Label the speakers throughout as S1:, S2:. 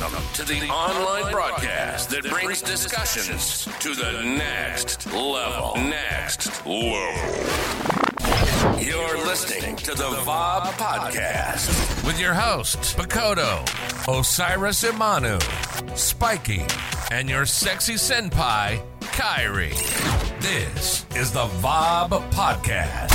S1: Welcome to the online broadcast that brings discussions to the next level. Next level. You're listening to the VOB Podcast with your hosts, Bakoto, Osiris Imanu, Spiky, and your sexy senpai, Kyrie. This is the VOB Podcast.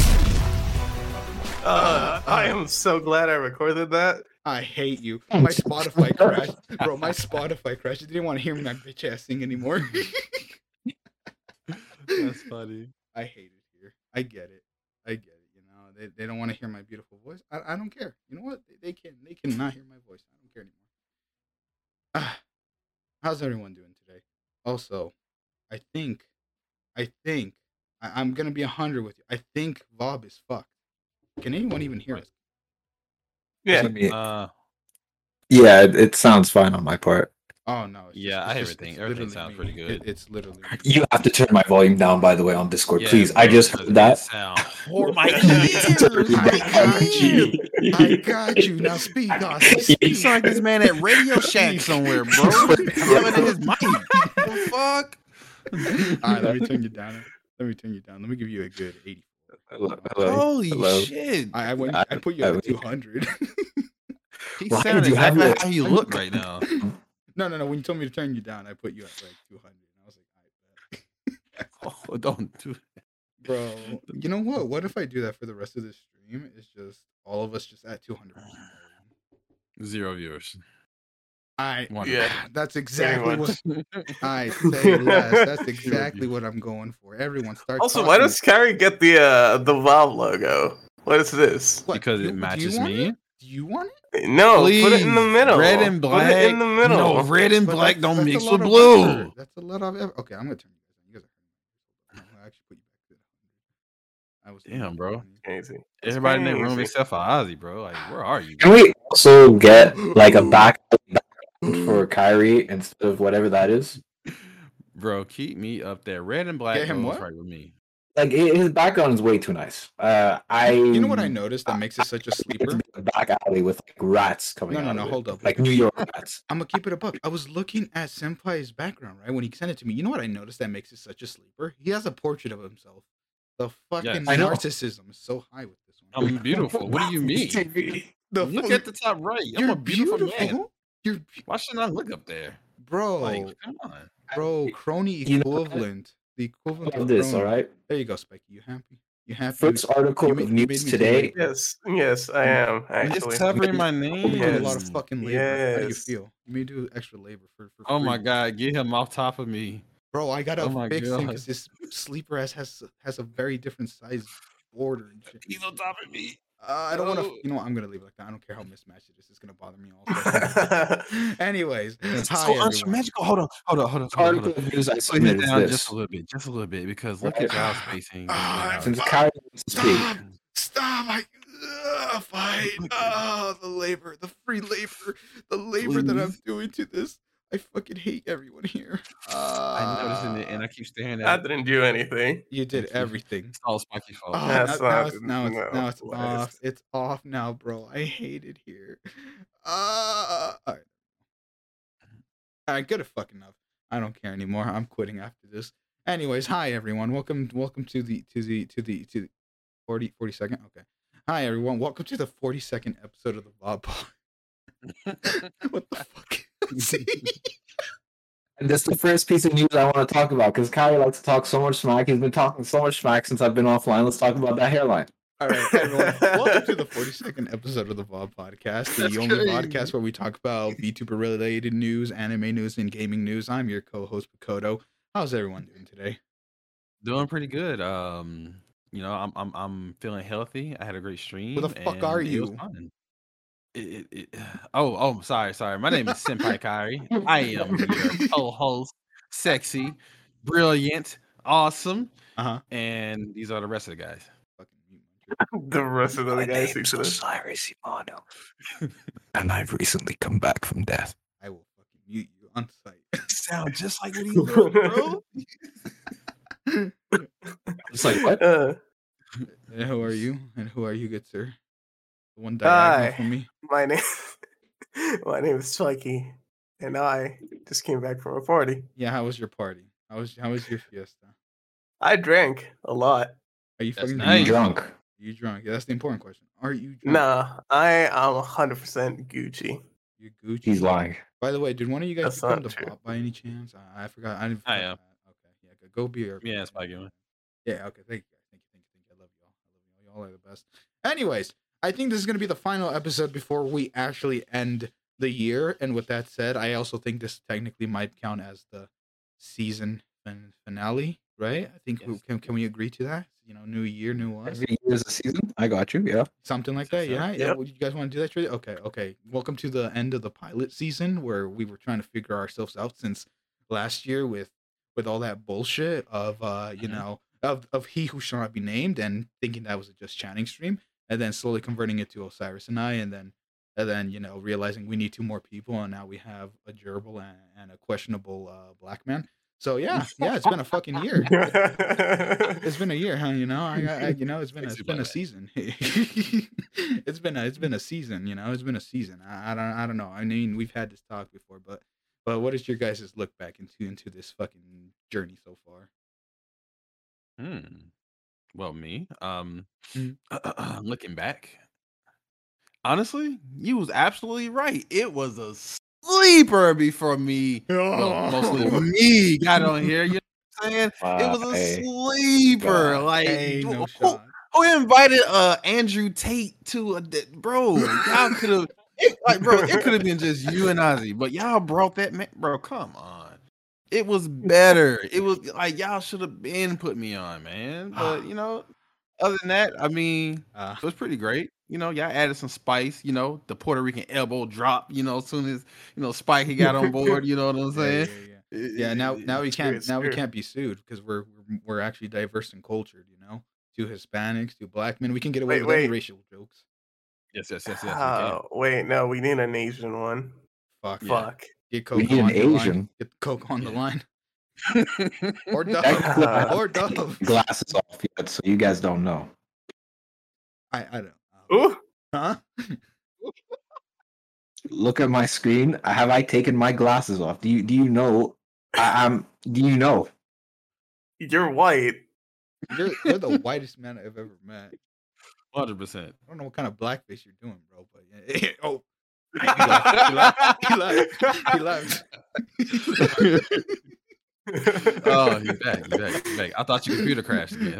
S2: Uh, I am so glad I recorded that.
S3: I hate you. My Spotify crashed. Bro, my Spotify crashed. I didn't want to hear my bitch ass sing anymore.
S2: That's funny.
S3: I hate it here. I get it. I get it. You know, they, they don't want to hear my beautiful voice. I, I don't care. You know what? They, they can. They cannot hear my voice. I don't care anymore. Ah, how's everyone doing today? Also, I think, I think, I, I'm gonna be a hundred with you. I think Vob is fucked. Can anyone even hear us?
S2: Yeah.
S4: Let me-
S2: Uh,
S4: yeah, it, it sounds fine on my part.
S3: Oh no. it's
S2: Yeah,
S3: just-
S2: I
S3: it's
S2: hear
S3: just-
S2: everything.
S3: it's
S2: Everything sounds
S3: me.
S2: pretty good.
S3: It, it's literally.
S4: You have to turn my volume down, by the way, on Discord,
S2: yeah,
S4: please. I just heard that.
S2: Sound. Oh my
S3: I got you. I got you. Now speak, Austin.
S5: You
S3: Speak.
S5: sound like this man at Radio Shack somewhere, bro. Coming in his mic. The fuck?
S3: All right, let me turn you down. Let me turn you down. Let me give you a good 80.
S4: Hello, hello,
S5: Holy
S4: hello.
S5: shit.
S3: I, I went.
S4: I-
S3: I put you at 200.
S5: He
S4: Why
S5: sounded
S4: did you have
S5: exactly how you look right now.
S3: no, no, no. When you told me to turn you down, I put you at like 200. I was like, I bet.
S5: Oh, don't do
S3: bro. You know what? What if I do that for the rest of the stream? It's just all of us just at 200.
S5: Zero viewers.
S3: I
S5: One.
S2: Yeah.
S3: That's exactly
S2: much.
S3: what I say less. That's exactly what I'm going for. Everyone start.
S2: Also, why does Kyrie get the uh the Valve logo? What is this?
S3: What,
S5: Because
S3: you-
S5: it matches me.
S3: it? Do you want it?
S2: No, put it in the middle.
S5: Red and black.
S2: Put
S5: black.
S2: it in the middle.
S5: No, red and
S3: But
S5: black
S3: that's-
S5: don't
S3: that's
S5: mix with blue.
S3: effort. That's a lot of effort. Okay, I'm gonna turn you guys. on. You guys are. I'll actually put you back to I was
S5: Damn, bro.
S2: Crazy. It's
S5: Everybody in the room except for Ozzy, bro. Like, where are you?
S4: Can we also get like a back for Kyrie instead of whatever that is?
S5: Bro, keep me up there. Red and black
S3: Get him what?
S5: right with me.
S4: Like his background is way too nice. Uh, I
S3: You know what I noticed that makes it such a
S4: It's
S3: sleeper?
S4: a back alley with like rats coming.
S3: No, no,
S4: out
S3: no,
S4: of it.
S3: hold up.
S4: Like New York rats.
S3: I'm gonna keep it a buck. I was looking at Senpai's background, right? When he sent it to me. You know what I noticed that makes it such a sleeper? He has a portrait of himself. The fucking
S4: I know.
S3: narcissism is so high with this one.
S5: I'm beautiful. What do you mean?
S3: the
S5: Look
S3: fu-
S5: at the top right. I'm
S3: You're
S5: a beautiful, man.
S3: Beautiful. You're be-
S5: Why shouldn't I look up there?
S3: bro,
S5: Like, come on.
S3: bro, crony
S4: You know what?
S3: equivalent. The equivalent
S4: Of
S3: of
S4: this,
S3: crony.
S4: all right.
S3: There you go, Spiky. You happy? You happy?
S4: First article
S3: you made-
S4: of
S3: you made
S4: news
S3: me
S4: today.
S2: Yes, yes, I am actually.
S5: It's covering my name.
S3: You did a lot of fucking labor. How do you
S2: Yes.
S3: feel? You may do extra labor for. for
S5: Oh my
S3: free.
S5: god, get him off top of me.
S3: bro! I gotta
S5: Oh my
S3: fix him
S5: God.
S3: because this sleeper ass has has a very different size border and shit.
S5: He's on top of me.
S3: Uh, I don't want to. You know what? I'm gonna leave it like that. I don't care how mismatched it is. It's gonna bother me also. Anyways,
S5: It's
S3: hi
S5: so
S3: everyone.
S5: unsymmetrical. Hold on, hold on, hold on. Hold on, hold on.
S4: of news I
S5: Slow it down
S4: is
S5: just a little bit, just a little bit, because look
S4: Right.
S5: at y'all spacing.
S3: Ah.
S4: Since Kyrie wants to speak,
S3: Stop! Stop! I ugh, fight. Oh, the labor, the free labor, the labor that I'm doing to this. I fucking hate everyone here.
S5: I'm noticing it, and
S3: Uh,
S5: I keep staring
S2: I
S5: at it.
S2: didn't do anything.
S3: you did
S5: Thank you.
S3: everything.
S5: It's all Spiky fault.
S3: Oh,
S2: That's
S3: now, now
S2: not-
S3: it's now it's
S2: no,
S3: now it's
S2: what
S3: off. It's off now, bro. I hate it here. Uh, all right. All right, good fucking enough. I don't care anymore. I'm quitting after this. Anyways, hi everyone. Welcome welcome to the to the to the to the 40 40 second. Okay. Hi everyone. Welcome to the 42nd episode of the Bob Pod. what the fuck? See?
S4: and this is the first piece of news I want to talk about because Kyrie likes to talk so much smack. He's been talking so much smack since I've been offline. Let's talk about that hairline.
S3: All right, everyone. Welcome to the 42nd episode of the VOB podcast, the
S5: That's
S3: only
S5: crazy.
S3: podcast where we talk about VTuber related news, anime news, and gaming news. I'm your co-host Bakoto. How's everyone doing today?
S5: Doing pretty good. Um, you know, I'm I'm I'm feeling healthy. I had a great stream.
S3: What the fuck
S5: and
S3: are
S5: it was
S3: you?
S5: Fun. It, it, it, oh, oh, sorry, sorry. My name is Senpai Kyrie. I am your co-host, sexy, brilliant, awesome,
S3: Uh huh.
S5: and these are the rest of the guys.
S3: Fucking mute my
S2: the rest of the guys who should have.
S4: Osiris Imano, and I've recently come back from death.
S3: I will fucking mute you on site.
S5: Sound just like what he doing, bro.
S4: It's like what?
S2: Uh,
S3: and who are you? And who are you, good sir? The one diagonal
S2: Hi.
S3: from me.
S2: my name, my name is Chucky. and I just came back from a party.
S3: Yeah, how was your party? How was how was your fiesta?
S2: I drank a lot.
S3: Are you
S5: That's
S3: fucking
S5: nice.
S3: drunk?
S4: Drunk.
S3: Are you drunk? Yeah, that's the important question. Are you drunk?
S2: Nah, I am 100% Gucci.
S3: You're Gucci.
S4: He's lying.
S3: By the way, did one of you guys
S2: That's
S3: become
S2: not
S3: the
S2: true.
S3: bot by any chance? I, I forgot. I didn't.
S5: I
S3: forgot
S5: am.
S3: that. Okay. Yeah. Go, go be your.
S5: Yeah, it's my game.
S3: Yeah. Okay. Thank you. Thank you. Thank you. Thank you. I love y'all. I love y'all. Y'all are the best. Anyways, I think this is gonna be the final episode before we actually end the year. And with that said, I also think this technically might count as the season fin- finale, right? I think we, can can we agree to that? You know, new year, new us.
S4: Every year's a season. I got you. Yeah.
S3: Something like that,
S5: so.
S3: yeah. Yeah.
S2: Yep.
S3: Would you guys want to do that? Trey? Okay, okay. Welcome to the end of the pilot season where we were trying to figure ourselves out since last year with with all that bullshit of uh, you
S5: Mhm.
S3: know, of of he who shall not be named and thinking that was a just chatting stream, and then slowly converting it to Osiris and I, and then and then you know realizing we need two more people, and now we have a gerbil and, and a questionable uh, black man. So yeah, yeah, it's been a fucking year. It's been a year, huh? You know, I, I you know, it's been a, it's
S5: Sexy
S3: been a season. it's been a it's been a season. You know, it's been a season. I, I don't I don't know. I mean, we've had this talk before, but but what is your guys' look back into into this fucking journey so far?
S5: Hmm. Well, me. Um,
S3: Mhm.
S5: looking back, honestly, you was absolutely right. It was a sleeper before me. Well, mostly me got on here. You know what I'm saying? It was a
S4: Hey.
S5: sleeper.
S3: God,
S5: like,
S3: hey,
S5: who,
S3: no
S5: who- who invited uh Andrew Tate to a bro? Y'all could have like, bro. It could have been just you and Ozzy, but y'all brought that man, bro. Come on. It was better. It was like y'all should have been put me on, man. But you know, other than that, I mean,
S3: Uh,
S5: it was pretty great. You know, y'all added some spice. You know, the Puerto Rican elbow drop. You know, as soon as you know Spike he got on board. You know what I'm saying?
S3: yeah, yeah. Yeah, Yeah. now now we can't now we can't be sued because we're we're- we're actually diverse and cultured. You know, two Hispanics, two black men. We can get away
S2: Wait,
S3: with any
S2: wait.
S3: racial jokes.
S5: Yes, yes, yes, yes.
S2: Oh, wait, no, we need an Asian one.
S3: Fuck,
S5: Yeah.
S2: Fuck.
S3: Get
S4: We need
S3: on
S4: an
S3: the line. Get Coco on the line. Or Dove.
S2: Uh,
S3: or Dove.
S4: Glasses off yet, so you guys don't know.
S3: I I don't.
S2: Ooh,
S3: Huh?
S4: Look at my screen. Have I taken my glasses off? Do you do you know? I, I'm. Do you know?
S2: you're white.
S3: You're, you're the whitest man I've ever met.
S5: Hundred percent.
S3: I don't know what kind of blackface you're doing, bro. But yeah. oh, he laughed. He laughed. He left. He left.
S5: Oh, he's back. He's back. He's back. I thought your computer crashed again.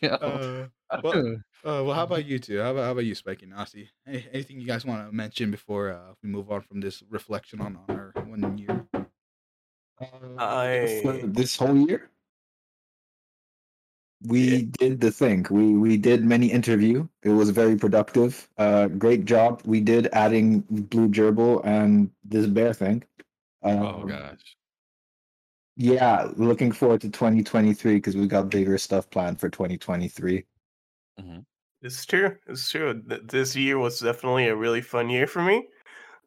S5: Damn.
S3: uh, well, uh, well, how about you two? How about how about you, Spike and Nasi? Any, anything you guys want to mention before uh, we move on from this reflection on our one year?
S4: For
S2: I
S4: this whole year, we did the thing. We we did many interview. It was very productive. Uh, great job. We did adding blue gerbil and this bear thing.
S5: oh
S4: Um,
S5: gosh.
S4: Yeah, looking forward to 2023 because we got bigger stuff planned for 2023.
S2: It's true. It's true. This year was definitely a really fun year for me.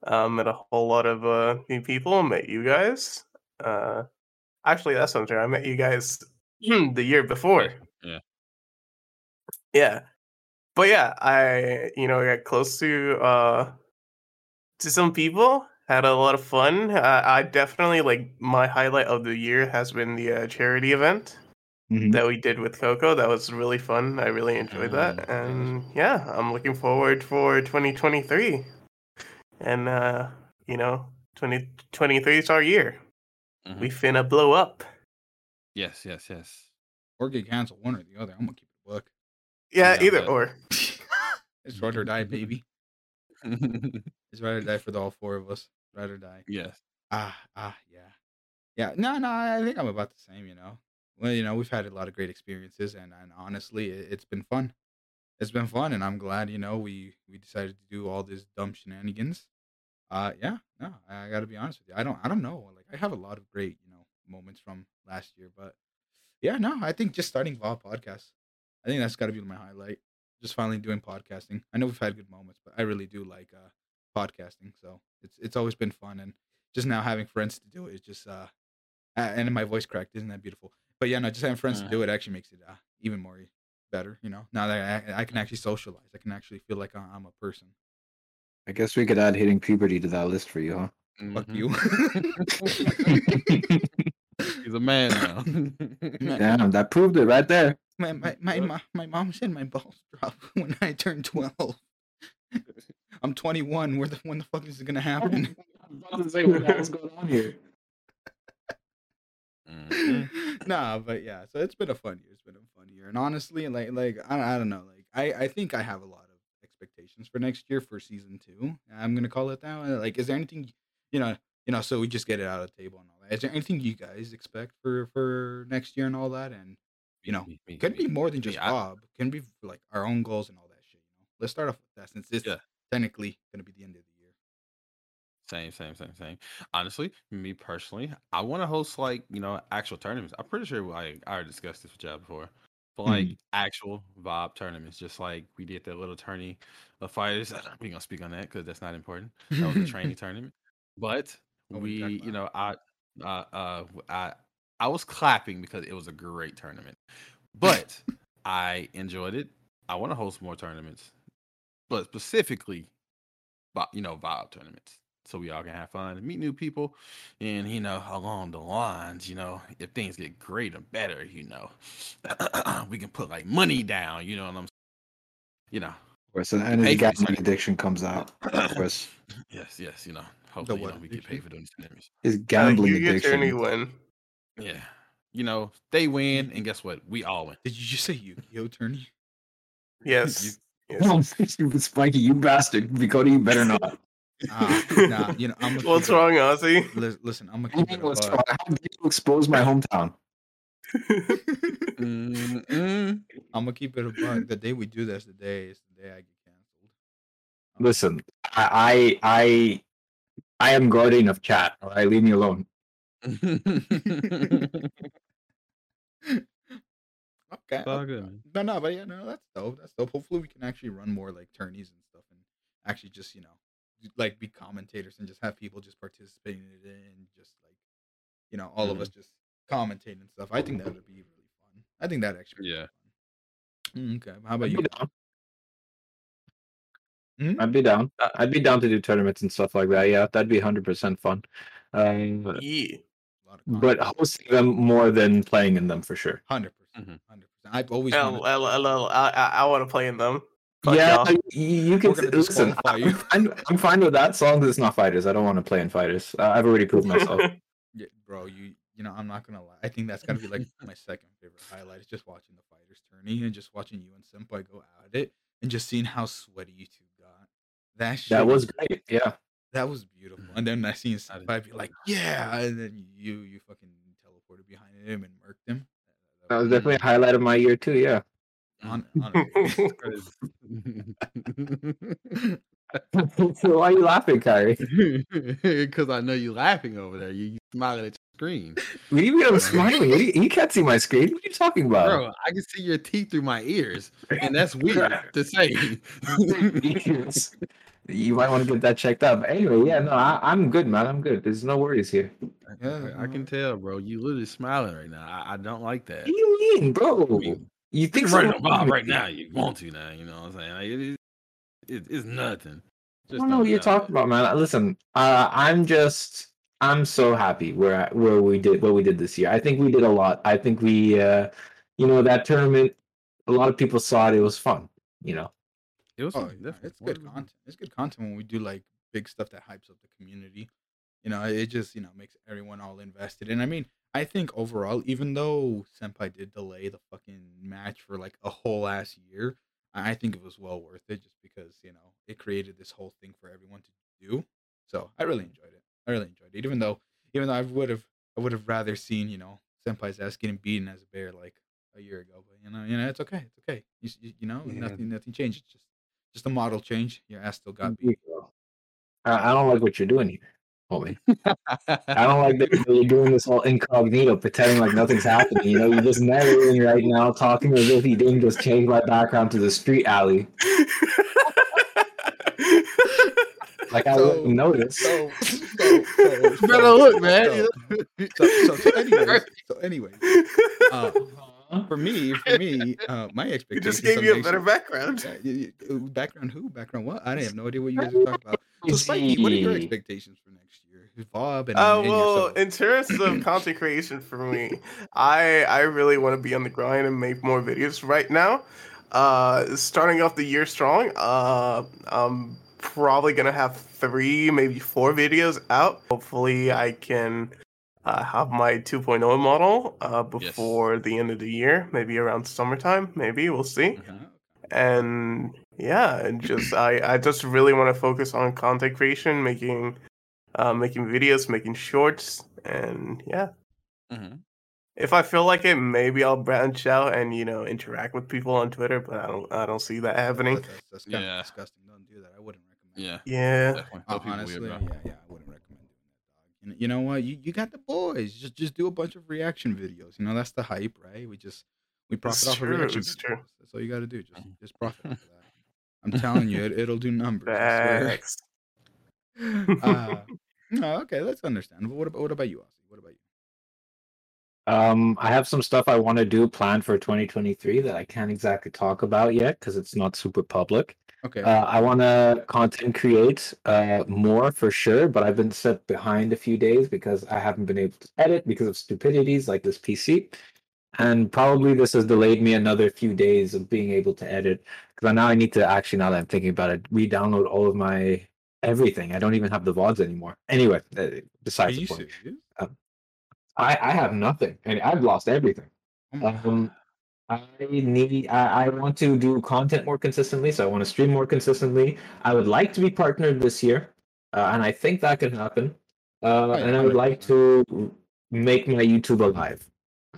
S2: Um, met a whole lot of uh, new people. Met you guys. Uh, actually, that's not true. I met you guys the year before.
S5: Yeah.
S2: Yeah. But yeah, I you know I got close to uh to some people. Had a lot of fun. Uh, I definitely like my highlight of the year has been the uh, charity event
S4: Mhm.
S2: that we did with Coco. That was really fun. I really enjoyed that.
S5: Mm,
S2: And yeah, I'm looking forward for 2023. And uh, you know, 2023 is our year.
S5: Mhm.
S2: We finna blow up.
S5: Yes, yes, yes.
S3: Or get canceled, one or the other. I'm gonna keep it a book.
S2: Yeah,
S5: Yeah,
S2: either
S5: but-
S2: or.
S3: It's ride or die, baby. It's ride or die for the all four of us. Ride or die.
S5: yes.
S3: Ah, ah, yeah, yeah. No, no. I think I'm about the same. You know, well, you know, we've had a lot of great experiences, and and honestly, it, it's been fun. It's been fun, and I'm glad. You know, we we decided to do all this dumb shenanigans. Uh, yeah. No, I, I got to be honest with you. I don't. I don't know. Like, I have a lot of great, you know, moments from last year, but yeah, no. I think just starting VOB podcast. I think that's got to be my highlight. Just finally doing podcasting. I know we've had good moments, but I really do like uh podcasting. So it's it's always been fun, and just now having friends to do it is just uh, uh and my voice cracked. Isn't that beautiful? But yeah, no, just having friends to do it actually makes it uh, even more better. You know, now that I, I can actually socialize, I can actually feel like I- I'm a person.
S4: I guess we could add hitting puberty to that list for you, huh?
S3: Fuck
S5: Mhm.
S3: you.
S5: He's a man now.
S4: Damn, that proved it right there.
S3: my my my, my, my mom said my balls drop when I turned twelve. I'm 21. Where the when the fuck is it gonna happen?
S4: I'm about to say what the hell's going on here.
S5: Mhm.
S3: nah, but yeah. So it's been a fun year. It's been a fun year, and honestly, like like I, I don't know. Like I I think I have a lot of expectations for next year for season two. I'm gonna call it that. way. Like, is there anything you know? You know, so we just get it out of the table and all that. Is there anything you guys expect for for next year and all that? And you know,
S5: Me, me,
S3: could
S5: me.
S3: be more than just
S5: I-
S3: Bob. Can be like our own goals and all that shit. You know, let's start off with that since it's
S5: Yeah.
S3: technically gonna be the end of the year.
S5: Same, same, same, same. Honestly, me personally, I want to host like you know actual tournaments. I'm pretty sure I, I already discussed this with y'all before, but like mm-hmm. actual vibe tournaments, just like we did that little tourney of fighters. We gonna speak on that because that's not important. That was a training tournament, but
S3: Oh, we can
S5: we,
S3: talk
S5: you know, I, uh, uh, I was clapping because it was a great tournament, but I enjoyed it. I want to host more tournaments, but specifically, you know, vibe tournaments, so we all can have fun and meet new people, and you know, along the lines, you know, if things get great and better, you know, we can put like money down. You know what I'm, you know,
S4: Of course, an energy gambling addiction comes out. Of course,
S5: yes, yes, you know, hopefully, you
S3: what
S5: know, we get paid for doing tournaments.
S4: his
S2: Uh,
S4: gambling
S2: you get Journey
S4: addiction.
S2: win.
S5: Yeah, you know, they win, and guess what? We all win.
S3: Did you just say Yu-Gi-Oh tourney?
S2: Yes. yes.
S4: No, you Spiky, you bastard. Dakota, you better not.
S3: Ah, nah, you know, I'm
S2: What's
S3: it-
S2: wrong, Ozzy?
S3: Lis- Listen, I'm gonna keep it. a
S4: what's wrong? How dare you expose my hometown?
S3: I'm gonna keep it a buck. The day we do this, the day is the day I get canceled. Um,
S4: Listen, I, I, I, I am guardian of chat. All right, leave me alone.
S3: Okay.
S5: It's all good.
S3: No, no, but yeah, no, that's dope. That's dope. Hopefully, we can actually run more like tourneys and stuff, and actually just you know, like be commentators and just have people just participating in it and just like, you know, all of
S5: Mhm.
S3: us just commentating and stuff. I think that would be really fun. I think that actually.
S5: Yeah.
S3: Fun. Okay. How about you?
S4: Be down.
S3: Hmm?
S4: I'd be down.
S2: Uh,
S4: I'd be down to do tournaments and stuff like that. Yeah, that'd be hundred percent fun. Um,
S2: yeah.
S3: A lot of
S4: but hosting them more than playing in them for sure.
S3: hundred percent,
S5: Mhm.
S3: hundred percent. I've always
S2: L-
S3: wanted.
S2: L- L- L- I, I, I want to play in them. Fuck
S4: yeah,
S2: y'all.
S4: you can listen. I'm,
S3: you.
S4: I'm, I'm fine with that. As long as it's not fighters. I don't want to play in fighters. Uh, I've already proved myself.
S3: Yeah, bro, you you know, I'm not gonna lie. I think that's gotta be like my second favorite highlight. Is just watching the fighters tourney and just watching you and Senpai go at it and just seeing how sweaty you two got. That shit
S4: that was great. Yeah.
S3: that was beautiful. And then I seen
S5: I didn't
S3: be like, yeah, and then you you fucking teleported behind him and murked him.
S4: That was definitely a highlight of my year too. Yeah.
S3: on, honestly.
S4: so why are you laughing, Kyrie?
S5: Because I know you're laughing over there. You, you smiling at your screen.
S4: What do you mean I'm smiling? You, you can't see my screen. What are you talking about?
S5: Bro, I can see your teeth through my ears. And that's weird to say.
S4: You might want to get that checked up. Anyway, yeah, no, I, I'm good, man. I'm good. There's no worries here.
S3: Yeah,
S5: I, I can tell, bro. You literally smiling right now. I, I don't like that.
S4: What do you mean, bro?
S5: mean,
S4: You think
S5: it Bob right now. You want to now. You know what I'm saying? Like, it, it, it's nothing.
S4: I don't know what you're talking about, man. Listen, uh, I'm just, I'm so happy where where we did what we did this year. I think we did a lot. I think we, uh, you know, that tournament. A lot of people saw it. It was fun. You know.
S5: It was
S3: Oh, yeah, it's good content. It's good content when we do like big stuff that hypes up the community. You know, it just you know makes everyone all invested. And I mean, I think overall, even though Senpai did delay the fucking match for like a whole ass year, I think it was well worth it just because you know it created this whole thing for everyone to do. So I really enjoyed it. I really enjoyed it, even though even though I would have I would have rather seen you know Senpai's ass getting beaten as a bear like a year ago. But you know, you know, it's okay. It's okay. You, you, you know,
S4: Yeah.
S3: nothing nothing changed. It's just just a model change. Your ass still got beat.
S4: I, I don't like what you're doing here, homie. I don't like that you're doing this all incognito, pretending like nothing's happening. You know, you're just narrating right now, talking as if you didn't just change my background to the street alley. Like I
S3: So-
S4: wouldn't notice.
S3: So, so, so,
S5: You better look, man.
S3: So, so, so, so anyways, so anyways, uh, for me, for me, uh, my
S2: He
S3: expectations.
S2: just gave
S3: of
S2: you a better
S3: year-
S2: background.
S3: Yeah, y- y- uh, background who? Background what? I have no idea what you guys are talking about. So, Psyche, what are your expectations for next year? Bob and,
S2: Oh
S3: and
S2: well,
S3: yourself.
S2: in terms of content creation for me, I I really want to be on the grind and make more videos right now. Uh, starting off the year strong. Uh, I'm probably gonna have three, maybe four videos out. Hopefully, I can uh, have my 2.0 model uh, before the end of the year, maybe around summertime. Maybe we'll see.
S3: Uh-huh.
S2: and yeah and just i i just really want to focus on content creation making uh making videos making shorts and yeah
S5: Mhm.
S2: if i feel like it maybe i'll branch out and you know interact with people on twitter but i don't i don't see that happening
S3: That's, that's, that's kind
S5: Yeah.
S3: of disgusting. Don't do that. I wouldn't recommend.
S5: Yeah,
S2: yeah.
S3: Uh, honestly,
S5: weird,
S3: yeah, yeah, I wouldn't recommend doing that. You know, what? You you got the boys. Just just do a bunch of reaction videos. You know, that's the hype, right? We just we profit
S2: It's
S3: off
S2: true,
S3: of reaction
S2: it's
S3: videos.
S2: true.
S3: That's all you got to do. Just just profit off of that. I'm telling you, it, it'll do numbers.
S2: Facts.
S3: uh, no, okay, that's understandable. What about what about you, Ozzy? What about you?
S4: Um, I have some stuff I want to do planned for 2023 that I can't exactly talk about yet because it's not super public.
S3: Okay.
S4: Uh, I want to content create uh, more for sure, but I've been set behind a few days because I haven't been able to edit because of stupidities like this PC. And probably this has delayed me another few days of being able to edit because now I need to actually, now that I'm thinking about it, re download all of my everything. I don't even have the VODs anymore. Anyway, uh,
S3: Are
S4: besides the point,
S3: serious?
S4: I, I have nothing and I've lost everything.
S3: Oh
S4: Um, I need. I, I want to do content more consistently, so I want to stream more consistently. I would like to be partnered this year, uh, and I think that can happen. Uh,
S3: Oh, yeah,
S4: and I would like to make my YouTube alive.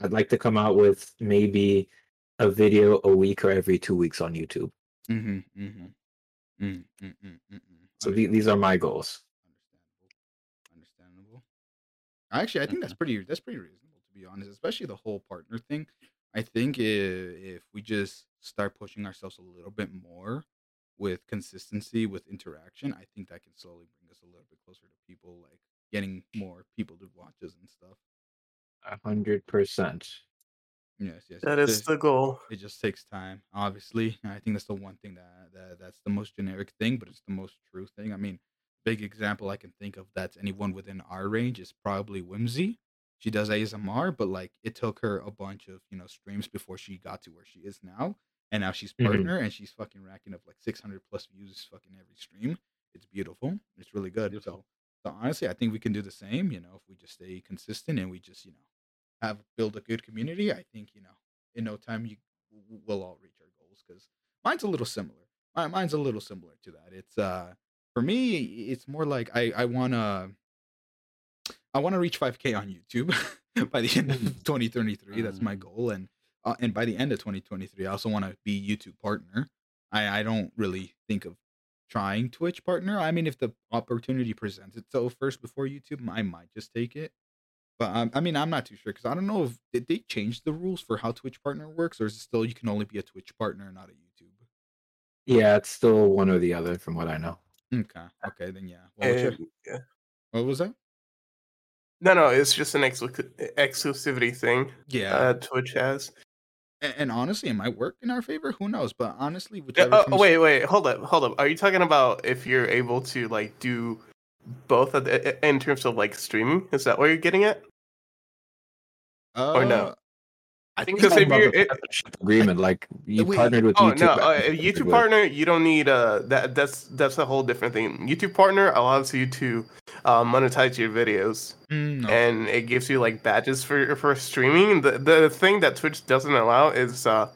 S4: I'd like to come out with maybe a video a week or every two weeks on YouTube.
S3: Mm-hmm. Mm-hmm. Mm, mm, mm, mm, mm.
S4: So the, these are my goals.
S3: Understandable. Understandable. Actually, I think that's pretty. That's pretty reasonable to be honest. Especially the whole partner thing. I think if, if we just start pushing ourselves a little bit more with consistency, with interaction, I think that can slowly bring us a little bit closer to people, like getting more people to watch us and stuff.
S4: A hundred percent.
S3: Yes, yes.
S2: that
S3: it
S2: is
S3: just-
S2: the goal
S3: it just takes time obviously i think that's the one thing that, that that's the most generic thing but it's the most true thing i mean big example i can think of that's anyone within our range is probably whimsy she does asmr but like it took her a bunch of you know streams before she got to where she is now and now she's
S4: Mhm.
S3: partner and she's fucking racking up like 600 plus views fucking every stream. It's beautiful. It's really good.
S5: Beautiful.
S3: so so honestly i think we can do the same you know if we just stay consistent and we just you know have build a good community. I think you know in no time you we'll all reach our goals because mine's a little similar. Mi- mine's a little similar to that. It's uh for me it's more like i i want to i want to reach 5k on youtube by the end of 2033 that's my
S5: Mm.
S3: goal and uh, and by the end of 2023 i also want to be youtube partner i i don't really think of trying twitch partner i mean if the opportunity presents itself first before youtube i might just take it but um, I mean, I'm not too sure because I don't know if did they change the rules for how Twitch partner works, or is it still you can only be a Twitch partner, not a YouTube?
S4: Yeah, it's still one or the other, from what I know.
S3: Okay, okay, then yeah. Well, whichever-
S2: And- yeah.
S3: what was that?
S2: No no it's just an exclu- exclusivity thing
S3: Yeah,
S2: uh twitch has
S3: and, and honestly, it might work in our favor. Who knows? But honestly, whichever.
S2: oh, wait, wait, hold up, hold up. Are you talking about if you're able to like do both of the, in terms of like streaming? Is that what you're getting at? or no? I think because if it,
S4: agreement, like you
S3: wait,
S4: partnered with
S2: oh
S4: YouTube.
S2: no, uh, YouTube partner, you don't need uh that. That's that's a whole different thing. YouTube partner allows you to uh, monetize your videos,
S3: mm, no.
S2: and it gives you like badges for for streaming. The the thing that Twitch doesn't allow is uh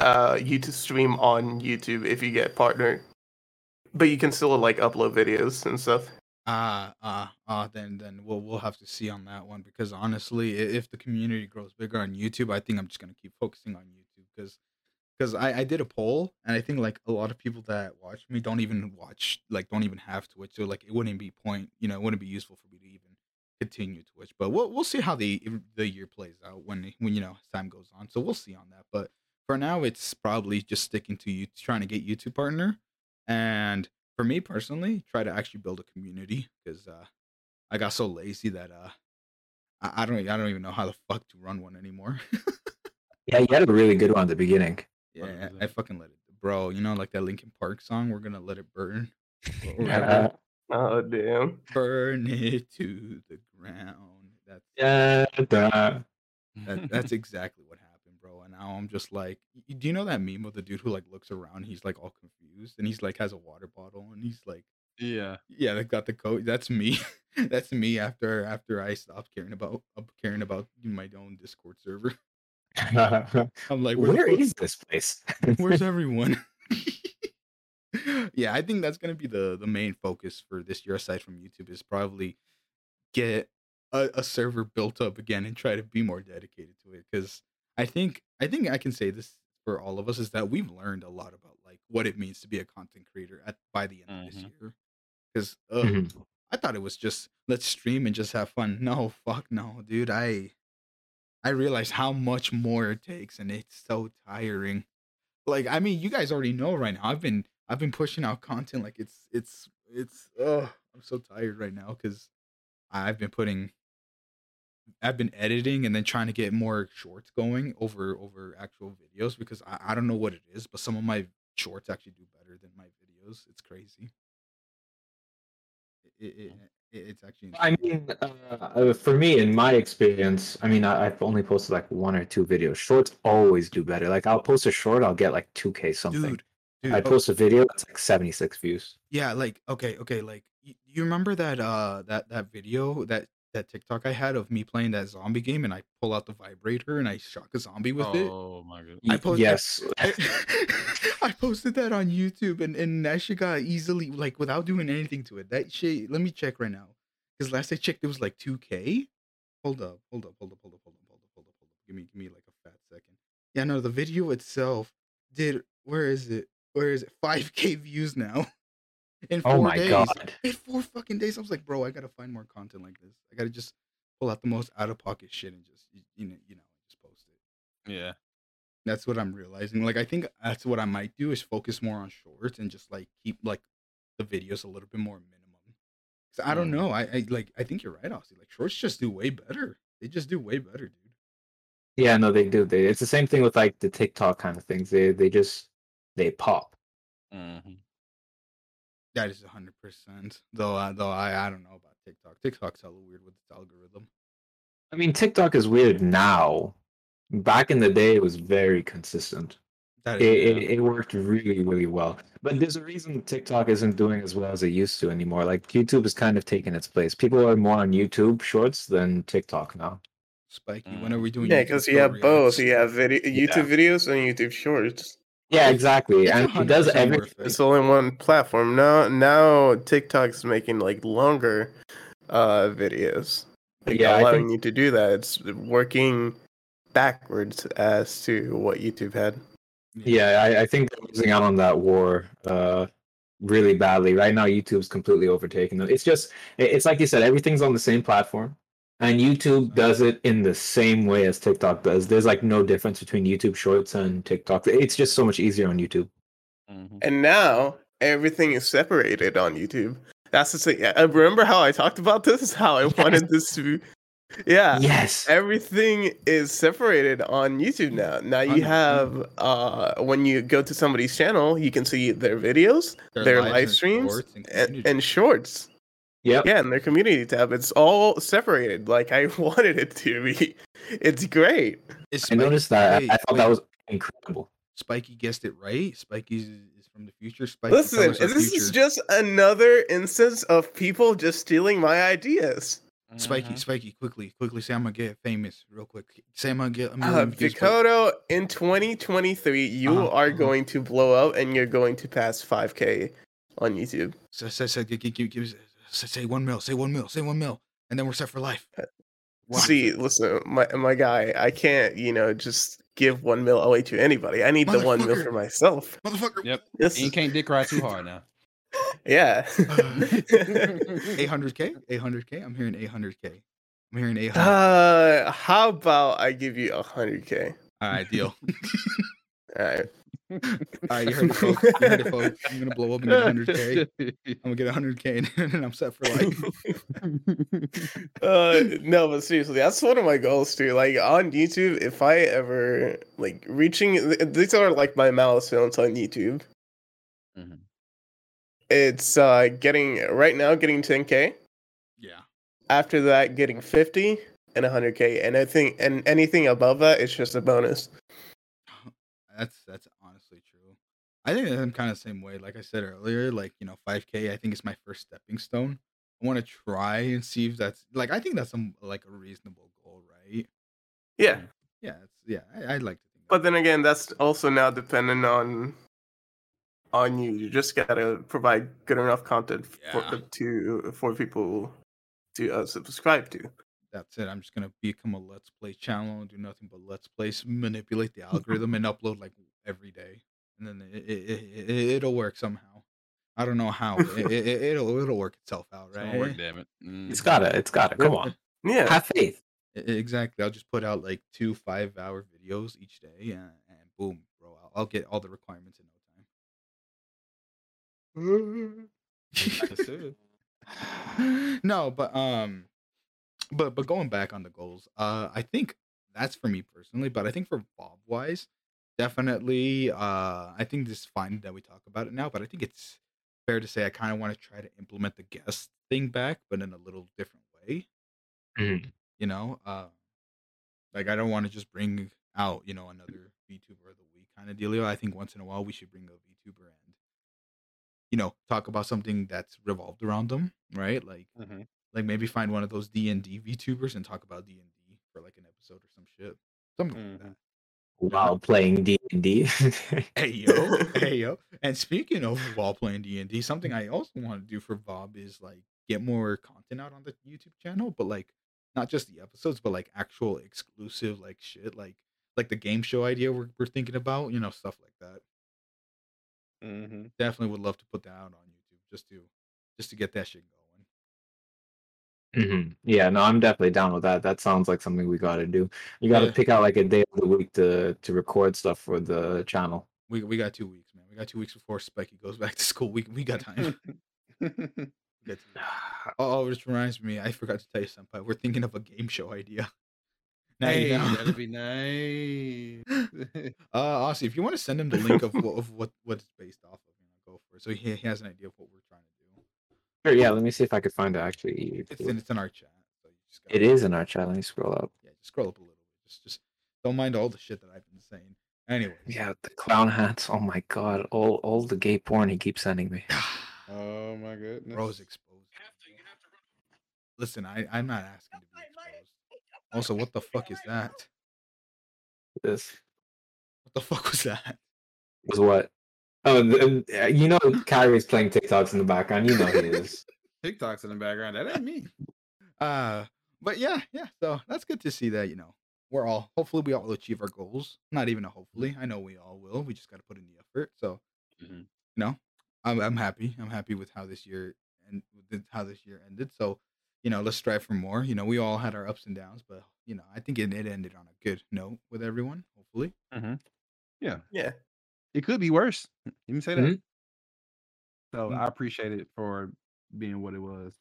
S2: uh you to stream on YouTube if you get partnered, but you can still like upload videos and stuff.
S3: Ah, ah, ah. Then, then we'll we'll have to see on that one because honestly, if the community grows bigger on YouTube, I think I'm just gonna keep focusing on YouTube because because I I did a poll and I think like a lot of people that watch me don't even watch like don't even have Twitch, so like it wouldn't be point you know it wouldn't be useful for me to even continue Twitch. But we'll we'll see how the the year plays out when when you know time goes on. So we'll see on that. But for now, it's probably just sticking to you trying to get YouTube partner and for me personally, try to actually build a community because uh, I got so lazy that uh, I, I don't I don't even know how the fuck to run one anymore.
S4: Yeah, you had a really good one at the beginning.
S3: Yeah,
S5: What is
S3: I fucking let it, bro. You know, like that Linkin Park song. We're gonna let it burn,
S2: Oh damn.
S3: burn it to the ground. That's
S4: yeah, da.
S3: that, that's exactly what happened, bro. And now I'm just like, do you know that meme of the dude who like looks around? He's like all confused, and he's like has a water bottle, and he's like,
S5: yeah.
S3: yeah, they got the coat. That's me. that's me after after I stopped caring about uh, caring about my own Discord server. I'm like, where,
S4: Where this place?
S3: Where's everyone? yeah, I think that's gonna be the the main focus for this year, aside from YouTube, is probably get a, a server built up again and try to be more dedicated to it. Because I think I think I can say this for all of us is that we've learned a lot about like what it means to be a content creator at by the end of this
S5: Mhm.
S3: year. Because
S4: Mhm.
S3: I thought it was just let's stream and just have fun. No, fuck no, dude. I I realized how much more it takes and it's so tiring. Like I mean, you guys already know right now. I've been I've been pushing out content like it's it's it's oh, I'm so tired right now cuz I've been putting I've been editing and then trying to get more shorts going over over actual videos because I, I don't know what it is, but some of my shorts actually do better than my videos. It's crazy. It, it, it, it's actually
S4: I mean, uh, uh, for me, in my experience, I mean, I, I've only posted like one or two videos. Shorts always do better. Like, I'll post a short, I'll get like 2K something.
S3: dude. Dude,
S4: I
S3: oh,
S4: post a video, it's like 76 views.
S3: yeah, like okay, okay, like you remember that uh that that video that that TikTok I had of me playing that zombie game and I pull out the vibrator and I shock a zombie with it.
S5: oh my god.
S3: I
S4: Y-
S3: post-
S4: yes.
S3: I, I posted that on YouTube and, and that shit got easily like without doing anything to it. That shit let me check right now. Because last I checked it was like 2K. Hold up, hold up, hold up, hold up, hold up, hold up, hold up, hold up. Give me give me like a fat second. Yeah, no, the video itself did where is it? Where is it? 5K views now. In four
S4: oh my
S3: days.
S4: god.
S3: In four fucking days. I was like, bro, I gotta find more content like this. I gotta just pull out the most out of pocket shit and just you know, you know, just post it.
S5: Yeah.
S3: That's what I'm realizing. Like I think that's what I might do is focus more on shorts and just like keep like the videos a little bit more minimum. 'Cause I don't
S5: Mm.
S3: know. I, I like I think you're right, Ozzy. Like shorts just do way better. They just do way better, dude.
S4: Yeah, no, they do. They, it's the same thing with like the TikTok kind of things. They they just they pop.
S5: hmm
S3: That is hundred percent. Though uh, though I I don't know about TikTok. TikTok's hella weird with its algorithm.
S4: I mean, TikTok is weird now. Back in the day, it was very consistent.
S3: That
S4: It,
S3: is
S4: it, it worked really, really well. But there's a reason TikTok isn't doing as well as it used to anymore. Like YouTube has kind of taken its place. People are more on YouTube Shorts than TikTok now.
S3: spiky.
S5: Mm.
S3: When are we doing?
S2: Yeah, because you have both. You have video, YouTube videos and YouTube Shorts.
S4: Yeah, exactly.
S3: It's
S4: and it does
S3: 100%
S4: every.
S3: worth.
S2: It's only one platform now. Now TikTok's making like longer uh videos. Like,
S4: Yeah, I
S2: allowing
S4: think-
S2: you to do that. It's working backwards as to what YouTube had.
S4: Yeah, I, I think they're losing out on that war uh, really badly. Right now, YouTube's completely overtaken them. It's just, it's like you said, everything's on the same platform. And YouTube does it in the same way as TikTok does. There's like no difference between YouTube Shorts and TikTok. It's just so much easier on YouTube.
S5: hmm
S2: And now everything is separated on YouTube. That's the thing. I remember how I talked about this. How I wanted this to. be... Yeah.
S4: Yes.
S2: Everything is separated on YouTube now. Now you have uh when you go to somebody's channel, you can see their videos, their,
S3: lives
S2: live streams,
S3: shorts and
S2: and, and shorts.
S4: Yep.
S2: Yeah, and their community tab. It's all separated like I wanted it to be. It's great.
S3: Is
S4: I noticed that.
S3: wait,
S4: I thought
S3: wait,
S4: that was incredible.
S3: Spiky guessed it right. Spiky is, is from the future. Spiky,
S2: Listen,
S3: us
S2: this
S3: future.
S2: is just another instance of people just stealing my ideas.
S3: Spiky,
S5: Mhm.
S3: Spiky, quickly, quickly. Say I'm gonna get famous real quick. Say I'm gonna get a
S2: Uh,
S3: million views. quick.
S2: Dakota, in 2023, you
S3: Uh-huh,
S2: are
S3: uh-huh.
S2: going to blow up and you're going to pass 5k on YouTube.
S3: Say, say, say, give, give, give, give, say, say one mil. Say one mil. Say one mil, and then we're set for life. Wow.
S2: See, listen, my my guy, I can't, you know, just give one mil away to anybody. I need the one mil for myself.
S3: motherfucker.
S5: Yep.
S2: This,
S5: And you can't dick ride too hard now.
S2: yeah.
S3: 800k. 800k. I'm hearing 800k. I'm hearing 800.
S2: uh, how about I give you a hundred k?
S3: All right, deal.
S2: All right.
S3: Right, you heard it, folks. You heard it, folks. I'm gonna blow up and get 100k. I'm gonna get 100k and then I'm set for life.
S2: uh no but seriously that's one of my goals too like on youtube if i ever like reaching these are like my milestones on youtube
S5: Mhm.
S2: it's uh getting right now getting 10k
S3: yeah.
S2: after that getting 50 and 100k and i think and anything above that it's just a bonus
S3: That's that's. I think I'm kind of the same way. Like I said earlier, like you know, 5K. I think it's my first stepping stone. I want to try and see if that's like I think that's some like a reasonable goal, right?
S2: yeah
S3: Yeah, it's yeah. I, I'd like to think.
S2: but then again that's also now dependent on on you you just gotta provide good enough content for to for people to uh, subscribe to
S3: that's it. I'm just gonna become a let's play channel and do nothing but let's plays, manipulate the algorithm, and upload like every day, and then it, it, it, it it'll work somehow. I don't know how. but it, it, it'll it'll work itself out, right?
S5: gonna work, damn it. Mm.
S4: It's gotta, it's gotta. Come on,
S2: yeah
S4: have faith.
S3: Exactly. I'll just put out like two five hour videos each day, and, and boom, bro, I'll, I'll get all the requirements in no time. No, but um, but but going back on the goals, uh, I think that's for me personally. But I think for Bob wise, definitely, uh, I think this is fine that we talk about it now. But I think it's fair to say I kind of want to try to implement the guest thing back, but in a little different way.
S4: Mhm.
S3: You know, uh, like I don't want to just bring out you know another VTuber of the week kind of dealio. I think once in a while we should bring a VTuber and you know talk about something that's revolved around them, right? Like
S5: Mhm.
S3: like maybe find one of those D and D VTubers and talk about D and D for like an episode or some shit, something like that.
S4: While playing D and D.
S3: Hey yo, hey yo. And speaking of while playing D and D, something I also want to do for Bob is like get more content out on the YouTube channel, but like not just the episodes, but like actual exclusive like shit, like like the game show idea we're we're thinking about, you know, stuff like that.
S5: Mhm.
S3: Definitely would love to put that out on YouTube just to just to get that shit going.
S4: Mhm. Yeah, no, I'm definitely down with that. That sounds like something we gotta do. You gotta
S3: Yeah.
S4: pick out like a day of the week to to record stuff for the channel.
S3: We we got two weeks, man. We got two weeks before Specky goes back to school. We we got time. We got two weeks. Oh, this reminds me. I forgot to tell you something. We're thinking of a game show idea. Now you
S5: hey,
S3: know.
S5: that'd be nice.
S3: Uh, honestly, if you want to send him the link of what of what what it's based off of, you know, go for it. So he, he has an idea of what we're trying to do.
S4: Sure, yeah, let me see if I could find it actually.
S3: It's in it's in our chat. So you just
S4: It is in our chat. Let me scroll up.
S3: Yeah, just scroll up a little bit. Just just don't mind all the shit that I've been saying. Anyway.
S4: Yeah, the clown hats. Oh my god, all all the gay porn he keeps sending me.
S5: oh my goodness.
S3: Bro's exposed. Listen, I I'm not asking to be exposed. Also, what the fuck is that?
S4: This
S3: What the fuck was that?
S4: was what? Oh, the, uh, you know, Kyrie's playing TikToks in the background. You know he is.
S5: TikTok's in the background. That ain't me.
S3: Uh, but yeah, yeah. So that's good to see that you know we're all hopefully we all achieve our goals. Not even a hopefully. I know we all will. We just got to put in the effort. So
S5: Mhm.
S3: you know, I'm I'm happy. I'm happy with how this year and with how this year ended. So you know, let's strive for more. You know, we all had our ups and downs, but you know, I think it, it ended on a good note with everyone. Hopefully.
S5: Yeah,
S2: Yeah.
S5: It could be worse. Let me say that.
S4: Mhm.
S5: So
S3: Mm.
S5: I appreciate it for being what it was.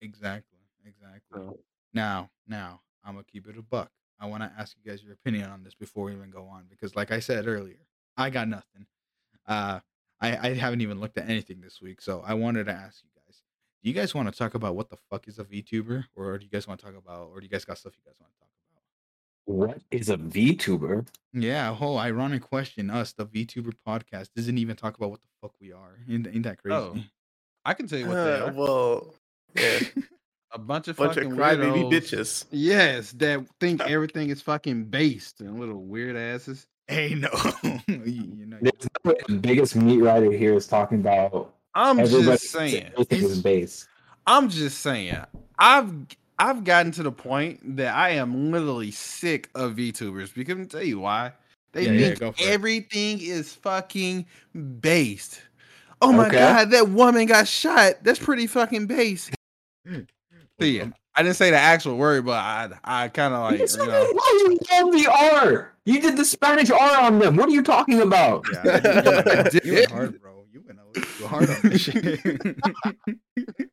S3: Exactly. Exactly.
S5: So
S3: Now, now, I'm gonna keep it a buck. I want to ask you guys your opinion on this before we even go on, because, like I said earlier, I got nothing. Uh, I I haven't even looked at anything this week, so I wanted to ask you guys: Do you guys want to talk about what the fuck is a VTuber, or do you guys want to talk about, or do you guys got stuff you guys want to talk about?
S4: What is a VTuber?
S3: Yeah, a whole ironic question. Us, the VTuber podcast, doesn't even talk about what the fuck we are. Ain't, ain't that crazy?
S5: Oh, I can tell you what they
S2: Uh,
S5: are.
S2: well, yeah.
S5: A bunch of
S2: bunch of
S5: fucking
S2: crybaby bitches.
S5: Yes, that think everything is fucking based and little weird asses.
S3: hey, no, you, you know,
S4: There's no way the biggest meat writer here is talking about
S5: I'm just saying.
S4: everything is base.
S5: I'm just saying. I've I've gotten to the point that I am literally sick of VTubers because I'm tell you why. They
S3: Yeah, yeah,
S5: think
S3: go
S5: everything is fucking based. Oh my
S4: Okay.
S5: god, that woman got shot. That's pretty fucking base. So yeah,
S3: Um,
S5: I didn't say the actual word, but I I kind of like you know.
S4: why you love the R. You did the Spanish R on them. What are you talking about?
S3: Yeah, you, you, went, you went hard, bro. You went hard on this shit.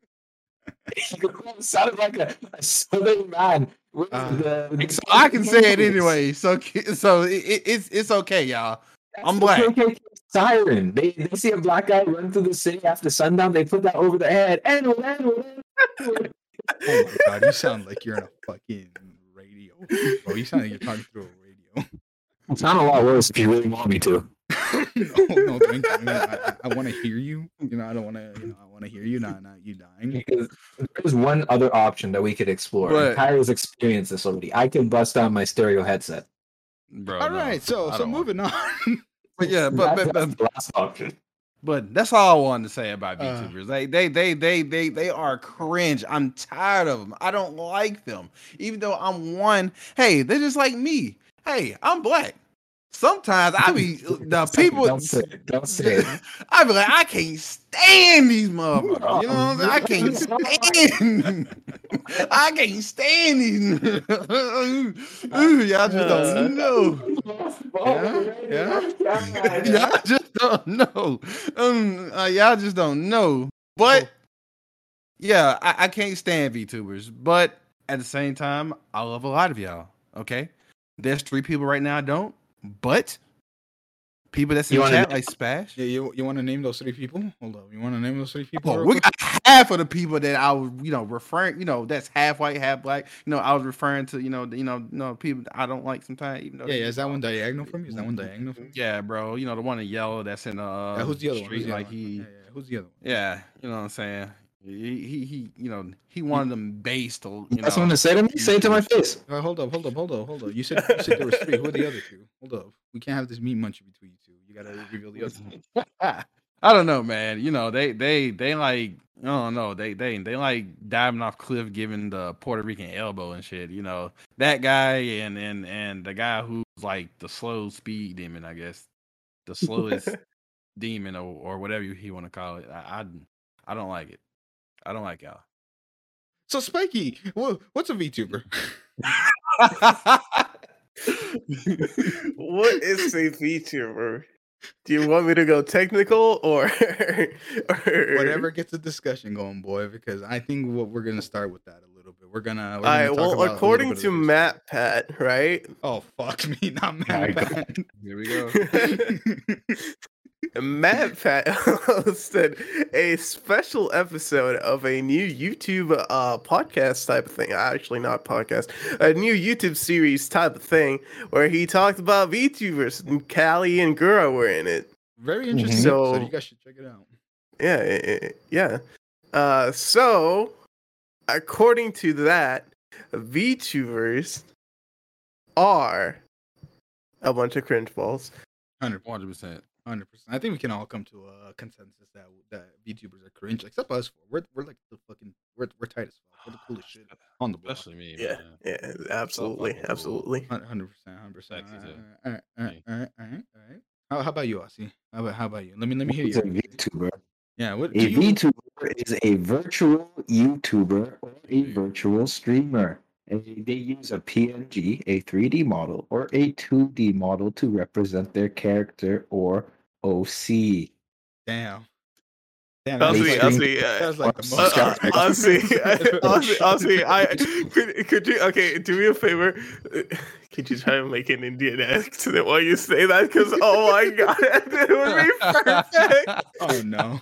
S4: you sounded like a, a southern man.
S3: Uh,
S4: the-
S5: So I can say it anyway. So so it, it- it's it's okay, y'all.
S4: That's
S5: I'm black.
S4: KKK Siren. They they see a black guy run through the city after sundown. They put that over their head. And
S3: oh my god, you sound like you're in a fucking radio, bro. You sound like you're talking through a radio.
S4: it's not a lot worse if you really want me to.
S3: No, no, thank you. I, I, want to hear you. You know, I don't want to. You know, I want to hear you, not not you dying.
S4: Because there's one other option that we could explore.
S5: What?
S4: And Kyrie's experienced this already. I can bust on my stereo headset.
S5: Bro,
S3: All
S5: no,
S3: right, so so
S5: don't want-
S3: moving on.
S5: But yeah, but
S4: That's-
S5: but, but
S4: that's the last option.
S5: But that's all I wanted to say about
S3: Uh.
S5: VTubers. they, they, they, they, they, they are cringe. I'm tired of them. I don't like them. Even though I'm one, hey, they're just like me. Hey, I'm black. Sometimes I be the people.
S4: Don't say it. Don't say it.
S5: I be like, I can't stand these motherfuckers. You know what I'm saying? I can't stand. I can't stand these. Ooh, y'all just don't know.
S3: Yeah, yeah.
S5: y'all just don't know. Um, uh, y'all just don't know. But yeah, I, I can't stand VTubers. But at the same time, I love a lot of y'all. Okay, there's three people right now I don't. But people that's in
S4: You
S5: the
S4: wanna
S5: chat
S4: name-
S5: like Spash.
S3: Yeah, you you want to name those three people? Hold up, you want to name those three people?
S5: Oh, we got half of the people that I was, you know, referring, you know, that's half white, half black. You know, I was referring to, you know, the- you know, you know, people I don't like sometimes. Even though
S3: yeah, yeah. Is that one diagonal from you? Is that one diagonal from you?
S5: Yeah, bro. You know, the one in yellow that's in uh,
S3: Yeah, who's the other one?
S5: street,
S3: Who's the other
S5: like
S3: one?
S5: he,
S3: Yeah, yeah. Who's the other one?
S5: Yeah, you know what I'm saying. He he, he you know he wanted them based to you
S4: That's
S5: know.
S4: something to say to me. Say it to my face.
S3: Uh, hold up, hold up, hold up, hold up. You said you said there was three. Who are the other two? Hold up. We can't have this meat munchie between you two. You gotta reveal the other. two.
S5: I don't know, man. You know they they they like I don't know they they they like diving off cliff, giving the Puerto Rican elbow and shit. You know that guy and and and the guy who's like the slow speed demon, I guess the slowest demon or or whatever you he want to call it. I, I I don't like it. I don't like y'all.
S3: So Spiky, what's a VTuber?
S2: what is a VTuber? Do you want me to go technical or, or
S3: Whatever gets the discussion going, boy. Because I think what we're gonna start with that a little bit. We're gonna. We're
S2: All
S3: gonna
S2: right.
S3: talk
S2: Well,
S3: about
S2: according to Matt Pat, right?
S3: Oh fuck me, not Matt. Pat.
S5: Here we go.
S2: Matt Pat hosted a special episode of a new YouTube uh, podcast type of thing. Actually, not podcast, a new YouTube series type of thing where he talked about VTubers and Calli and Gura were in it.
S3: Very interesting.
S2: So-
S3: episode. you guys should check it out.
S2: Yeah, eh, yeah. Uh, so, according to that, VTubers are a bunch of cringe balls.
S3: Hundred
S5: Hundred percent.
S3: Hundred percent. I think we can all come to a consensus that that VTubers are cringe, except us. Four. We're we're like the fucking we're we're tight as fuck. We're the coolest shit on the block.
S5: Especially me.
S2: Yeah,
S5: man.
S2: yeah, absolutely,
S5: fucking
S2: absolutely.
S3: Hundred percent. Hundred percent. All right. All right. All right. All right. All right. How, how about you, Ozzy? How about how about you? Let me let me hear
S4: What's a
S3: you.
S4: VTuber?
S3: Yeah. What
S4: A
S3: do you,
S4: VTuber is a virtual YouTuber or a virtual streamer. And they use a PNG, a 3D model, or a 2D model to represent their character or OC.
S3: Damn. Damn.
S2: I'll
S3: that was
S2: see,
S3: like-
S2: I'll see. Uh,
S3: like the most.
S2: I'll see. I'll see. I'll see. I could, could you okay? Do me a favor. Could you try to make an Indian accent while you say that? Because oh my god, it would be perfect.
S3: Oh no.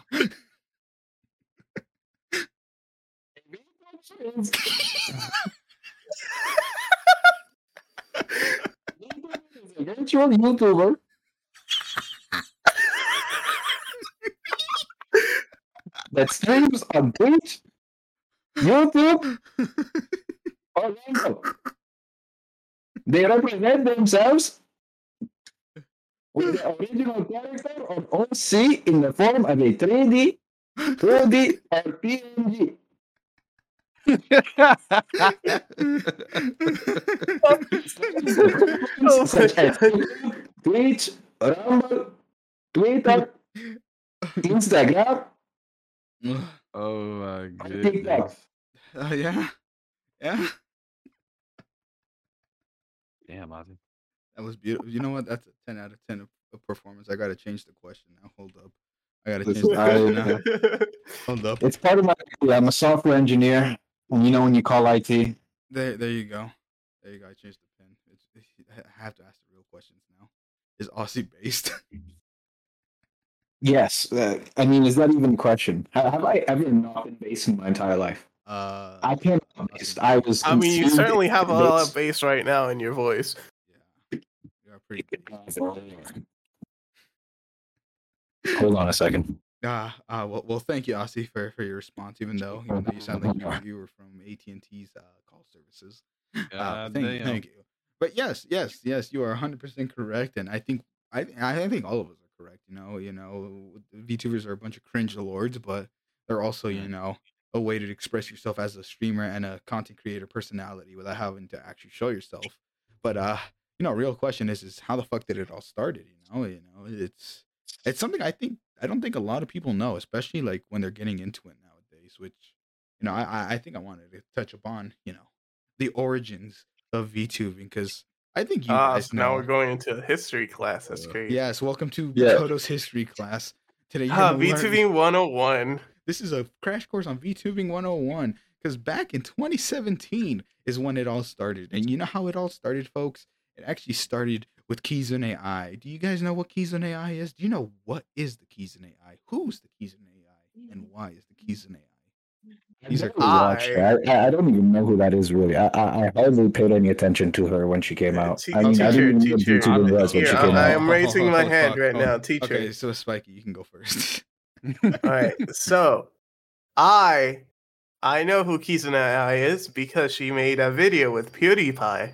S4: a virtual YouTuber that streams on Twitch, YouTube, or Rumble. They represent themselves with the original character of OC in the form of a 3D, 2D, or PNG.
S2: Oh
S4: such as Twitch, Rumble, Twitter, Instagram,
S5: Oh my
S4: TikTok.
S5: goodness.
S3: Uh, yeah. Yeah,
S5: Damn, Ozzy.
S3: that was beautiful. You know what? That's a ten out of ten of, of performance. I gotta change the question now. Hold up. I gotta change the question now. Hold up.
S4: It's part of my. I'm a software engineer, and you know when you call IT.
S3: There, there you go. There you go. I changed the pin. It's, I have to ask the real questions now. Is Ozzy based?
S4: Yes, uh, I mean, is that even a question? Have, have I ever not been based in my entire life?
S3: uh,
S4: I can't based. I was.
S2: I mean, you certainly have a lot of bass right now in your voice.
S3: yeah, you are pretty. based.
S4: Hold on a second.
S3: Ah, uh, well, well, thank you, Ozzy, for, for your response. Even though, even though you sound like you were, you were from AT and T's uh, call services. Uh,
S5: God
S3: thank,
S5: damn.
S3: thank you. But yes, yes, yes, you are 100 percent correct, and I think I I think all of us are correct. You know, you know, VTubers are a bunch of cringe lords, but they're also you know a way to express yourself as a streamer and a content creator personality without having to actually show yourself. But uh, you know, real question is is how the fuck did it all started? You know, you know, it's it's something I think I don't think a lot of people know, especially like when they're getting into it nowadays. Which you know, I I- I think I wanted to touch upon you know the origins of VTubing because I think you
S2: Ah,
S3: guys
S2: so now we're going into a history class. That's
S5: Uh,
S2: crazy.
S3: Yes, welcome to
S4: Yeah.
S3: Koto's history class. Today you're
S2: Ah,
S3: gonna learn-
S2: VTubing 101.
S3: This is a crash course on VTubing 101 because back in 2017 is when it all started. And you know how it all started, folks? It actually started with Kizuna AI. Do you guys know what Kizuna AI is? Do you know what is the Kizuna AI? Who's the Kizuna AI? And why is the Kizuna AI? These are
S4: I've
S2: I-
S4: I, I don't even know who that is really. I, I, I hardly paid any attention to her when she came out.
S2: te-
S4: I mean, I didn't even know what
S2: teacher.
S4: VTuber was when
S2: Here,
S4: she
S2: I'm-
S4: came
S2: I
S4: out.
S2: am raising my hand right now, teacher.
S3: Okay, so Spiky, you can go first.
S2: All right. So, I I know who Kizuna AI is because she made a video with PewDiePie.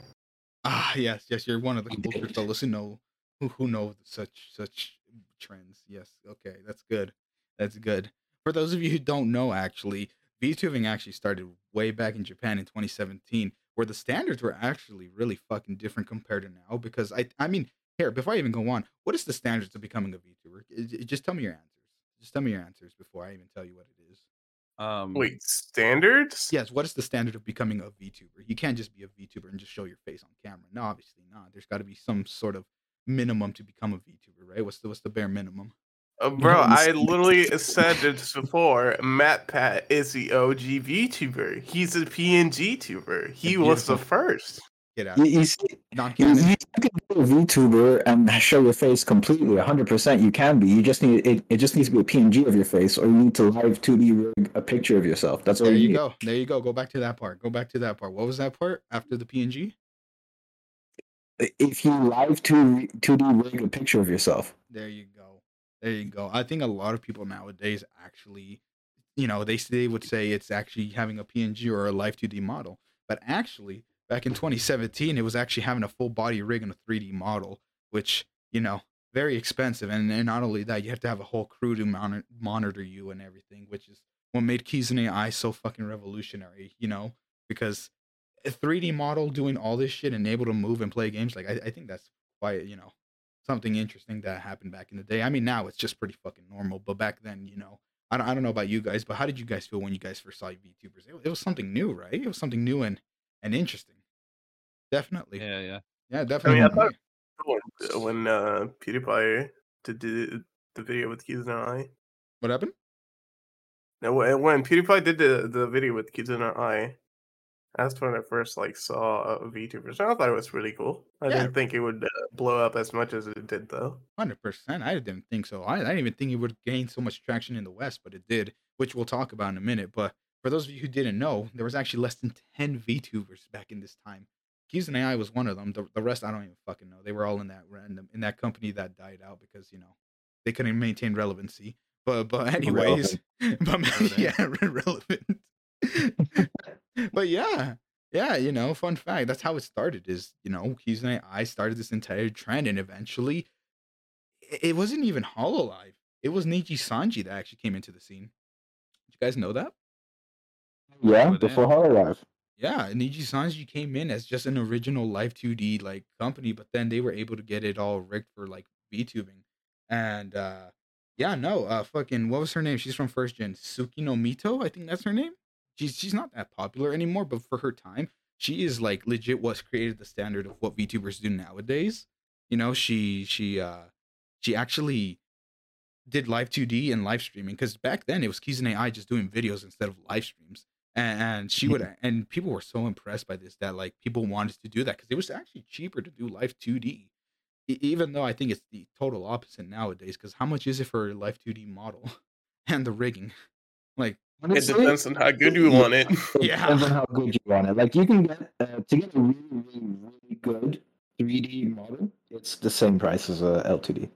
S3: Ah, yes, yes, you're one of the culture fellows who know who who know such such trends. Yes, okay, that's good. That's good. For those of you who don't know, actually, VTubing actually started way back in Japan in 2017, where the standards were actually really fucking different compared to now. Because I, I mean, here before I even go on, what is the standards of becoming a VTuber? I- I- Just tell me your answers. Just tell me your answers before I even tell you what it is.
S5: Um,
S2: Wait, standards?
S3: Yes, what is the standard of becoming a VTuber? You can't just be a VTuber and just show your face on camera. No, obviously not. There's got to be some sort of minimum to become a VTuber, right? What's the what's the bare minimum?
S2: Uh, bro, I literally said this before. Matt Pat is the OG VTuber. He's a PNG tuber. He was the first.
S3: Get out.
S4: You, you see,
S3: Non
S4: you,
S3: canon.
S4: you can be a VTuber and show your face completely, 100%. You can be. You just need it. It just needs to be a PNG of your face, or you need to live 2D rig a picture of yourself. That's all
S3: There
S4: you
S3: you
S4: need.
S3: go. There you go. Go back to that part. Go back to that part. What was that part after the PNG?
S4: If you live 2 2D rig a picture of yourself,
S3: There you go. There you go. I think a lot of people nowadays actually, you know, they they would say it's actually having a PNG or a Live 2D model, but actually back in 2017 it was actually having a full body rig and a 3D model, which you know very expensive, and, and not only that, you have to have a whole crew to monitor monitor you and everything, which is what made Kizuna AI so fucking revolutionary, you know, because a 3D model doing all this shit and able to move and play games, like I, I think that's quite you know something interesting that happened back in the day. I mean, now it's just pretty fucking normal, but back then, you know, I don't, I don't know about you guys, but how did you guys feel when you guys first saw VTubers? It, it was something new, right? It was something new and and interesting. Definitely, yeah,
S5: yeah, yeah.
S3: definitely.
S2: I thought- When, when uh, PewDiePie did the, the video with Kizuna AI.
S3: what happened?
S2: No, when when PewDiePie did the, the video with Kizuna AI, that's when I first like saw uh, VTubers. I thought it was really cool. I
S3: Yeah.
S2: didn't think it would uh, blow up as much as it did, though.
S3: Hundred percent. I didn't think so. I, I didn't even think it would gain so much traction in the West, but it did, which we'll talk about in a minute. But for those of you who didn't know, there was actually less than ten VTubers back in this time. Kizuna AI was one of them. The, the rest I don't even fucking know. They were all in that random in that company that died out because you know they couldn't maintain relevancy. But but anyways, but yeah, relevant. But yeah, yeah, you know, fun fact. That's how it started. Is you know, Kizuna AI started this entire trend, and eventually, it, it wasn't even Hololive. It was Niji Sanji that actually came into the scene. Did you guys know that?
S4: yeah,
S5: damn.
S4: before Hololive.
S3: Yeah, Niji Sanji came in as just an original Live 2D like company, but then they were able to get it all rigged for like VTubing. And uh yeah, no, uh fucking what was her name? She's from first gen. Tsukino Mito, I think that's her name. She's she's not that popular anymore, but for her time, she is like legit what's created the standard of what VTubers do nowadays. You know, she she uh she actually did live 2D and live streaming because back then it was Kizuna AI just doing videos instead of live streams. And, and she would and people were so impressed by this that like people wanted to do that because it was actually cheaper to do live 2D. even though I think it's the total opposite nowadays, because how much is it for a live 2D model and the rigging? Like,
S2: It depends on how good you want it.
S4: It
S3: Yeah.
S4: depends on how good you want it. Like you can get uh, to get a really, really, really good 3D model. It's the same price as a L2D.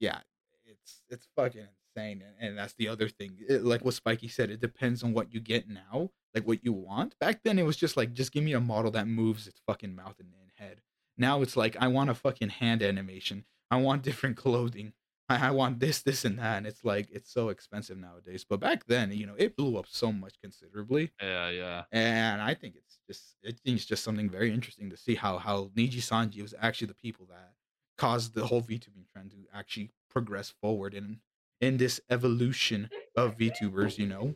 S3: yeah, it's it's fucking insane, and, and that's the other thing. It, like what Spiky said, it depends on what you get now, like what you want. Back then, it was just like, just give me a model that moves its fucking mouth and, and head. Now it's like, I want a fucking hand animation. I want different clothing. I, I want this, this, and that. And it's like, it's so expensive nowadays. But back then, you know, it blew up so much considerably.
S5: Yeah, yeah.
S3: and I think it's just I think it's just something very interesting to see how how Niji Sanji was actually the people that caused the whole VTubing trend to actually progress forward in in this evolution of VTubers. You know,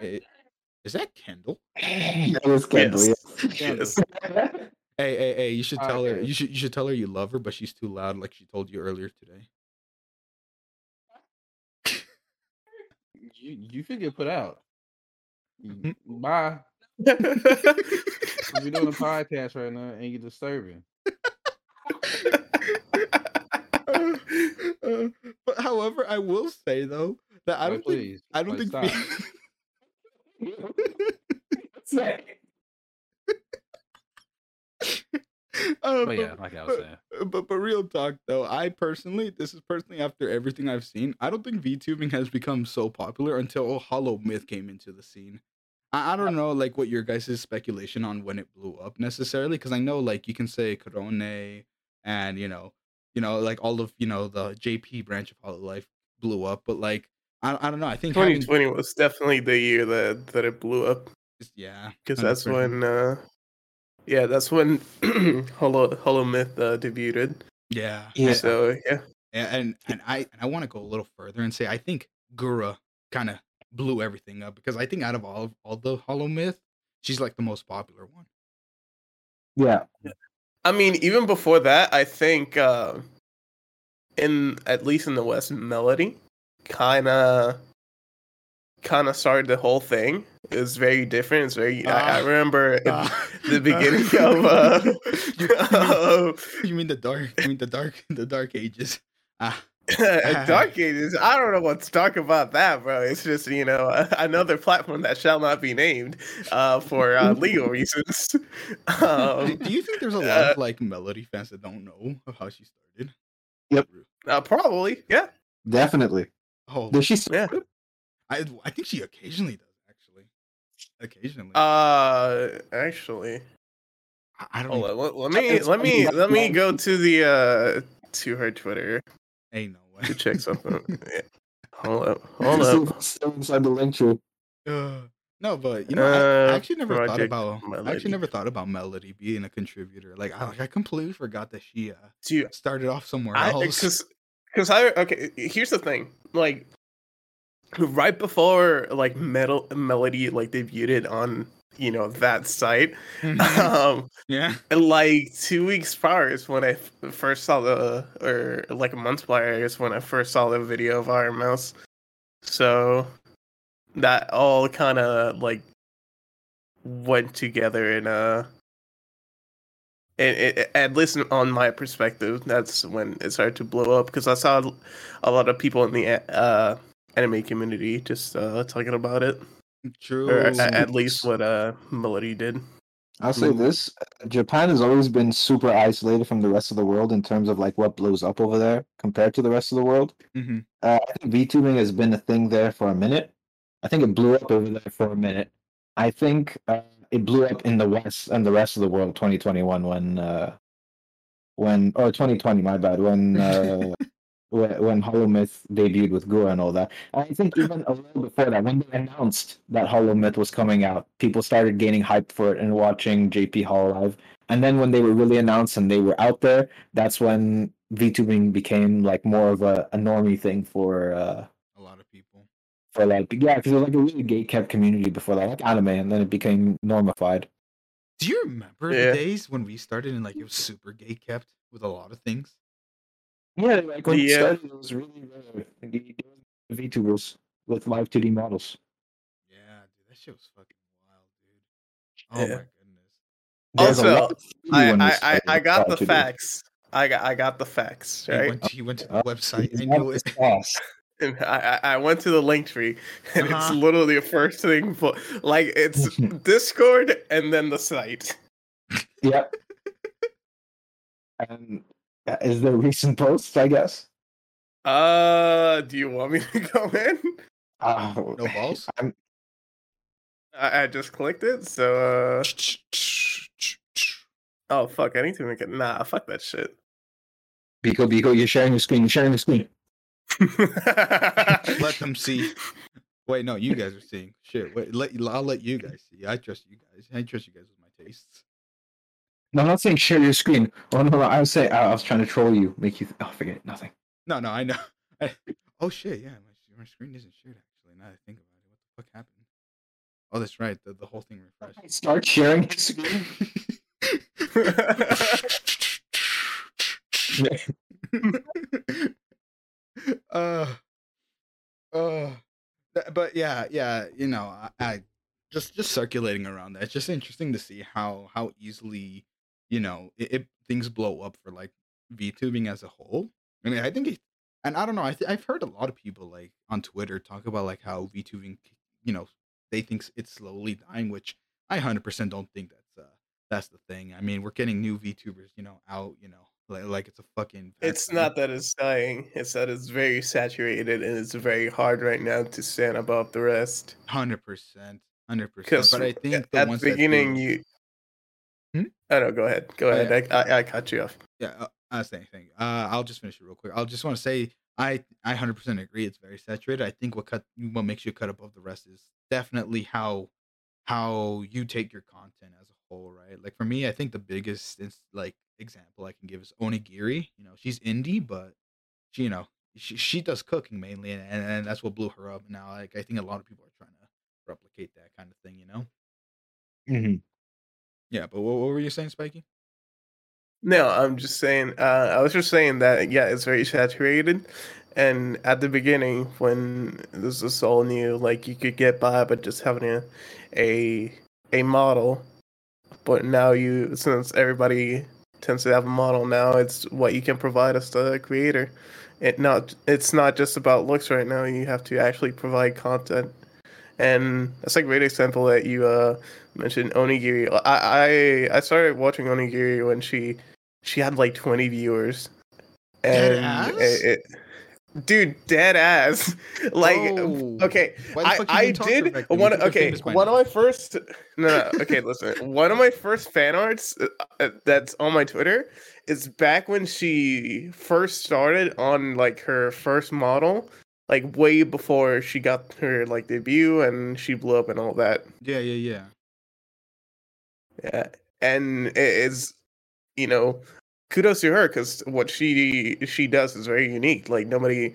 S3: Eh, is that Kendall?
S4: That was Kendall.
S2: Yes.
S4: yes.
S2: Yes.
S3: Hey, hey, hey! You should tell her. You should you should tell her you love her, but she's too loud, like she told you earlier today.
S5: You you should get put out.
S3: Mhm.
S5: Bye. We're doing a podcast right now, and you're disturbing.
S3: Uh, but however, I will say though that I don't think
S5: please,
S3: I don't
S5: like,
S3: think.
S5: stop.
S3: Uh,
S5: But yeah, like I was saying.
S3: but, but but real talk though, I personally, this is personally after everything I've seen, I don't think VTubing has become so popular until HoloMyth came into the scene. I, I don't know like what your guys' speculation on when it blew up necessarily, because I know like you can say Korone and you know, you know, like all of you know the JP branch of Hololive blew up, but like I, I don't know. I think having,
S2: 2020 was definitely the year that that it blew up
S3: yeah,
S2: because that's when, uh, yeah, that's when Hollow HoloMyth uh, debuted.
S3: yeah,
S4: Yeah.
S2: So yeah,
S3: and and, and I and I want to go a little further and say I think Gura kind of blew everything up because I think out of all of all the HoloMyth, she's like the most popular one.
S4: Yeah.
S2: I mean, even before that, I think uh, in at least in the West, Melody kind of kind of started the whole thing. It was very different. It's very. I, I
S3: Ah.
S2: remember in
S3: Ah.
S2: the beginning of. Uh,
S3: You mean the dark? You mean the dark? The dark ages? Ah,
S2: Dark Ages. I don't know what to talk about that, bro. It's just you know another platform that shall not be named uh, for uh, legal reasons.
S3: do,
S2: Um,
S3: do you think there's a lot
S2: uh,
S3: of like Melody fans that don't know of how she started?
S4: Yep.
S2: uh, probably, yeah.
S4: Definitely.
S3: Oh,
S4: Does she?
S2: Yeah.
S3: I I think she occasionally does actually. Occasionally.
S2: Uh, actually,
S3: I, I don't.
S2: hold
S3: even-
S2: Let, let me
S4: It's
S2: let me
S4: funny,
S2: let me go to the uh to her Twitter
S3: Ain't no way.
S2: to check something. Yeah. Hold up, hold up.
S4: Still inside the link tree.
S3: Uh, no, but you know, I, I
S2: Uh,
S3: actually never thought
S2: Project
S3: about. I actually never thought about Melody being a contributor. Like, I, I completely forgot that she uh,
S2: Dude,
S3: started off somewhere
S2: I
S3: else.
S2: because because I okay. Here's the thing, like right before like metal melody like debuted on you know that site.
S3: Mhm.
S2: um
S3: yeah,
S2: like two weeks prior is when I f- first saw the or like a month prior is when I first saw the video of Ironmouse. So that all kind of like went together and uh and it, at least on my perspective that's when it started to blow up because I saw a lot of people in the uh anime community just uh talking about it
S3: true.
S2: or a- at least what uh Melody did
S4: I'll say this: Japan has always been super isolated from the rest of the world in terms of like what blows up over there compared to the rest of the world.
S3: Mhm.
S4: Uh, I think VTubing has been a thing there for a minute. I think it blew up over there for a minute. I think uh, it blew up in the West and the rest of the world 2021 when uh, when or 2020 my bad when uh, when, when HoloMyth debuted with Gura and all that. I think even a little before that, when they announced that HoloMyth was coming out, people started gaining hype for it and watching JP Hololive. And then when they were really announced and they were out there, that's when VTubing became like more of a, a normie thing for uh,
S3: a lot of people.
S4: for like yeah, because it was like a really gay kept community before that, like anime, and then it became normified.
S3: Do you remember
S2: Yeah.
S3: the days when we started and like it was super gay kept with a lot of things?
S4: Yeah, like when it
S2: Yeah.
S4: started, it was really rare. Like, you- VTubers with live 2D models.
S3: Yeah, dude, that shit was fucking wild, dude. Oh
S2: Yeah.
S3: my goodness.
S4: There's a
S2: Also,
S4: lot of 3D
S2: I,
S4: when we
S2: I, I, I got the
S4: 2D.
S2: facts. I got I got the facts,
S3: He
S2: right?
S3: went to, he went to the
S4: Uh,
S3: website.
S4: It's
S3: I
S4: not
S3: knew it.
S2: And I, I I went to the link tree, and
S3: Uh-huh.
S2: it's literally the first thing. For, like it's Discord and then the site.
S4: Yep. and uh, is there recent posts? I guess.
S2: Uh, do you want me to go in?
S4: Uh,
S3: No balls.
S4: I'm
S2: I, I just clicked it, so uh, oh fuck, I need to make it. Nah, fuck that shit.
S4: Biko Biko. You're sharing your screen. You're sharing your screen.
S3: Let them see. Wait, no, you guys are seeing. Shit, wait, let I'll let you guys see. I trust you guys. I trust you guys with my tastes.
S4: No, I'm not saying share your screen. Oh no, I was saying I was trying to troll you, make you. oh, forget it, nothing.
S3: No, no, I know. I, oh shit, yeah, my, my screen isn't shared actually. Now that I think about it, what the fuck happened? Oh, that's right. The, the whole thing refreshed.
S4: Start sharing your screen.
S3: uh, uh, but yeah, yeah, you know, I, I just just circulating around that. It's just interesting to see how how easily, you know, it, it things blow up for like VTubing as a whole. I mean, I think it, and I don't know. I th- I've heard a lot of people like on Twitter talk about like how VTubing, you know, they think it's slowly dying, which I hundred percent don't think that's uh that's the thing. I mean, we're getting new VTubers, you know, out, you know, like like it's a fucking.
S2: it's not that it's dying; it's that it's very saturated and it's very hard right now to stand above the rest.
S3: Hundred percent, hundred percent. But I think the
S2: at
S3: ones
S2: the beginning,
S3: do,
S2: you.
S3: Hmm?
S2: I know. Go ahead. Go
S3: Oh,
S2: ahead. I, I I cut you off.
S3: yeah, uh, I was saying thing. Uh, I'll just finish it real quick. I'll just want to say I I hundred percent agree. It's very saturated. I think what cut what makes you cut above the rest is definitely how how you take your content as a whole, right? Like for me, I think the biggest ins- like example I can give is Onigiri. You know, she's indie, but she you know she she does cooking mainly, and, and, and that's what blew her up. Now, like I think a lot of people are trying to replicate that kind of thing. You know.
S4: Mm-hmm.
S3: Yeah, but what, what were you saying, Spiky?
S2: No, I'm just saying. Uh, I was just saying that yeah, it's very saturated, and at the beginning when this was all new, like you could get by, but just having a a a model. But now you, since everybody tends to have a model now, it's what you can provide as the creator. It not it's not just about looks right now. You have to actually provide content, and that's a great example that you uh mentioned Onigiri. I I I started watching Onigiri when she she had like 20 viewers.
S3: Dead
S2: And
S3: ass?
S2: it, it- dude, dead ass. like
S3: Oh.
S2: okay, I, I
S3: didn't talk to her
S2: did
S3: back then? We
S2: one okay, one of my first No, no, okay, listen. One of my first fan arts uh, uh, that's on my Twitter is back when she first started on like her first model, like way before she got her like debut and she blew up and all that.
S3: Yeah, yeah, yeah.
S2: Yeah, and it is, you know, kudos to her because what she she does is very unique. Like nobody,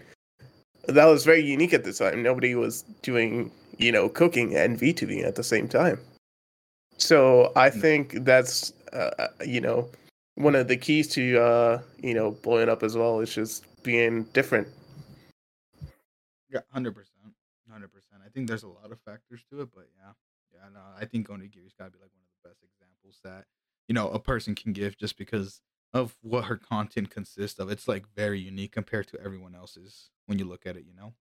S2: that was very unique at the time. Nobody was doing, you know, cooking and VTubing at the same time. So I
S3: Mm.
S2: think that's, uh, you know, one of the keys to, uh, you know, blowing up as well is just being different.
S3: Yeah, hundred percent, hundred percent. I think there's a lot of factors to it, but yeah, yeah. No, I think Onigiri's got to be like one of the best examples that you know a person can give just because of what her content consists of. It's like very unique compared to everyone else's when you look at it. You know.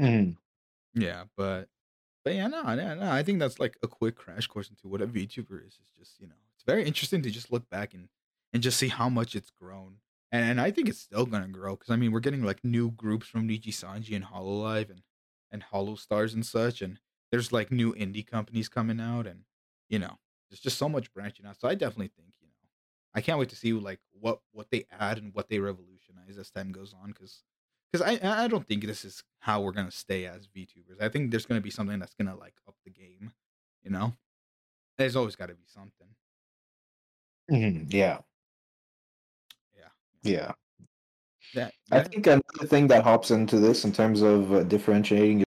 S4: Mm.
S3: Yeah, but but yeah, no, no, no. I think that's like a quick crash course into what a VTuber is. It's just you know, it's very interesting to just look back and and just see how much it's grown. And, and I think it's still gonna grow because I mean we're getting like new groups from Niji Sanji and Hololive and and Holostars and such, and there's like new indie companies coming out, and you know, there's just so much branching out. So I definitely think you know, I can't wait to see like what what they add and what they revolutionize as time goes on because because I I don't think this is how we're gonna stay as VTubers. I think there's gonna be something that's gonna like up the game. You know, there's always got to be something.
S4: Mhm, Yeah,
S3: Yeah.
S4: yeah.
S3: That,
S4: I think another thing that hops into this in terms of uh, differentiating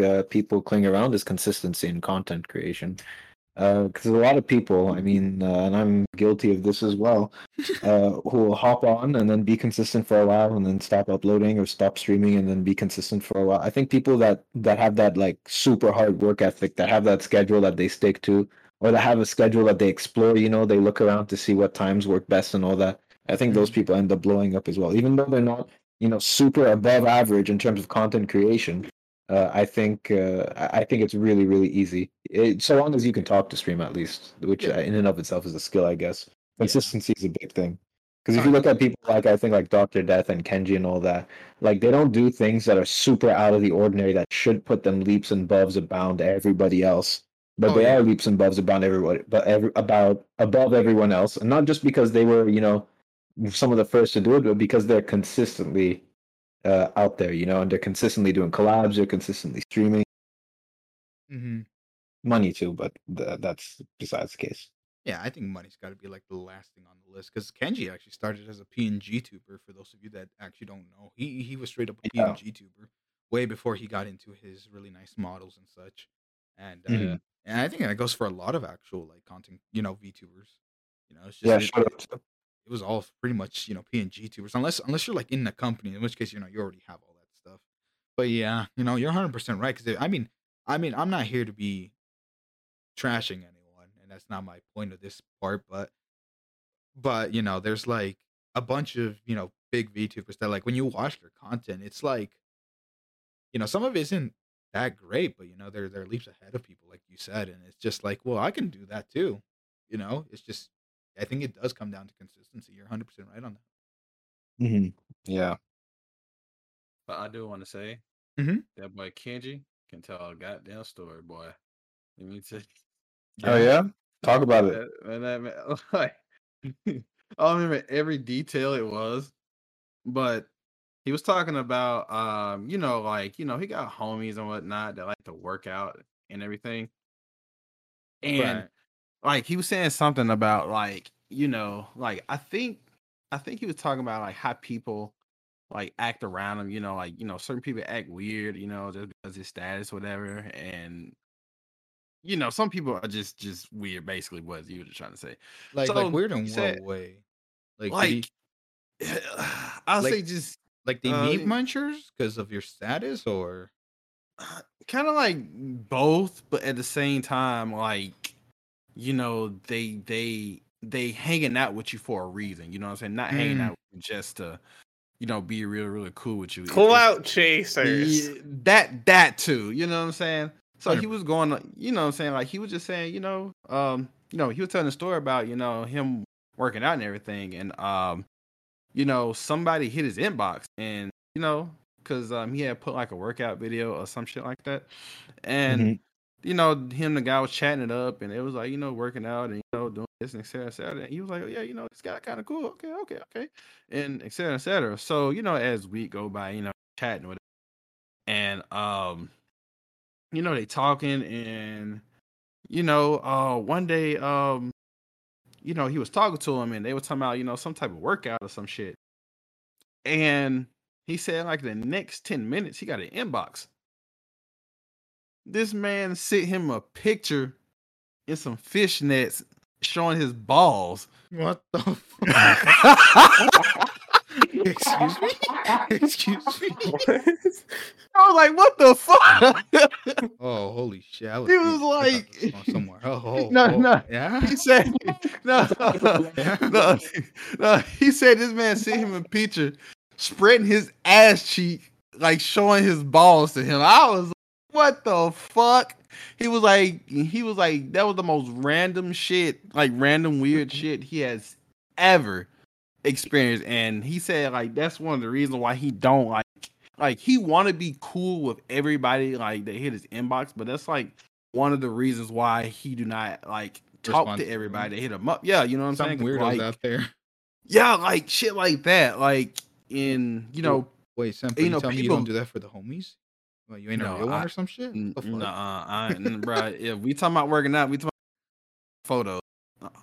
S4: uh, people cling around is consistency in content creation. Because a lot of people, I mean, uh, and I'm guilty of this as well, uh, who will hop on and then be consistent for a while and then stop uploading or stop streaming and then be consistent for a while. I think people that that have that like super hard work ethic, that have that schedule that they stick to, or that have a schedule that they explore, you know, they look around to see what times work best and all that. I think those people end up blowing up as well, even though they're not, you know, super above average in terms of content creation. Uh, I think uh, I think it's really really easy. It, so long as you can talk to stream at least, which
S3: Yeah.
S4: uh, in and of itself is a skill, I guess. Consistency is a big thing. Because if you look at people like I think like Doctor Death and Kenji and all that, like they don't do things that are super out of the ordinary that should put them leaps and boves abound everybody else. But
S3: Oh,
S4: they
S3: yeah.
S4: are leaps and boves abound everybody, but every, about above everyone else, and not just because they were you know some of the first to do it, but because they're consistently uh, out there, you know, and they're consistently doing collabs, they're consistently streaming
S3: Mhm.
S4: money too, but th- that's besides the case.
S3: Yeah, I think money's got to be like the last thing on the list because Kenji actually started as a PNG tuber. For those of you that actually don't know, he he was straight up a
S4: Yeah.
S3: PNG tuber way before he got into his really nice models and such. And uh,
S4: Mhm.
S3: and I think that goes for a lot of actual like content, you know, VTubers. You know, it's just
S4: Yeah,
S3: it,
S4: shout out to
S3: it was all pretty much you know PNG tubers, unless unless you're like in the company, in which case you know you already have all that stuff. But yeah, you know, you're 100 percent right because I mean, I mean, I'm not here to be trashing anyone, and that's not my point of this part. But but you know, there's like a bunch of you know big VTubers that like when you watch their content, it's like you know some of it isn't that great, but you know they're they're leaps ahead of people, like you said, and it's just like, well, I can do that too. You know, it's just I think it does come down to consistency. You're 100 percent right on that.
S4: Mhm. Yeah.
S5: But I do want to say
S3: Mhm.
S5: that boy Kenji can tell a goddamn story, boy. Let me tell you.
S4: Oh yeah. Talk about it.
S5: That, man, that man, like, I don't remember every detail it was, but he was talking about, um, you know, like, you know, he got homies and whatnot that like to work out and everything. And
S3: Right.
S5: Like he was saying something about like, you know, like I think I think he was talking about like how people like act around him, you know, like, you know, certain people act weird, you know, just because his status, whatever. And you know, some people are just just weird, basically what you were just trying to say.
S3: Like
S5: So,
S3: like weird in what way? Like did he-
S5: I'll
S3: like-
S5: say just
S3: like the
S5: uh,
S3: meat munchers because of your status or
S5: kind of like both, but at the same time, like you know, they they they hanging out with you for a reason. You know what I'm saying? Not hanging
S3: Mm.
S5: out with you just to, you know, be really really cool with you. It-
S2: Pull out chasers.
S5: Yeah, that that too. You know what I'm saying? So he was going, you know what I'm saying? Like he was just saying, you know, um, you know, he was telling a story about, you know, him working out and everything. And um, you know, somebody hit his inbox and, you know, because um he had put like a workout video or some shit like that. And
S4: Mhm.
S5: You know, him the guy was chatting it up and it was like, you know, working out and you know, doing this and et cetera, et cetera. And he was like, oh, yeah, you know, this guy kind of cool. Okay, okay, okay. And et cetera, et cetera. So, you know, as week go by, you know, chatting with and um you know they talking and you know uh one day um you know he was talking to him and they were talking about you know some type of workout or some shit and he said like the next 10 minutes he got an inbox this man sent him a picture in some fishnets showing his balls.
S3: What the fuck? excuse me? Excuse me?
S5: I was like what the fuck?
S3: Oh holy shit. I
S5: He was
S3: I
S5: like-
S3: this was going somewhere. Oh, oh,
S5: No,
S3: oh,
S5: no.
S3: yeah?
S5: He said no,
S3: Yeah.
S5: no, no, he said this man sent him a picture spreading his ass cheek, like showing his balls to him. I was like, what the fuck? He was like, he was like, that was the most random shit, like random weird mm-hmm. shit he has ever experienced. And he said like that's one of the reasons why he don't like like he want to be cool with everybody like that hit his inbox, but that's like one of the reasons why he do not like talk
S3: Respond
S5: to everybody that hit him up. Yeah, you know what I'm
S3: some
S5: saying?
S3: weirdos
S5: Like,
S3: out there
S5: yeah, like shit like that. Like in you know,
S3: wait Sam
S5: you know,
S3: tell me you
S5: people-
S3: don't do that for the homies well, you ain't a
S5: No,
S3: real one or some shit
S5: n-
S3: What the
S5: nah, I, n- bruh, If we talking about working out, we talking about photos.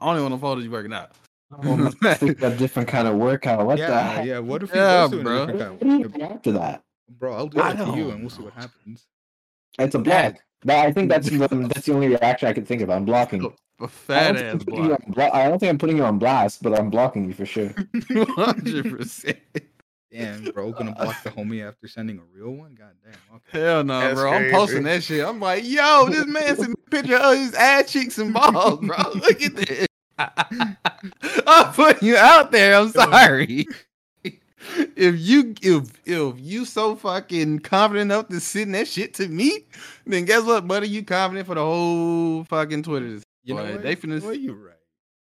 S5: Only want the photos you working out.
S4: Oh, let's think of a different kind of workout. What the
S3: yeah,
S4: heck?
S3: yeah. What if he
S5: Yeah,
S3: goes to
S5: bro.
S4: What
S3: kind
S4: do you do after that?
S3: bro? I'll do
S5: I
S3: that to you, and we'll see what happens.
S4: It's a block. That, I think that's the, that's the only reaction I can think of. I'm blocking.
S5: A
S4: I
S5: fat
S4: don't,
S5: ass
S4: I'm putting you
S5: block.
S4: on bla- I don't think I'm putting you on blast, but I'm blocking you for sure.
S5: Hundred percent.
S3: Damn, bro, gonna block the homie after sending a real one? God damn. Okay.
S5: Hell no,
S2: That's
S5: bro. I'm posting that shit. I'm like, yo, this man sent me a picture of his ass cheeks and balls, bro. Look at this. I'm putting you out there. I'm sorry. If you if if you so fucking confident enough to send that shit to me, then guess what, buddy? You confident for the whole fucking Twitter.
S3: You know
S5: Boy,
S3: what?
S5: they finna-
S3: Well, you're right.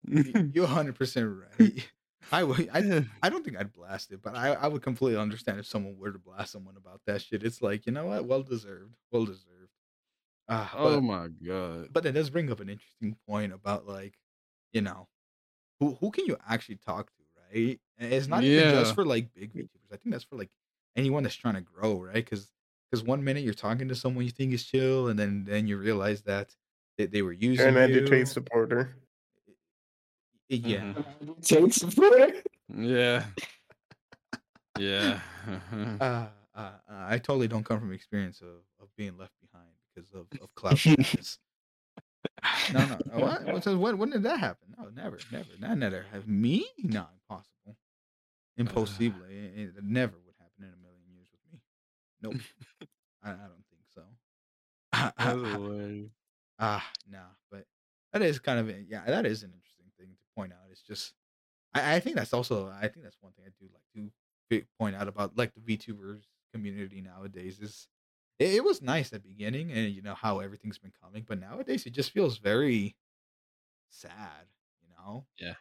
S3: You're 100 percent right. I would. I, I don't think I'd blast it, but I, I would completely understand if someone were to blast someone about that shit. It's like you know what, well deserved, well deserved. Ah,
S5: oh
S3: but,
S5: my god.
S3: but that does bring up an interesting point about like, you know, who who can you actually talk to, right? And it's not even just for like big VTubers. I think that's for like anyone that's trying to grow, right? Because because one minute you're talking to someone you think is chill, and then then you realize that they, they were using
S2: An
S3: you.
S2: agitate supporter.
S3: Yeah.
S5: Mhm.
S4: Take support.
S5: Yeah. Yeah.
S3: Uh, uh, uh, I totally don't come from experience of, of being left behind because of, of cloud no, no. no, What? What, so when, when did that happen? No, never, never. That never have me? No, impossible. Impossible. It, it never would happen in a million years with me. Nope. I, I don't think so.
S5: That's hilarious.
S3: Ah, nah, but that is kind of yeah, that is an interesting thing to point out. It's just I, I think that's also I think that's one thing I do like to point out about like the VTubers community nowadays is it, it was nice at the beginning and you know how everything's been coming, but nowadays it just feels very sad, you know?
S5: Yeah.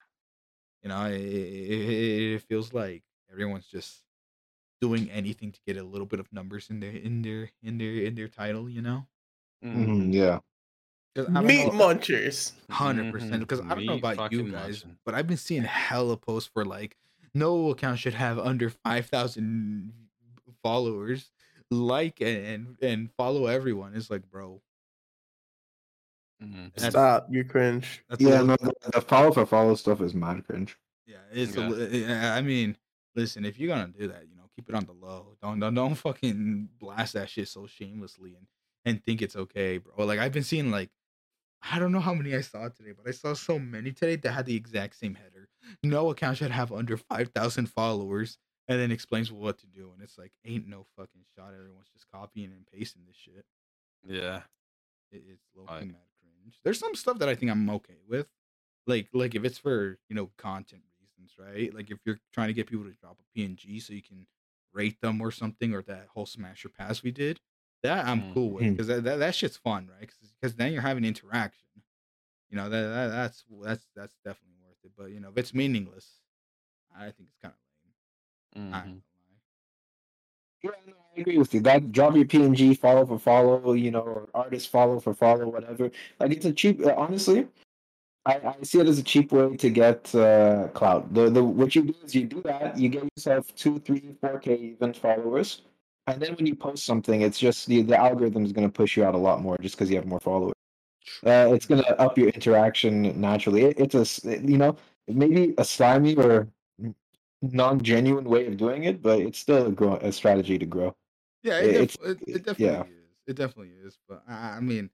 S3: You know, it, it, it feels like everyone's just doing anything to get a little bit of numbers in their in their in their in their title, you know?
S4: Mhm, yeah.
S3: 'Cause
S2: Meat munchers.
S3: Hundred percent. Because I don't know about you guys,
S5: munching.
S3: but I've been seeing hella posts for like no account should have under five thousand followers. Like and and follow everyone. It's like, bro,
S5: Mhm.
S2: Stop, you cringe.
S3: that's
S4: Yeah, no, the, the follow for follow stuff is mad cringe.
S3: yeah. It's
S5: Yeah.
S3: li- yeah, I mean, listen, if you're gonna do that, you know, keep it on the low. Don't don't don't fucking blast that shit so shamelessly and and think it's okay, bro. Like I've been seeing like. I don't know how many I saw today, but I saw so many today that had the exact same header. No account should have under 5,000 followers and then explains what to do. And it's like, ain't no fucking shot. Everyone's just copying and pasting this shit.
S5: Yeah.
S3: It, it's low
S5: Right.
S3: mad cringe. There's some stuff that I think I'm okay with. Like, like if it's for, you know, content reasons, right? Like if you're trying to get people to drop a PNG so you can rate them or something, or that whole smasher pass we did, that I'm
S5: Mm.
S3: cool with because that, that, that shit's fun, right? Because then you're having interaction. You know that, that that's that's that's definitely worth it. But you know if it's meaningless, I think it's kind of lame. I
S5: Mhm.
S3: ain't
S4: Yeah, no, I agree with you. That drop your PNG, follow for follow, you know, or artist follow for follow, whatever. Like it's a cheap. uh, Honestly, I, I see it as a cheap way to get uh, clout. The the what you do is you do that, you get yourself two, three, four k even followers, and then when you post something, it's just the the algorithm is going to push you out a lot more just because you have more followers. Uh, it's going to up your interaction naturally. It, it's a you know maybe a slimy or non-genuine way of doing it, but it's still a, grow, a strategy to grow.
S3: Yeah, it, def- it,
S4: it-
S3: it definitely
S4: yeah.
S3: is. It definitely is. But I, I mean,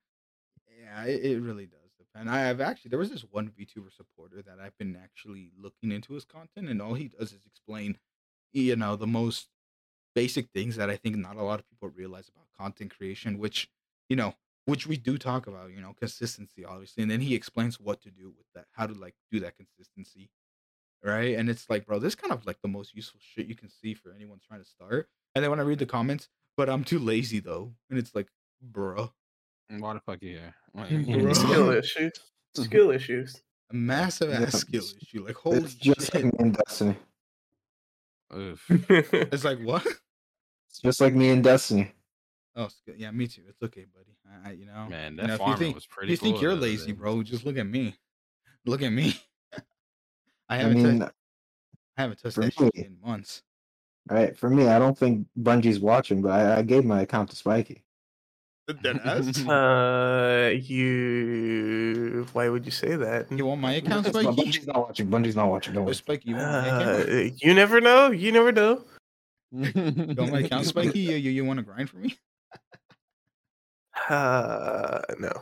S3: yeah, it, it really does depend. I have actually there was this one VTuber supporter that I've been actually looking into his content, and all he does is explain, you know, the most basic things that I think not a lot of people realize about content creation, which you know, which we do talk about. You know, consistency, obviously, and then he explains what to do with that, how to like do that consistency. Right. And it's like, bro, this is kind of like the most useful shit you can see for anyone trying to start. And then when I read the comments, but I'm too lazy though. And it's like, bro.
S5: Mm, why the fuck you here? Why-
S3: Bro.
S2: Skill issues. Skill issues.
S3: a massive ass
S4: Yeah.
S3: skill issue. Like, holy
S4: it's just like
S3: shit.
S4: me and Destiny.
S3: It's like, what?
S4: It's just like me and Destiny.
S3: Oh, skill. yeah, me too. It's okay, buddy. I, I you know,
S5: Man,
S3: you
S5: that
S3: know, if you
S5: farmer
S3: think,
S5: was
S3: if
S5: pretty
S3: You think you're lazy,
S5: day.
S3: bro, just look at me. Look at me. I
S4: I
S3: haven't,
S4: mean,
S3: touched, I haven't touched
S4: for
S3: that shit
S4: me-
S3: in months.
S4: right? For me, I don't think Bungie's watching, but I, I gave my account to Spiky.
S3: Dead ass.
S2: Uh, you. Why would you say that?
S3: You want my account,
S4: It's not-
S3: Spiky?
S4: Bungie's not watching. Bungie's not watching. Don't worry.
S3: Spiky, you want my account?
S2: Uh, you never know. You never know.
S3: You want my account, Spiky? You, you, you want to grind for me?
S2: Uh, no.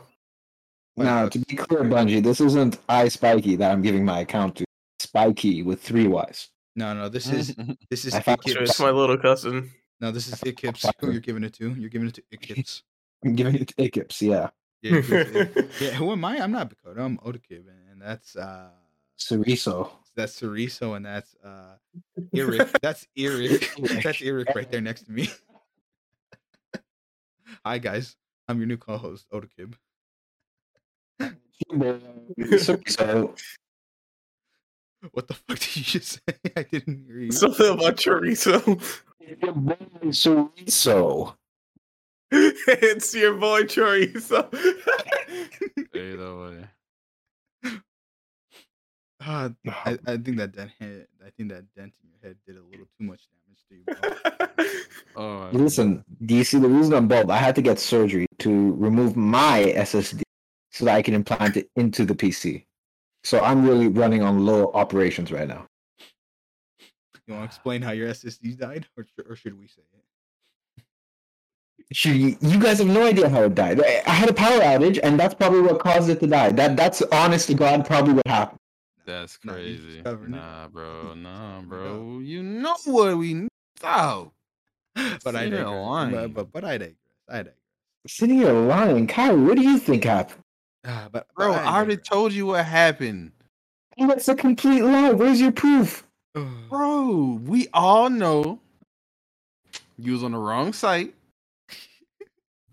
S4: Now, to be clear, Bungie, this isn't I Spiky that I'm giving my account to. Spiky with three Y's.
S3: No, no. This is this is
S4: I found-
S2: Sure,
S3: Ikips.
S2: it's my little cousin.
S3: No, this is Ikips. Who you're giving it to? You're giving it to Ikips.
S4: I'm giving it to Ikips, yeah.
S3: Yeah, yeah. yeah. Who am I? I'm not Bakota. I'm Odakib, and that's uh
S4: Ceriso.
S3: That's Ceriso, and that's uh Eric. That's Eric. that's Eric right there next to me. Hi guys, I'm your new co-host, Odakib.
S4: Ceriso.
S3: What the fuck did you just say? I didn't hear you.
S2: Something about chorizo.
S4: Your boy Ceriso.
S2: it's your boy chorizo.
S5: Either way.
S3: Uh, I, I think that dent hit, I think that dent in your head did a little too much damage to you.
S5: Oh,
S4: Listen, do you see the reason I'm bald? I had to get surgery to remove my SSD so that I can implant it into the PC. So I'm really running on low operations right now.
S3: You want to explain how your SSD died, or, or should we say it?
S4: Should you, you guys have no idea how it died. I I had a power outage, and that's probably what caused it to die. That that's honest to God probably what happened.
S5: That's crazy. Nah, bro. Nah, bro. You know what we saw.
S3: But I digress. But, but but I digress. I digress.
S4: Sitting here lying, Kyle. what do you think happened?
S3: Ah, but
S5: Bro,
S3: but
S5: I already
S3: digress.
S5: told you what happened.
S4: That's a complete lie. Where's your proof?
S5: Bro, we all know you was on the wrong site.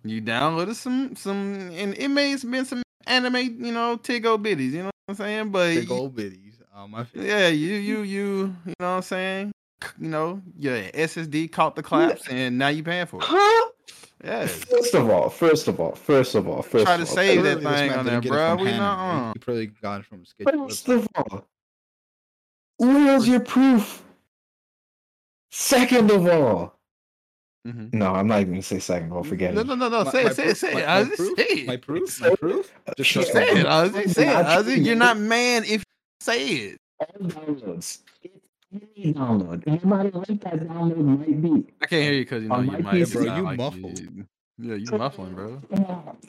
S5: You downloaded some some and it may have been some anime, you know, Tigo bitties, you know what I'm saying? But
S3: Big old biddies. Um, my
S5: yeah, you you you you know what I'm saying? You know, your SSD caught the claps and now you paying for it.
S4: Huh?
S5: Yes.
S4: First of all, first of all, first of all, first
S5: Try
S4: of
S5: to
S4: all,
S5: save
S3: Clearly
S5: that thing on there, bro. We
S3: Hannah,
S5: not on.
S3: He probably got it from a sketchy
S4: First
S3: website.
S4: of all, where's your proof? Second of all,
S5: Mhm.
S4: no, I'm not even gonna say second of. Forget
S5: No,
S4: it.
S5: no, no, no.
S3: My-
S5: Say
S3: my
S5: it, say
S3: proof-
S5: it, say
S3: my-
S5: it.
S3: my
S5: Ozzy,
S3: proof-
S5: say it.
S3: My proof. My proof. Just
S4: Shut
S3: trust
S5: Say it, Ozzy. Say it, Ozzy. You're not man if you say it.
S4: All downloads. Any download, no matter what that download might be.
S5: I can't hear you because you know
S4: On
S5: you might.
S4: PC,
S3: bro, you muffled.
S5: Yeah, you muffling, bro.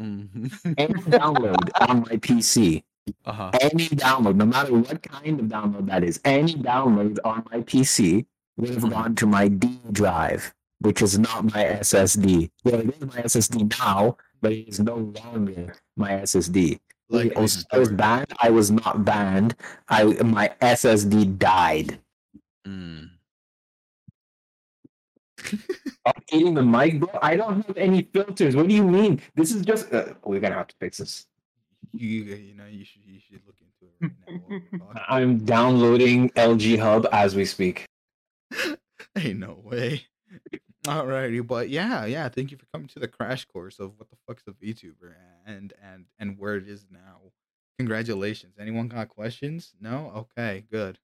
S5: Mhm.
S4: Any download on my PC,
S5: uh huh.
S4: any download, no matter what kind of download that is, any download on my PC have gone to my D drive, which is not my SSD. Well, it is my SSD now, but it is no longer my SSD.
S3: Like
S4: I was, I was banned. I was not banned. I my SSD died.
S5: Mm.
S4: I'm eating the mic, bro. I don't have any filters. What do you mean? This is just. Uh, we're gonna have to fix this.
S3: you, you know, you should you should look into it right now. while we're talking.
S4: I'm downloading LG Hub as we speak.
S3: Ain't no way. Alrighty, but yeah, yeah. Thank you for coming to the crash course of what the fuck's a VTuber and and and where it is now. Congratulations. Anyone got questions? No. Okay, good.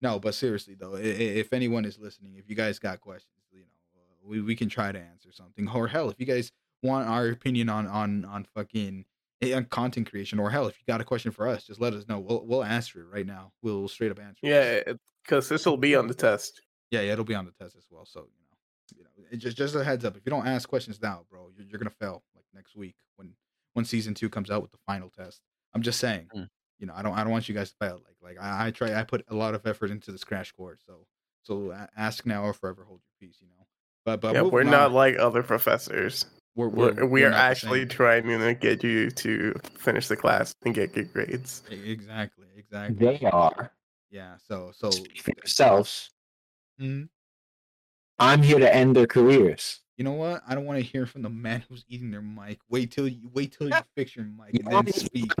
S3: No, but seriously though, if anyone is listening, if you guys got questions, you know, uh, we we can try to answer something. Or hell, if you guys want our opinion on on on fucking eh, on content creation, or hell, if you got a question for us, just let us know. We'll we'll answer it right now. We'll straight up answer.
S2: yeah, because this will be on the test.
S3: Yeah, yeah, it'll be on the test as well. So you know, you know, it just just a heads up. If you don't ask questions now, bro, you're, you're gonna fail like next week when when season two comes out with the final test. I'm just saying.
S5: Mm.
S3: You know, I don't I don't want you guys to fail. Like like I, I try I put a lot of effort into this crash course. So so ask now or forever hold your peace. You know. But but
S2: yeah, we're
S3: moving
S2: not like other professors.
S3: we're
S2: We're,
S3: we're,
S2: we
S3: we're
S2: are actually trying to get you to finish the class and get good grades.
S3: Exactly exactly.
S4: They are.
S3: Yeah. So so
S4: for yourselves.
S3: Mhm.
S4: I'm here to end their careers.
S3: you know what? I don't want to hear from the man who's eating their mic. Wait till you wait till you fix your mic
S4: You
S3: and then speak.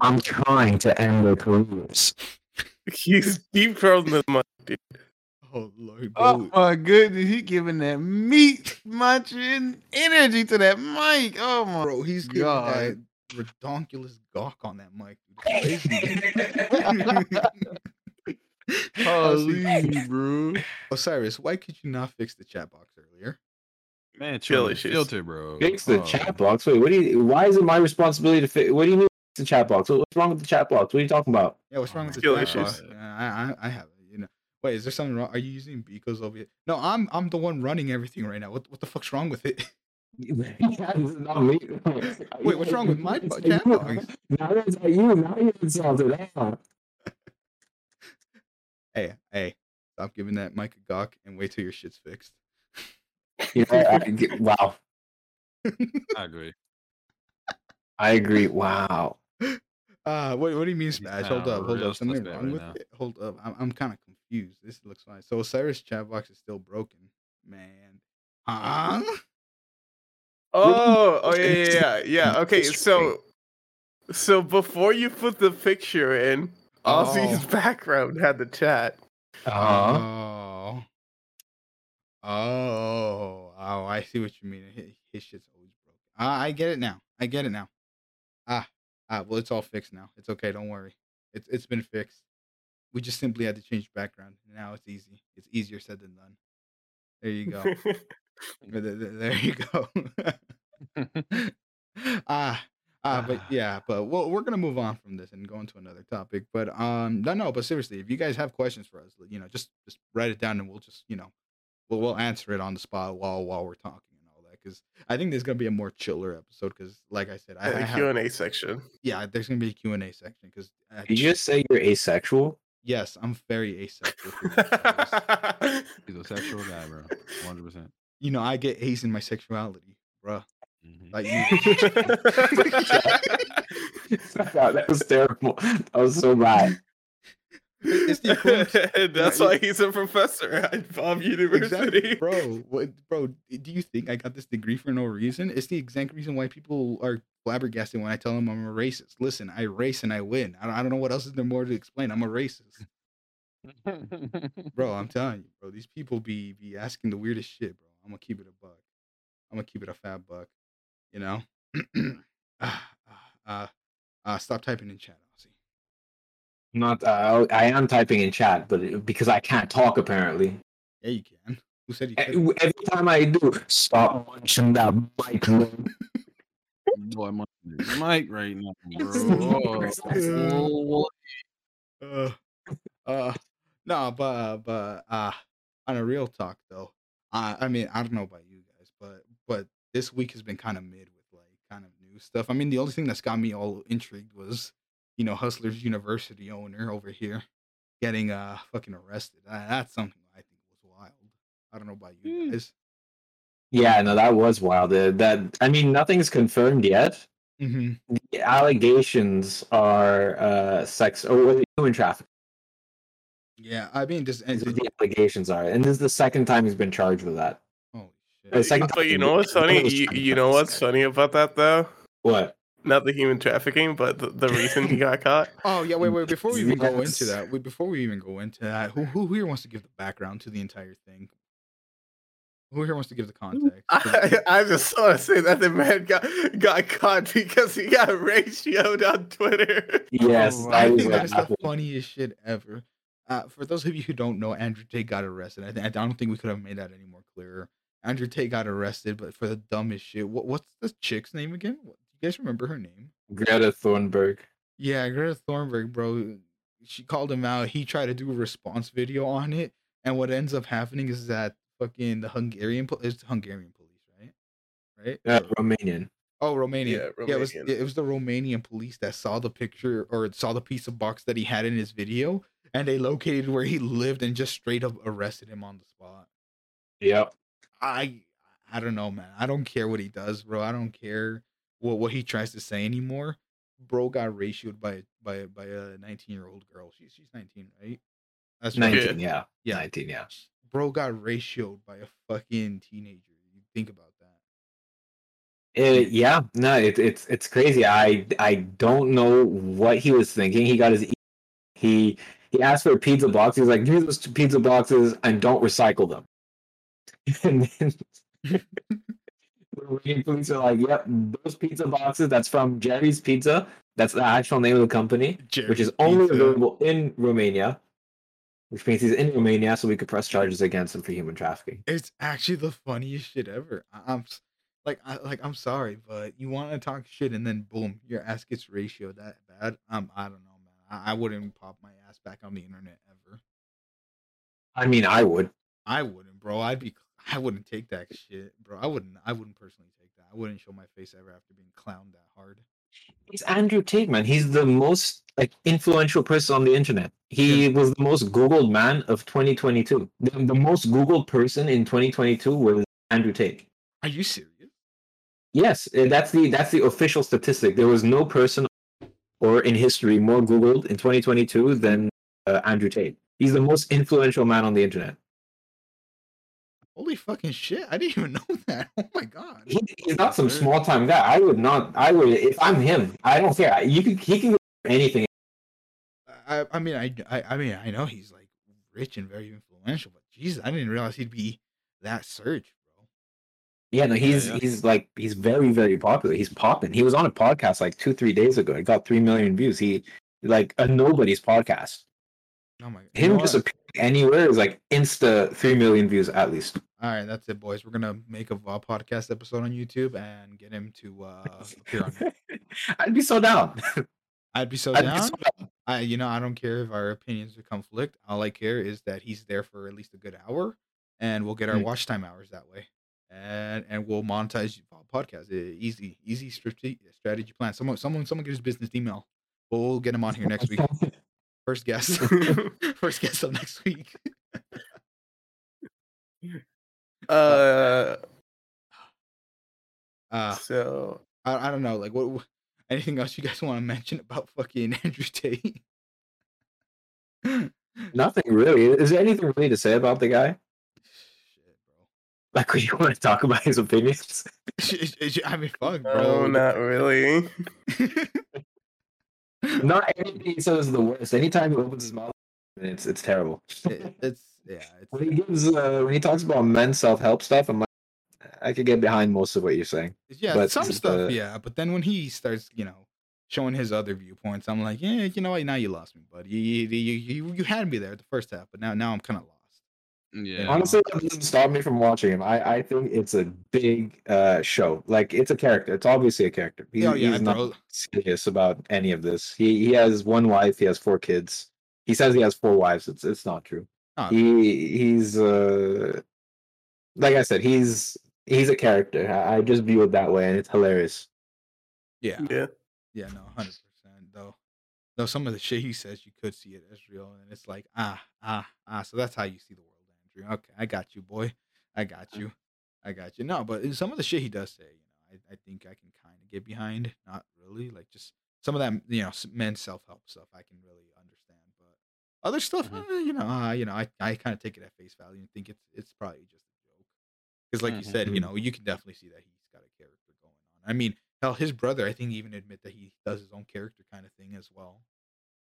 S4: I'm trying to end their careers.
S2: He's keep throwing the mic, dude.
S3: Oh Lord,
S5: Oh
S3: bro.
S5: my goodness, he giving that meat munching energy to that mic. Oh my
S3: bro, he's giving
S5: God.
S3: that redonkulous gawk on that mic. Dude. It's crazy.
S5: Holy, bro.
S3: Osiris, why could you not fix the chat box earlier?
S5: Man,
S2: Feel
S5: chill,
S2: issues.
S5: filter, bro.
S4: Fix the
S5: Oh.
S4: chat box. Wait, what do you? Why is it my responsibility to fix? What do you mean fix the chat box? What's wrong with the chat box? What are you talking about?
S3: Yeah, what's wrong with the chat
S2: issues.
S3: box? Yeah, I, I, I have it. You know. Wait, is there something wrong? Are you using Biko's over here? No, I'm, I'm the one running everything right now. What, what the fuck's wrong with it?
S4: Yeah, this is not me.
S3: Wait, what's wrong with my chat box?
S4: Now it's not you. Now you're insulted.
S3: Hey, hey, stop giving that mic a gawk and wait till your shit's fixed.
S4: You know, I, get- wow.
S5: I agree.
S4: I agree. Wow.
S3: Uh, what, what do you mean
S5: He's
S3: smash? Hold up, hold up. Something wrong
S5: right
S3: with
S5: now.
S3: it? Hold up. I'm, I'm kind of confused. This looks fine. So Osiris chat box is still broken, man. Huh?
S2: Oh, oh yeah, yeah, yeah, yeah. Okay, so, so before you put the picture in, Ozzy's
S3: Oh.
S2: background had the chat.
S4: Uh-huh.
S3: Oh. Oh. Oh, I see what you mean. His, his shit's always broken. Ah, I get it now. I get it now. Ah, ah. Well, it's all fixed now. It's okay. Don't worry. It's it's been fixed. We just simply had to change background. Now it's easy. It's easier said than done. There you go. There- there- there you go. ah, ah, but yeah, but we'll, we're gonna move on from this and go into another topic. But um, no, no, but seriously, if you guys have questions for us, you know, just just write it down and we'll just you know, we'll we'll answer it on the spot while while we're talking and all that. Because I think there's gonna be a more chiller episode. Because like I said, I, I
S2: the
S3: have,
S2: Q and A section.
S3: yeah, there's gonna be a Q and A section. Because uh,
S4: Did you just say you're asexual?
S3: yes, I'm very asexual. for these.
S5: He's a sexual guy, bro. 100. percent
S3: you know, I get A's in my sexuality, bruh.
S5: Mm-hmm.
S3: Like you.
S4: God, that was terrible. That was so bad.
S3: it's the
S2: That's
S3: Yeah,
S2: why he's a professor at Bob University.
S3: Exactly, bro. What, bro? Do you think I got this degree for no reason? It's the exact reason why people are flabbergasted when I tell them I'm a racist. Listen, I race and I win. I don't, I don't know what else is there more to explain. I'm a racist, bro. I'm telling you, bro. These people be be asking the weirdest shit, bro. I'm gonna keep it a buck. I'm gonna keep it a fat buck. You know. Ah, uh, uh, stop typing in chat, Ozzy.
S4: Not. Uh, I am typing in chat, but because I can't talk apparently.
S3: Yeah, you can. Who said you could?
S4: Every time I do, stop munching that mic.
S5: Boy, my mic right now, bro. Oh,
S3: uh, uh, no, but uh, but uh, on a real talk though, I I mean I don't know about you guys, but but this week has been kind of mid with like kind of new stuff. I mean the only thing that's got me all intrigued was you know Hustlers University owner over here getting uh fucking arrested. Uh, that's something I think was wild. I don't know about you
S5: Hmm.
S3: guys.
S4: Yeah, no, that was wild. Uh, That I mean, nothing's confirmed yet.
S3: Mm-hmm.
S4: The allegations are uh, sex or it human trafficking.
S3: Yeah, I mean just and,
S4: what the allegations are, and this is the second time he's been charged with that.
S3: Holy shit.
S4: The second
S2: But you know what's funny? You, you know what's funny about that though?
S4: What?
S2: Not the human trafficking, but the, the reason he got caught.
S3: Oh yeah, wait, wait. Before we even go into that, wait, before we even go into that, who who here wants to give the background to the entire thing? Who here wants to give the context?
S2: I, I just want to say that the man got got caught because he got ratioed on Twitter.
S4: Yes,
S5: Oh,
S3: I think that's the funniest shit ever. Uh, for those of you who don't know, Andrew Tate got arrested. I, th- I don't think we could have made that any more clearer. Andrew Tate got arrested, but for the dumbest shit. What, what's the chick's name again? What, you guys remember her name?
S4: Greta Thunberg.
S3: Yeah, Greta Thunberg, bro. She called him out. He tried to do a response video on it, and what ends up happening is that fucking the Hungarian, it's Hungarian police, right? Right?
S4: Uh, Romanian.
S3: Oh, Romania.
S2: Yeah,
S3: Yeah, it was it was the Romanian police that saw the picture or saw the piece of box that he had in his video, and they located where he lived and just straight up arrested him on the spot.
S4: Yep.
S3: I I don't know, man. I don't care what he does, bro. I don't care what what he tries to say anymore. Bro got ratioed by by by a 19 year old girl. She's she's 19, right? That's
S4: 19, yeah.
S3: Yeah. 19,
S4: 19, yeah.
S3: Bro got ratioed by a fucking teenager. You think about that.
S4: Uh, yeah, no, it, it's it's crazy. I I don't know what he was thinking. He got his he he asked for a pizza box. He's like, "Give me those pizza boxes and don't recycle them." And then the Romanian police are like, "Yep, those pizza boxes. That's from Jerry's Pizza. That's the actual name of the company, which is only
S3: Pizza.
S4: available in Romania. which means he's in Romania, so we could press charges against him for human trafficking.
S3: It's actually the funniest shit ever. I'm like, I like, I'm sorry, but you want to talk shit, and then boom, your ass gets ratioed that bad. Um, I don't know, man. I, I wouldn't pop my ass back on the internet ever.
S4: I mean, I would.
S3: I wouldn't, bro. I'd be, I wouldn't take that shit, bro. I wouldn't, I wouldn't personally take that. I wouldn't show my face ever after being clowned that hard.
S4: It's Andrew Tate, man. He's the most like influential person on the internet. He was the most Googled man of 2022. The, the most Googled person in 2022 was Andrew Tate.
S3: Are you serious?
S4: Yes, uh, that's the that's the official statistic. There was no person or in history more Googled in 2022 than uh, Andrew Tate. He's the most influential man on the internet.
S3: Holy fucking shit! I didn't even know that. Oh my god.
S4: He, he's not some small time guy. I would not. I would if I'm him. I don't care. You can he can go for anything.
S3: I, I mean, I, I, I mean, I know he's like rich and very influential, but Jesus, I didn't realize he'd be that surge, bro.
S4: Yeah, no, he's
S5: yeah.
S4: he's like he's very very popular. He's popping. He was on a podcast like two three days ago. It got three million views. He like a nobody's podcast.
S3: Oh my god. You
S4: Him
S3: know
S4: just appearing anywhere is like insta three million views at least.
S3: All right, that's it, boys. We're gonna make a VOB podcast episode on YouTube and get him to uh appear on it.
S4: I'd be so down.
S3: I'd be so
S4: I'd be
S3: down.
S4: so down.
S3: I, you know, I don't care if our opinions are conflict. All I care is that he's there for at least a good hour, and we'll get our
S4: Mm.
S3: watch time hours that way, and and we'll monetize VOB podcast. Easy, easy strategy strategy plan. Someone, someone, someone get his business email. We'll get him on here next week. First guest. First guest of next week.
S2: uh,
S3: Uh,
S2: so
S3: I, I don't know. Like, what, what? Anything else you guys want to mention about fucking Andrew Tate?
S4: Nothing really. Is there anything really to say about the guy?
S3: Shit, bro.
S4: Like, when you want to talk about his opinions?
S3: Sh- sh- sh- I mean, fuck,
S2: no,
S3: bro.
S2: not really.
S4: Not anything he says is the worst. Anytime he opens his mouth, it's it's terrible.
S3: It- it's yeah.
S4: When he gives uh, when he talks about men's self help stuff, I'm like, I could get behind most of what you're saying.
S3: yeah.
S4: but
S3: some
S4: the-
S3: stuff, yeah. But then when he starts, you know, showing his other viewpoints, I'm like, yeah, you know what? Now you lost me, buddy. You you you, you, you had me there at the first half, but now now I'm kind of lost.
S5: Yeah.
S4: Honestly, that doesn't stop me from watching him. I, I think it's a big uh, show. Like it's a character. It's obviously a character. He,
S3: Oh, yeah,
S4: he's not
S3: bro.
S4: serious about any of this. He he has one wife. He has four kids. He says he has four wives. It's it's not true.
S3: Oh.
S4: He he's uh like I said. He's he's a character. I, I just view it that way, and it's hilarious.
S3: Yeah.
S2: Yeah.
S3: Yeah, no, hundred percent. Though, though some of the shit he says, you could see it as real, and it's like ah ah ah. So that's how you see the world, Andrew. Okay, I got you, boy. I got you. I got you. No, but some of the shit he does say, you know, I, I think I can kind of get behind. Not really, like just some of that, you know, s- men's self help stuff. I can really understand, but other stuff,
S5: Mhm.
S3: eh, you know, uh, you know, I, I kind of take it at face value and think it's it's probably just a joke. Because, like you said, you
S4: Mhm.
S3: know, you can definitely see that he's got a character going on. I mean, hell, his brother, I think, even admit that he does his own character kind of thing as well.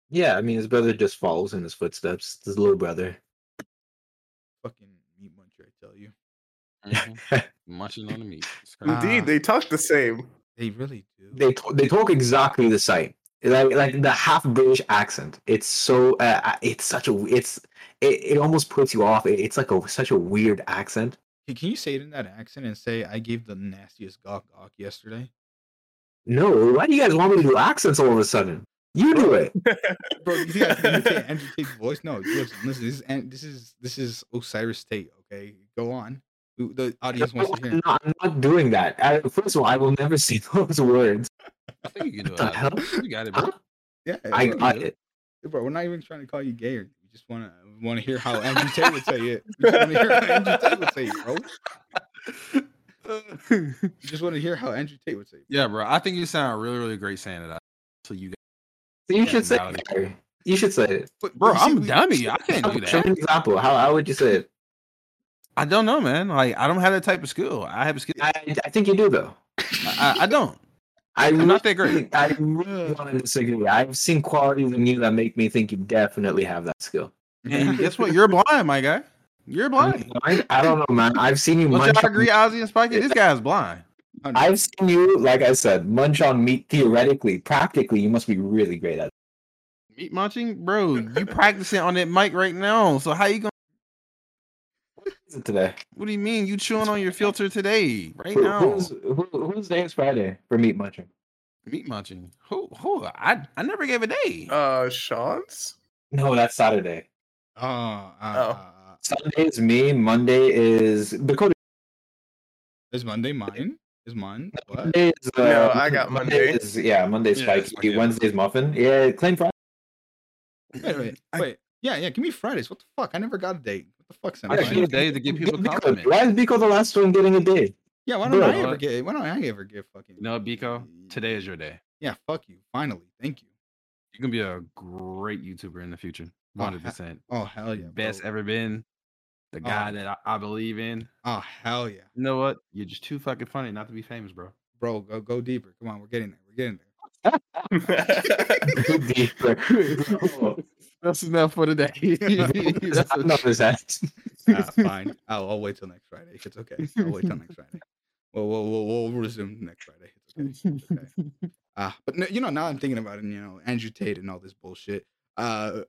S4: Yeah, I mean his brother just follows in his footsteps. His little brother.
S3: Fucking meat muncher, I tell you.
S5: Mhm. Munching on the meat.
S2: Indeed,
S3: Ah.
S2: they talk the same.
S3: They really do.
S4: they t- they talk exactly the same. Like like the half British accent. It's so uh, uh, it's such a it's it, it almost puts you off. It- it's like a such a weird accent.
S3: Can, can you say it in that accent and say, I gave the nastiest gawk gawk yesterday?
S4: No, why do you guys want me to do accents all of a sudden? You do it.
S3: Bro, you think I can Andrew Tate's voice? No, listen, listen, this is, this is, this is Osiris Tate, okay? Go on. The- The audience wants to
S4: I'm
S3: hear.
S4: not, I'm not doing that. I, first of all, I will never say those words.
S5: I think you can do
S4: The
S5: it.
S4: hell?
S5: You got it, bro.
S4: Huh?
S3: Yeah,
S4: I
S3: bro,
S4: got it.
S3: bro, we're not even trying to call you gay. Or, we just want to want to hear how Andrew Tate would say it. We just want to hear how Andrew Tate would say it, bro. We just want to hear how Andrew Tate would say it.
S5: Yeah, bro. I think you sound really, really great saying it. So you,
S4: So you should say it. You should say it.
S3: But,
S5: bro, I'm
S3: we-
S5: dummy. I can't do that.
S4: Show me
S5: that.
S4: an example. How, how would you say it?
S5: I don't know, man. Like I don't have that type of skill. I have a skill.
S4: I, I think you do though.
S5: I, I, don't. I'm not that great.
S4: I really want to disagree. I've seen qualities in you that make me think you definitely have that skill.
S5: And guess what? You're blind, my guy. You're blind.
S4: I, I don't know, man. I've seen you
S5: Don't
S4: munch.
S5: y'all
S4: on-
S5: agree, Ozzy and Spikey? This guy's blind.
S4: I've seen you, like I said, munch on meat theoretically. Practically, you must be really great at it.
S5: Meat munching, bro. You practicing on that mic right now. So how you gonna?
S4: Is it today?
S5: What do you mean? You chewing on your filter today, right
S4: Who-
S5: now?
S4: Who's, who, whose day is Friday for meat munching?
S5: Meat munching. Who? Who? I I never gave a day.
S2: Uh, Sean's.
S4: No, that's Saturday.
S3: Oh, uh,
S2: Oh.
S3: uh,
S4: Sunday is me. Monday is Dakota.
S3: is Monday mine? Is mine? What?
S4: Monday is, uh,
S2: No, I got Monday.
S4: Is, yeah, Monday's
S5: Yeah,
S4: spiky.
S5: Monday.
S4: Wednesday's muffin. Yeah, claim Friday.
S3: Wait, wait,
S5: I-
S3: wait. Yeah, yeah. Give me Fridays. What the fuck? I never got a date. What the fuck's that?
S5: I
S4: Yeah,
S3: Why-
S5: need a day to give people
S4: Biko-
S5: compliments.
S4: Why is Biko the last one getting a day?
S3: Yeah, why don't
S4: Bro,
S3: I ever
S5: what?
S3: get? Why don't I ever get fucking?
S5: You know what, Biko? Today is your day.
S3: Yeah, fuck you. Finally, thank you.
S5: You're gonna be a great YouTuber in the future.
S3: Oh,
S5: Hundred percent.
S3: Oh hell yeah,
S5: Best
S3: bro.
S5: ever been. The oh, guy
S3: Oh.
S5: that I, I believe in.
S3: Oh hell yeah,
S5: You know what? You're just too fucking funny not to be famous, bro.
S3: bro. Go go deeper. Come on, we're getting there. We're getting there.
S4: Deeper. Oh,
S5: That's enough for today. That's
S4: enough know this hat.
S3: Ah, fine. I'll, I'll wait till next Friday. It's okay. I'll wait till next Friday. We'll we'll we'll, we'll resume next Friday. It's okay. It's okay. Ah, but no, you know, now I'm thinking about it. You know, Andrew Tate and all this bullshit. Uh,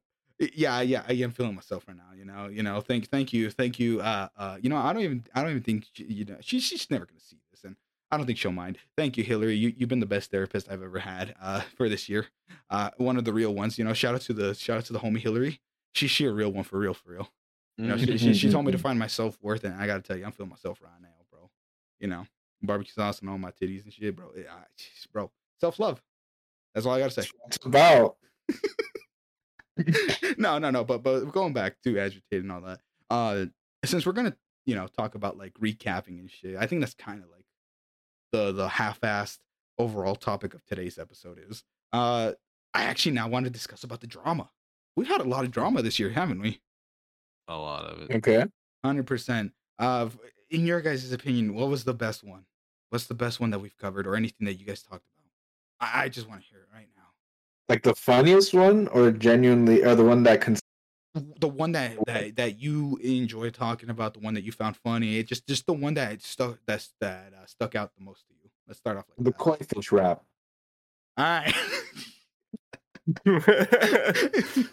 S3: yeah, yeah, I am feeling myself right now. You know, you know. Thank, thank you, thank you. Uh, uh, you know, I don't even, I don't even think she, you know, she, she's never gonna see this, and I don't think she'll mind. Thank you, Hillary. You, you've been the best therapist I've ever had. Uh, for this year. Uh, one of the real ones. You know, shout out to the, shout out to the homie Hillary. She, she a real one for real, for real. You know, she, she, she told me to find my self worth, and I gotta tell you, I'm feeling myself right now, bro. You know, barbecue sauce and all my titties and shit, bro. Yeah, I- bro, self love. That's all I gotta say.
S4: It's about.
S3: no, no, no. But but going back to agitate and all that. Uh, since we're gonna you know talk about like recapping and shit, I think that's kind of like the the half-assed overall topic of today's episode is. Uh, I actually now want to discuss about the drama. We've had a lot of drama this year, haven't we?
S5: a lot of it.
S4: Okay.
S3: Hundred percent. Uh, in your guys' opinion, what was the best one? What's the best one that we've covered, or anything that you guys talked about? I, I just want to hear it right now.
S4: Like the funniest one, or genuinely, or the one that cons-
S3: The one that that that you enjoy talking about, the one that you found funny, it just just the one that stuck that's that uh, stuck out the most to you. Let's start off like
S4: the
S3: that.
S4: koi fish rap.
S3: All right.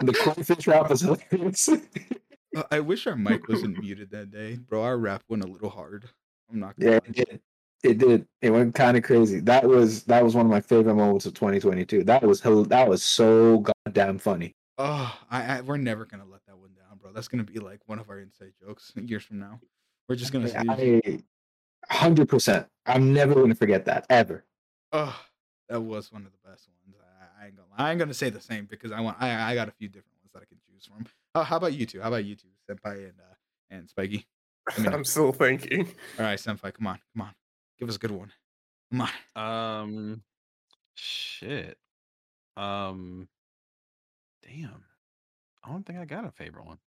S4: The koi fish rap is hilarious.
S3: I wish our mic wasn't muted that day, bro. Our rap went a little hard. I'm not.
S4: yeah, it did. It did. It went kind of crazy. That was that was one of my favorite moments of 2022. That was that was so goddamn funny.
S3: Oh, I, I we're never gonna let that one down, bro. That's gonna be like one of our inside jokes years from now. We're just gonna say,
S4: hundred percent. I'm never gonna forget that ever.
S3: oh, that was one of the best ones. I, I ain't gonna. I ain't gonna say the same because I want, I, I got a few different ones that I can choose from. Oh, how about you two? How about you two, Senpai and uh, and Spiky? I mean,
S2: I'm still thinking.
S3: all right, Senpai, come on, come on, give us a good one. Come on.
S5: Um, shit. Um, damn. I don't think I got a favorite one.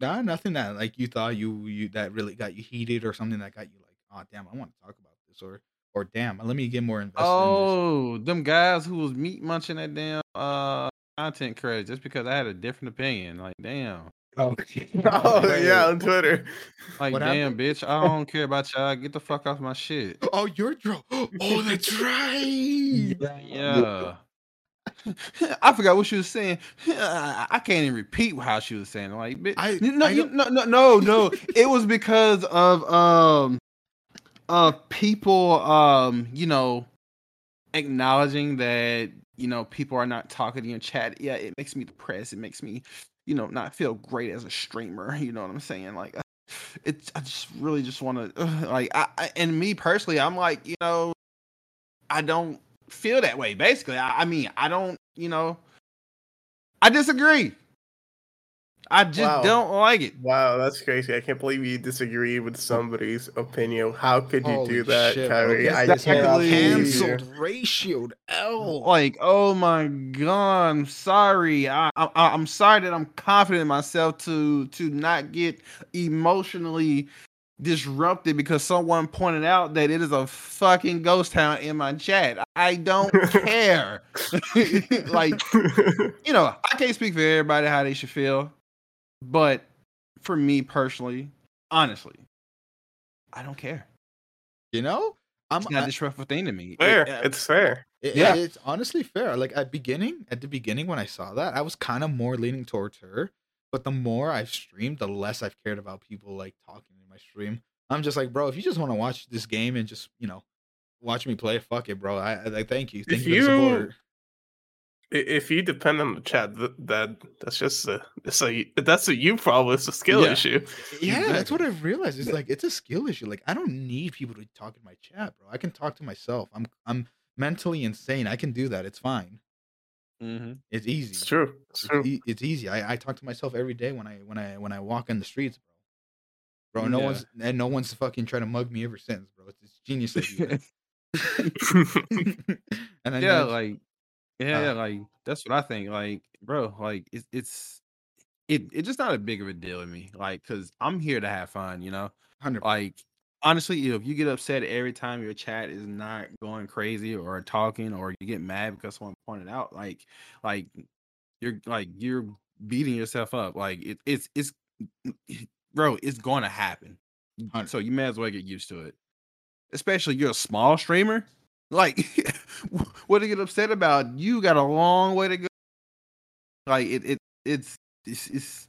S3: Nah, nothing that like you thought you you that really got you heated or something that got you like, oh damn, I want to talk about this or or damn, let me get more invested. in
S5: Oh, them guys who was meat munching that damn uh content creator just because I had a different opinion. Like, damn.
S4: Oh,
S2: Oh yeah, on Twitter.
S5: Like,
S3: What
S5: damn,
S3: happened?
S5: bitch. I don't care about y'all. Get the fuck off my shit.
S3: Oh, you're dro. Oh, that's right.
S5: Yeah. I forgot what she was saying. I can't even repeat how she was saying. it. Like.
S3: I-
S5: no,
S3: I
S5: you, no, no, no, no. it was because of um, of people um, you know, acknowledging that you know people are not talking to you in chat. Yeah, it makes me depressed. It makes me, you know, not feel great as a streamer. You know what I'm saying? Like, it's I just really just want to like I, I and me personally, I'm like you know, I don't feel that way. Basically, I, I mean, I don't, you know, I disagree. I just
S2: Wow.
S5: don't like it.
S2: Wow, that's crazy. I can't believe you disagree with somebody's opinion. How could you
S3: Holy
S2: do that,
S3: shit.
S2: Kyrie? I
S3: is
S2: can't believe you.
S3: canceled, ratioed L.
S5: Like, oh my god, I'm sorry. I, I I'm sorry that I'm confident in myself to to not get emotionally disrupted because someone pointed out that it is a fucking ghost town in my chat. I don't care. like, you know, I can't speak for everybody how they should feel, but for me personally, honestly, I don't care.
S3: You know, I'm
S5: It's not a
S3: I-
S5: disrespectful thing to me. It-
S2: fair.
S5: uh,
S2: It's fair.
S3: It-
S4: Yeah.
S3: it's honestly fair. Like at beginning, at the beginning when I saw that, I was kind of more leaning towards her. But the more I've streamed, the less I've cared about people like talking in my stream. I'm just like, bro, if you just want to watch this game and just you know watch me play, fuck it, bro. I, I like thank you, thank
S2: If
S3: you for the
S2: you-
S3: support.
S2: If you depend on the chat, th- that that's just a it's a that's a you problem. It's a skill
S5: Yeah.
S2: issue.
S3: Yeah, that's what I've realized. It's like it's a skill issue. Like I don't need people to talk in my chat, bro. I can talk to myself. I'm I'm mentally insane. I can do that. It's fine.
S5: Mm-hmm.
S3: It's easy.
S2: It's true. It's
S3: It's,
S2: true.
S3: e- it's easy. I, I talk to myself every day when I when I when I walk in the streets, bro. Bro, no
S5: Yeah.
S3: one's and no one's fucking tried to mug me ever since, bro. It's, it's genius. of you. and then
S5: yeah,
S3: like,
S5: like yeah,
S3: uh,
S5: yeah, like that's what I think. Like, bro, like it's it's it it's just not a big of a deal to me. Like, cause I'm here to have fun, you know.
S3: hundred.
S5: Like, honestly, if you get upset every time your chat is not going crazy or talking, or you get mad because someone pointed out, like, like you're like you're beating yourself up. Like it, it's it's bro, it's going to happen.
S3: Hundred.
S5: So you may as well get used to it. Especially you're a small streamer. Like, what to get upset about? You got a long way to go. Like it, it it's it's, it's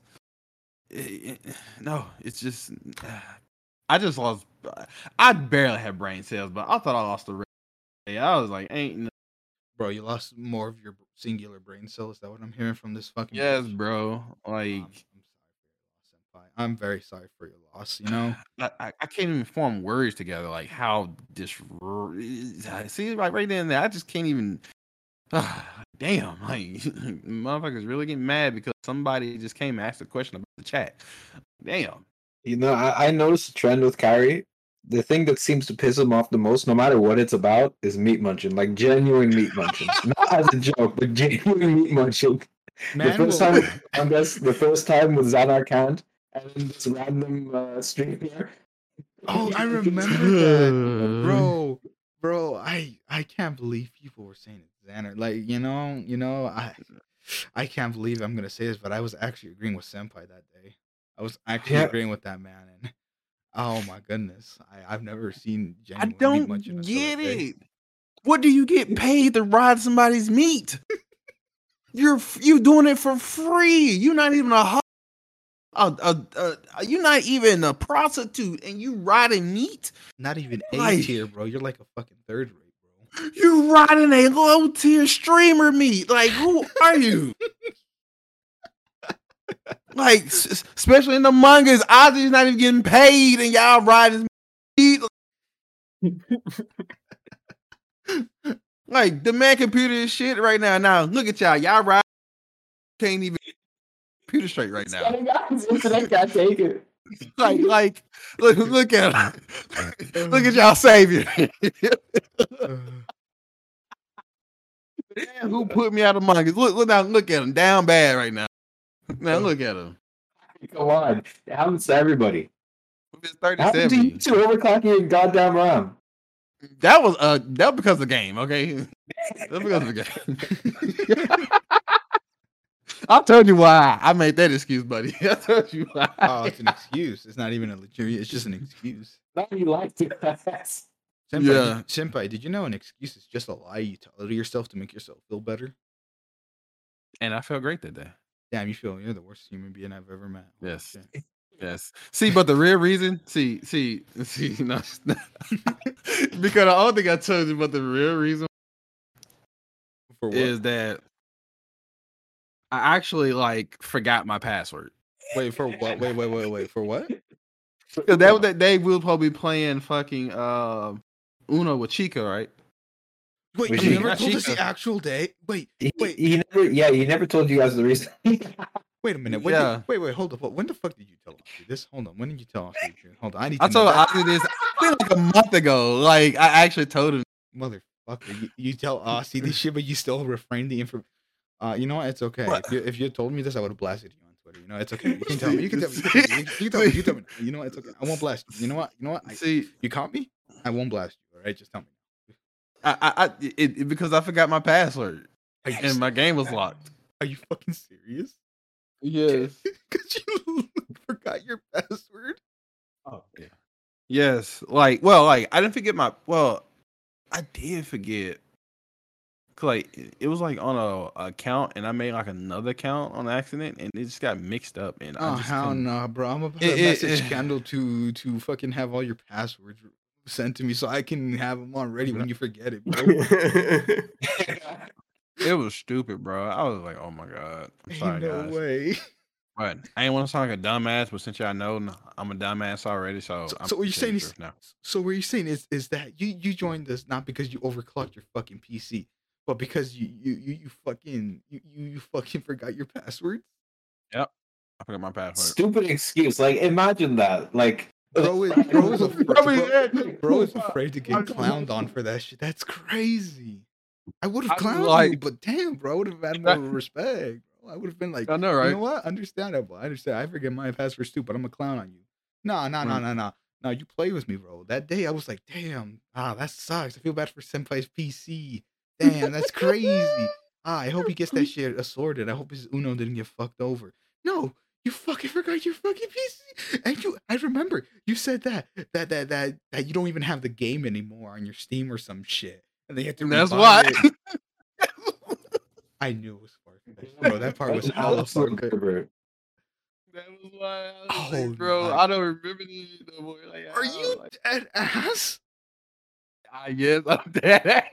S5: it- it- no, it's just I just lost. I barely had brain cells, but I thought I lost the. rest. Yeah, I was like, ain't no,
S3: bro, you lost more of your singular brain cell. Is that what I'm hearing from this fucking?
S5: yes,
S3: bitch?
S5: bro.
S3: Um,
S5: Like
S3: I'm, I'm sorry for your loss, senpai. I'm very sorry for your loss. You know.
S5: I, I I can't even form words together. Like how dis. Uh, see, like right then, and there, I just can't even. damn, like motherfuckers really getting mad because somebody just came and asked a question about the chat. Damn.
S4: You know, I, I noticed a trend with Kyrie. The thing that seems to piss him off the most, no matter what it's about, is meat munching. Like genuine meat munching. Not as a joke, but genuine meat munching. the first
S3: will-
S4: time on this, the first time with Zadar Kant and then this random uh, streamer.
S3: Oh, I remember that, bro. Bro, I I can't believe people were saying it, Xander. Like, you know, you know, I I can't believe I'm gonna say this, but I was actually agreeing with Senpai that day. I was actually
S4: Yeah.
S3: agreeing with that man, and oh my goodness, I I've never seen
S5: I don't
S3: munching until
S5: get
S3: that day.
S5: it. What do you get paid to ride somebody's meat? you're f- you doing it for free. You're not even a, hu- a, a, a you're not even a prostitute, and you riding meat.
S3: Not even A tier, bro. You're like a fucking third rate, bro.
S5: You're riding a low tier streamer meat. Like who are you? like s- especially in the mangas, Ozzy's not even getting paid, and y'all riding meat. Like the man computer is shit right now. Now look at y'all. Y'all ride can't even computer straight right now.
S4: Internet can't take.
S5: Like like look look at him. look at y'all savior. Man, who put me out of mangas? Look look down look at him down bad right now. Now look at him.
S4: Come on. It happens to everybody.
S5: It's
S4: It happened to you too, overclocking your goddamn RAM.
S5: That was uh that was because of the game, okay? That's because of the game. I told you why I made that excuse, buddy. I told you why.
S3: oh, it's an excuse. It's not even a legitimate. It's just an excuse.
S4: Now you like to.
S3: Senpai,
S5: Yeah.
S3: did, Senpai, did you know an excuse is just a lie you tell to yourself to make yourself feel better?
S5: and I felt great that day.
S3: Damn, you feel you're the worst human being I've ever met.
S5: Yes.
S3: shit.
S5: Yes. See, but the real reason, see, see, see, no, because I don't think I told you, but the real reason
S3: For what?
S5: is that I actually like forgot my password.
S3: wait for what? Wait, wait, wait, wait. For what?
S5: Cause that was that day we were probably be playing fucking uh, Uno with Chica, right?
S3: Wait,
S4: Wait,
S3: you never
S5: not
S3: told us the actual day. Wait,
S4: He,
S3: Wait.
S4: he never, yeah, he never told you guys the reason.
S3: wait a minute. When
S5: Yeah.
S3: did, wait, wait, hold up. When the fuck did you tell us this? Hold on. When did you tell us? Hold on. I need to
S5: I
S3: know
S5: told
S3: that.
S5: Ozzy this I feel like a month ago. Like I actually told him.
S3: motherfucker. You, you tell Ozzy this shit, but you still refrain the info. Uh, you know what? It's okay.
S5: What?
S3: If you if you told me this, I would have blasted you on Twitter. You know, it's okay. You can tell me. You can tell me. You can tell me. You tell me. You tell me. You know what? It's okay. I won't blast you. You know what? You know what? I,
S5: See,
S3: you caught me. I won't blast you. All right, just tell me.
S5: I, I, I it, it- because I forgot my password
S3: Are
S5: and my game was locked.
S3: are you fucking serious?
S5: Yes.
S3: Because you forgot your password.
S5: Oh yeah. Yes. Like, well, like I didn't forget my. Well, I did forget like it- was like on a account, and I made like another account on accident, and it just got mixed up. And
S3: Oh
S5: I just
S3: hell no, bro! I'm about to
S5: it-
S3: message eh.
S5: it-
S3: Kendall to to fucking have all your passwords sent to me so I can have them on ready when you forget it, bro.
S5: It was stupid, bro. I was like, oh my god. I'm sorry,
S3: no
S5: guys.
S3: way.
S5: But I ain't want to sound like a dumbass, but since y'all know I'm a dumbass already, so
S3: So,
S5: I'm
S3: so what you're saying is,
S5: now.
S3: so what you're saying is, is that you you joined us not because you overclocked your fucking PC, but because you you you, you fucking you, you you fucking forgot your passwords.
S5: Yep, I forgot my password.
S4: Stupid excuse. Like imagine that. Like
S3: Bro is, bro is, afraid,
S4: Bro,
S3: bro, bro is afraid to get clowned on for that shit. That's crazy. I would have
S5: I was
S3: clowned you, but damn, bro, I would have had more respect. Bro. I would have been like,
S5: I know, right?
S3: You know what? Understandable. I understand. I forget my passwords too, but I'm a clown on you. No, no, no,
S5: Right.
S3: no, no. No, you play with me, bro. That day I was like, damn, ah, that sucks. I feel bad for Senpai's PC. Damn, that's crazy. Ah, I hope he gets that shit assorted. I hope his Uno didn't get fucked over. No, you fucking forgot your fucking PC. And you I remember you said that that that that that you don't even have the game anymore on your Steam or some shit. And they had to
S5: That's
S3: rebuy
S5: why.
S3: I knew it was far bro. That part was hella
S4: Absolute
S3: fucking
S4: pervert.
S5: That was why, I was
S3: Oh,
S5: like, bro.
S3: my-
S5: I don't remember this shit no more. Like,
S3: Are you
S5: was like,
S3: dead ass?
S5: ah, yes, I'm dead.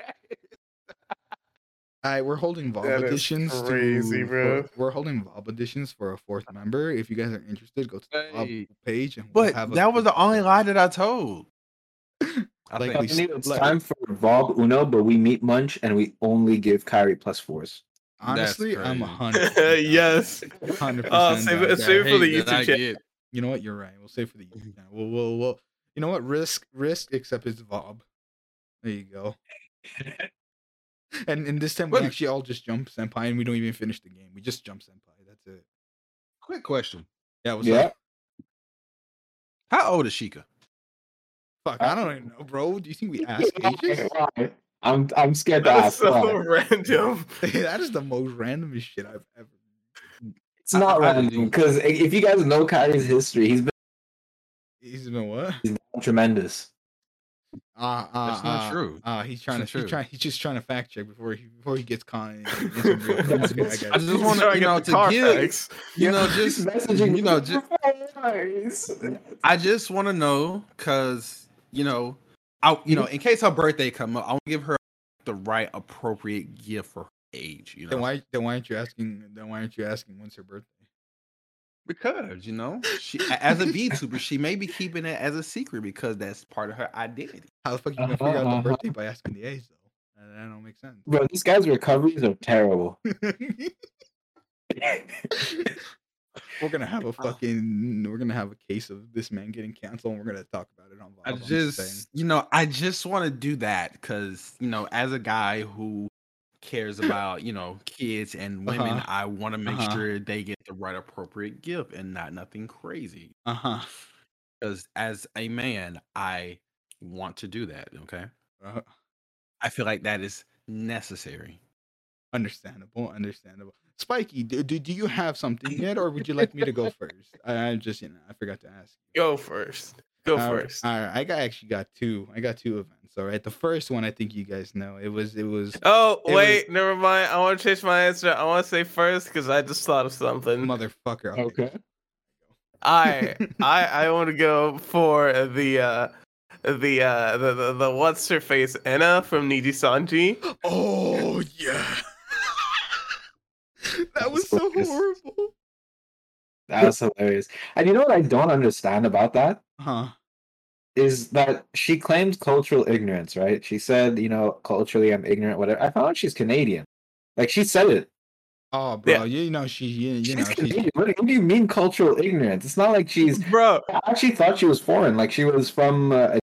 S3: All right, we're holding Vob
S2: That is
S3: editions.
S2: crazy,
S3: to,
S2: bro.
S3: for- we're holding Vob editions for a fourth member. If you guys are interested, go to the Vob
S5: Hey,
S3: page and we'll
S5: but
S3: have a
S5: that was the only lie that I told. I
S3: Like
S5: think.
S3: we
S4: it's
S3: like-
S4: time for Vob Uno, but we meet Munch and we only give Kyrie plus fours.
S3: Honestly, I'm a
S5: crazy.
S3: hundred.
S2: yes.
S3: hundred
S2: Oh,
S3: percent.
S2: save it- save it for the
S5: hate that I
S2: YouTube channel.
S3: You know what? You're right. We'll save for the. YouTube channel. We'll, we'll, we'll. You know what? Risk, risk, except it's Vob. There you go. And in this time we
S5: What-
S3: actually all just jump senpai and we don't even finish the game. We just jump senpai. That's it.
S5: Quick question:
S3: Yeah. What's
S4: Yeah.
S3: up?
S5: How old is Sheikah?
S3: Fuck, I don't even know, bro. Do you think we ask ages?
S4: I'm I'm scared to
S2: That's
S4: ask.
S2: so
S4: why.
S2: random.
S3: that is the most random shit I've ever.
S4: It's not
S5: I- I
S4: random because if you guys know Kyrie's history, he's been
S3: He's been what?
S4: tremendous.
S3: Uh, uh,
S5: That's not
S3: uh,
S5: true.
S3: Uh, he's trying
S5: That's
S3: to. He's
S5: true.
S3: trying. He's just trying to fact check before he before he gets caught. In, in real- okay, I
S5: I just want to, you know, to give,
S2: facts.
S5: you know, just
S4: messaging
S5: you know, just. I just want to know because you know, I you know, in case her birthday come up, I want to give her the right appropriate gift for her age. You know,
S3: Then why? Then why aren't you asking? Then why aren't you asking when's her birthday?
S5: Because you know, she as a VTuber, she may be keeping it as a secret because that's part of her identity.
S3: How the fuck you gonna figure out
S4: Uh-huh,
S3: the birthday by asking the age though? That, that don't make sense.
S4: Bro, this guy's recoveries are terrible.
S3: we're gonna have a fucking. We're gonna have a case of this man getting canceled, and we're gonna talk about it on.
S5: I
S3: Vibe, I'm
S5: just, you know, I just want to do that because, you know, as a guy who cares about, you know, kids and women,
S3: Uh-huh.
S5: I want to make
S3: Uh-huh.
S5: sure they get the right appropriate gift and not nothing crazy.
S3: Uh huh.
S5: Because as a man, I want to do that. Okay.
S3: uh-huh.
S5: I feel like that is necessary.
S3: understandable. Understandable. Spiky, do, do, do you have something yet, or would you like me to go first? I, I just, you know, I forgot to ask.
S2: Go first. Go
S3: All right,
S2: first.
S3: All right, I got actually got two. I got two events. All right, the first one I think you guys know. It was it was
S2: Oh
S3: It
S2: wait, never mind. I want to change my answer. I want to say first because I just thought of something.
S3: motherfucker.
S4: Okay.
S2: I I I want to go for the uh the uh the the, the what's her face Enna from Nijisanji.
S3: Oh yeah. that was so horrible.
S4: That was hilarious. And you know what I don't understand about that?
S3: Huh.
S4: Is that she claimed cultural ignorance, right? She said, you know, culturally I'm ignorant, whatever. I found out she's Canadian. Like she said it.
S3: Oh, bro,
S2: Yeah.
S3: you know she, you, you
S4: She's
S3: know she's
S4: What, do- what do you mean cultural ignorance? It's not like she's.
S2: Bro,
S4: I actually thought she was foreign. Like she was from. Uh,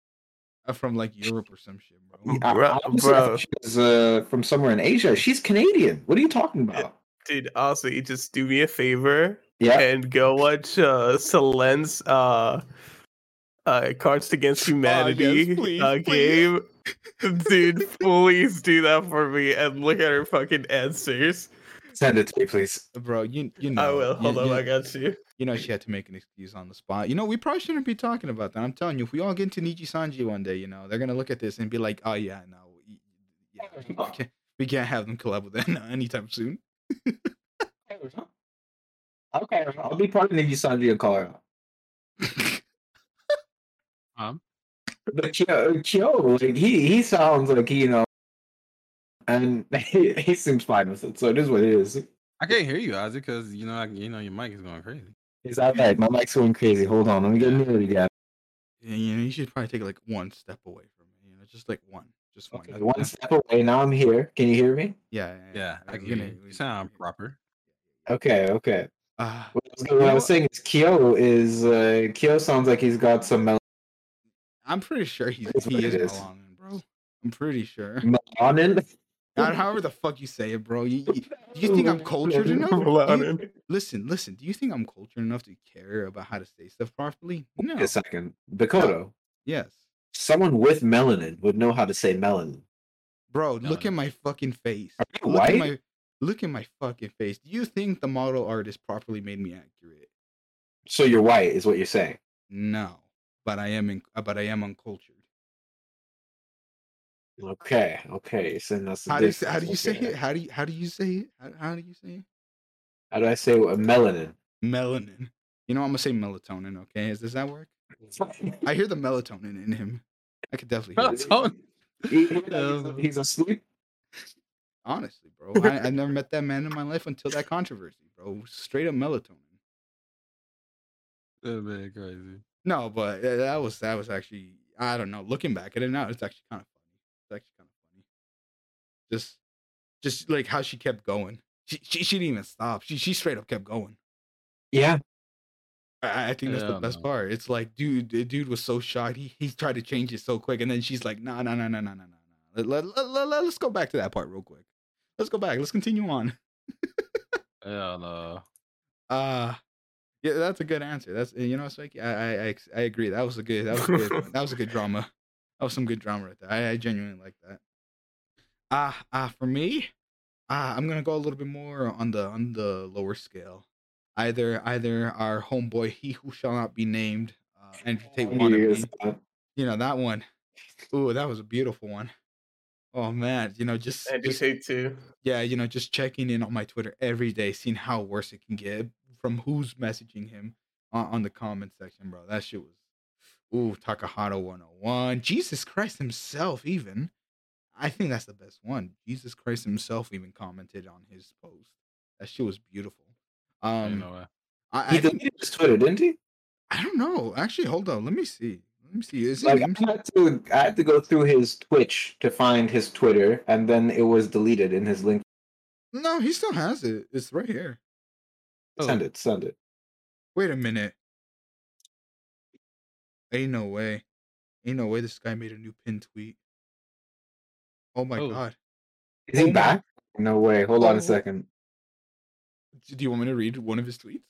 S3: uh, from like Europe or some shit, bro.
S4: I-
S2: Bro-
S4: obviously
S2: bro.
S4: she was uh, from somewhere in Asia. She's Canadian. What are you talking about?
S2: dude, also you just do me a favor
S4: Yeah.
S2: and go watch uh Selen's uh uh Cards Against Humanity
S3: please,
S2: uh,
S3: please.
S2: game. Dude, please do that for me and look at her fucking answers.
S4: Send it to me, please.
S3: Bro, you you know.
S2: I will.
S3: you-
S2: Hold on,
S3: you-
S2: I got you.
S3: You know, she had to make an excuse on the spot. You know, we probably shouldn't be talking about that. I'm telling you, if we all get into Nijisanji one day, you know, they're gonna look at this and be like, "Oh yeah, no, y- y- yeah, we can't, We can't have them collab with that anytime soon.
S4: Okay, I'll be part of the Sanji car.
S5: Um,
S4: But Kyo, Kyo, like he he sounds like he, you know, and he, he seems fine with it. So it is what it is.
S5: I can't hear you, Isaac, because you know, I, you know, your mic is going crazy.
S4: He's all right. My mic's going crazy. Hold on, let me get near it again.
S3: Yeah, you know, you should probably take like one step away from me. You know, just like one, just one.
S4: Okay, one step away. Now I'm here. Can you hear me?
S3: Yeah,
S5: Yeah, I
S3: we're
S5: can hear you.
S3: we-
S5: You sound proper.
S4: Okay, okay.
S3: Uh,
S4: What I was, what I was saying is Kyo is uh Kyo sounds like he's got some melanin.
S3: I'm pretty sure he's
S4: That's
S3: he is
S4: is.
S3: melanin, bro. I'm pretty sure.
S4: melanin.
S3: God, however the fuck you say it, bro. You, you, do you think I'm cultured enough? You-
S2: Melanin.
S3: listen, listen. Do you think I'm cultured enough to care about how to say stuff properly? No.
S4: Wait a second, Bakoto.
S3: Yes,
S4: Someone with melanin would know how to say melanin.
S3: bro. Look at my fucking face.
S4: Are you
S3: Look
S4: white?
S3: my look at my fucking face. Do you think the model artist properly made me accurate?
S4: So you're white, is what you're saying.
S3: No, but I am in, uh, but I am uncultured.
S4: Okay, okay. You're saying that's
S3: How do you say, how do
S4: difference,
S3: you say it? How do you how do you say it? How, how do you say it?
S4: How do I say what, melanin?
S3: Melanin. You know, I'm gonna say melatonin. Okay, Is, does that work? I hear the melatonin in him. I could definitely hear it.
S5: Melatonin.
S4: He- he's- he's asleep.
S3: Honestly, bro, I, I never met that man in my life until that controversy, bro. Straight up melatonin.
S5: That man crazy.
S3: No, but uh, that was that was actually I don't know. Looking back at it now, it's actually kind of funny. It's actually kind of funny. Just, just like how she kept going. She she, she didn't even stop. She she straight up kept going.
S4: Yeah.
S3: I, I think that's the best
S5: no.
S3: part. It's like, dude, the dude was so shocked. He he tried to change it so quick, and then she's like, nah, nah, nah, nah, nah, nah, nah. Let, let, let, let, let- let's go back to that part real quick. Let's go back. Let's continue on.
S5: Hell no.
S3: Uh yeah, that's a good answer. That's you know, Spike. I I I, I agree. That was a good. That was good. that was a good drama. That was some good drama right there. I, I genuinely like that. Ah, uh, for me, ah, I'm gonna go a little bit more on the on the lower scale. Either either our homeboy, he who shall not be named, uh, Andrew Tate wannabe.
S4: Yes.
S3: You know that one. Ooh, that was a beautiful one. Oh man, you know, just,
S2: I
S3: just
S2: hate too.
S3: yeah, you know, just checking in on my Twitter every day, seeing how worse it can get from who's messaging him on, on the comment section, bro. That shit was, ooh, Takahata 101. Jesus Christ himself, even. I think that's the best one. Jesus Christ himself even commented on his post. That shit was beautiful.
S5: Ain't
S3: Um,
S5: no way.
S3: I,
S4: He
S3: I, think,
S4: deleted his Twitter, didn't he?
S3: I don't know. Actually, hold on. Let me see. Let me see. Is it
S4: Like
S3: him?
S4: I had to, I had to go through his Twitch to find his Twitter, and then it was deleted in his link.
S3: No, he still has it. It's right here.
S5: Oh.
S4: Send it, send it.
S3: Wait a minute. Ain't no way. Ain't no way this guy made a new pin tweet. Oh my
S5: Oh.
S3: god.
S4: Is he
S3: Oh my-
S4: back? No way. Hold on
S3: Oh.
S4: a second.
S3: Do you want me to read one of his tweets?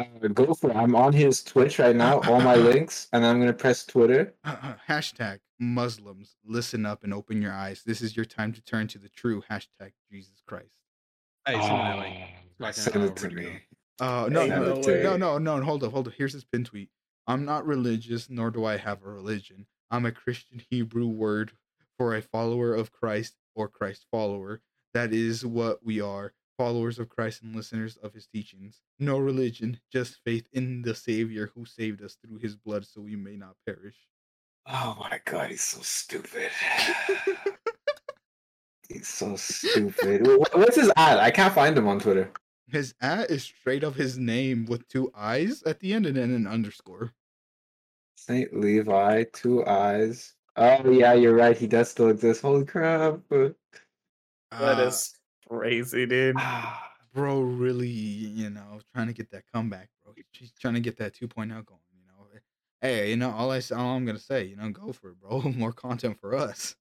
S4: Uh, go for it. I'm on his Twitch right now. All my links, and I'm gonna press Twitter.
S3: hashtag Muslims, listen up and open your eyes. This is your time to turn to the true hashtag Jesus Christ.
S5: Hey, send me that link.
S4: Ah,
S5: Like
S4: send it to
S5: ago.
S4: me.
S3: Uh no, no,
S4: no
S3: no,
S4: way.
S3: no, no, no, hold up, hold up. Here's his pin tweet. I'm not religious, nor do I have a religion. I'm a Christian Hebrew word for a follower of Christ or Christ follower. That is what we are. Followers of Christ and listeners of his teachings. No religion, just faith in the Savior who saved us through his blood so we may not perish.
S4: Oh my god, he's so stupid. he's so stupid. What's his ad? I can't find him on Twitter.
S3: His ad is straight up his name with two eyes at the end and then an underscore.
S4: Saint Levi, two eyes. Oh yeah, you're right. He does still exist. Holy crap!
S2: That
S3: Uh,
S2: is crazy, dude.
S4: Ah,
S3: bro really you know trying to get that comeback bro she's trying to get that 2.0 going you know hey you know all i s- all i'm gonna say you know go for it bro more content for us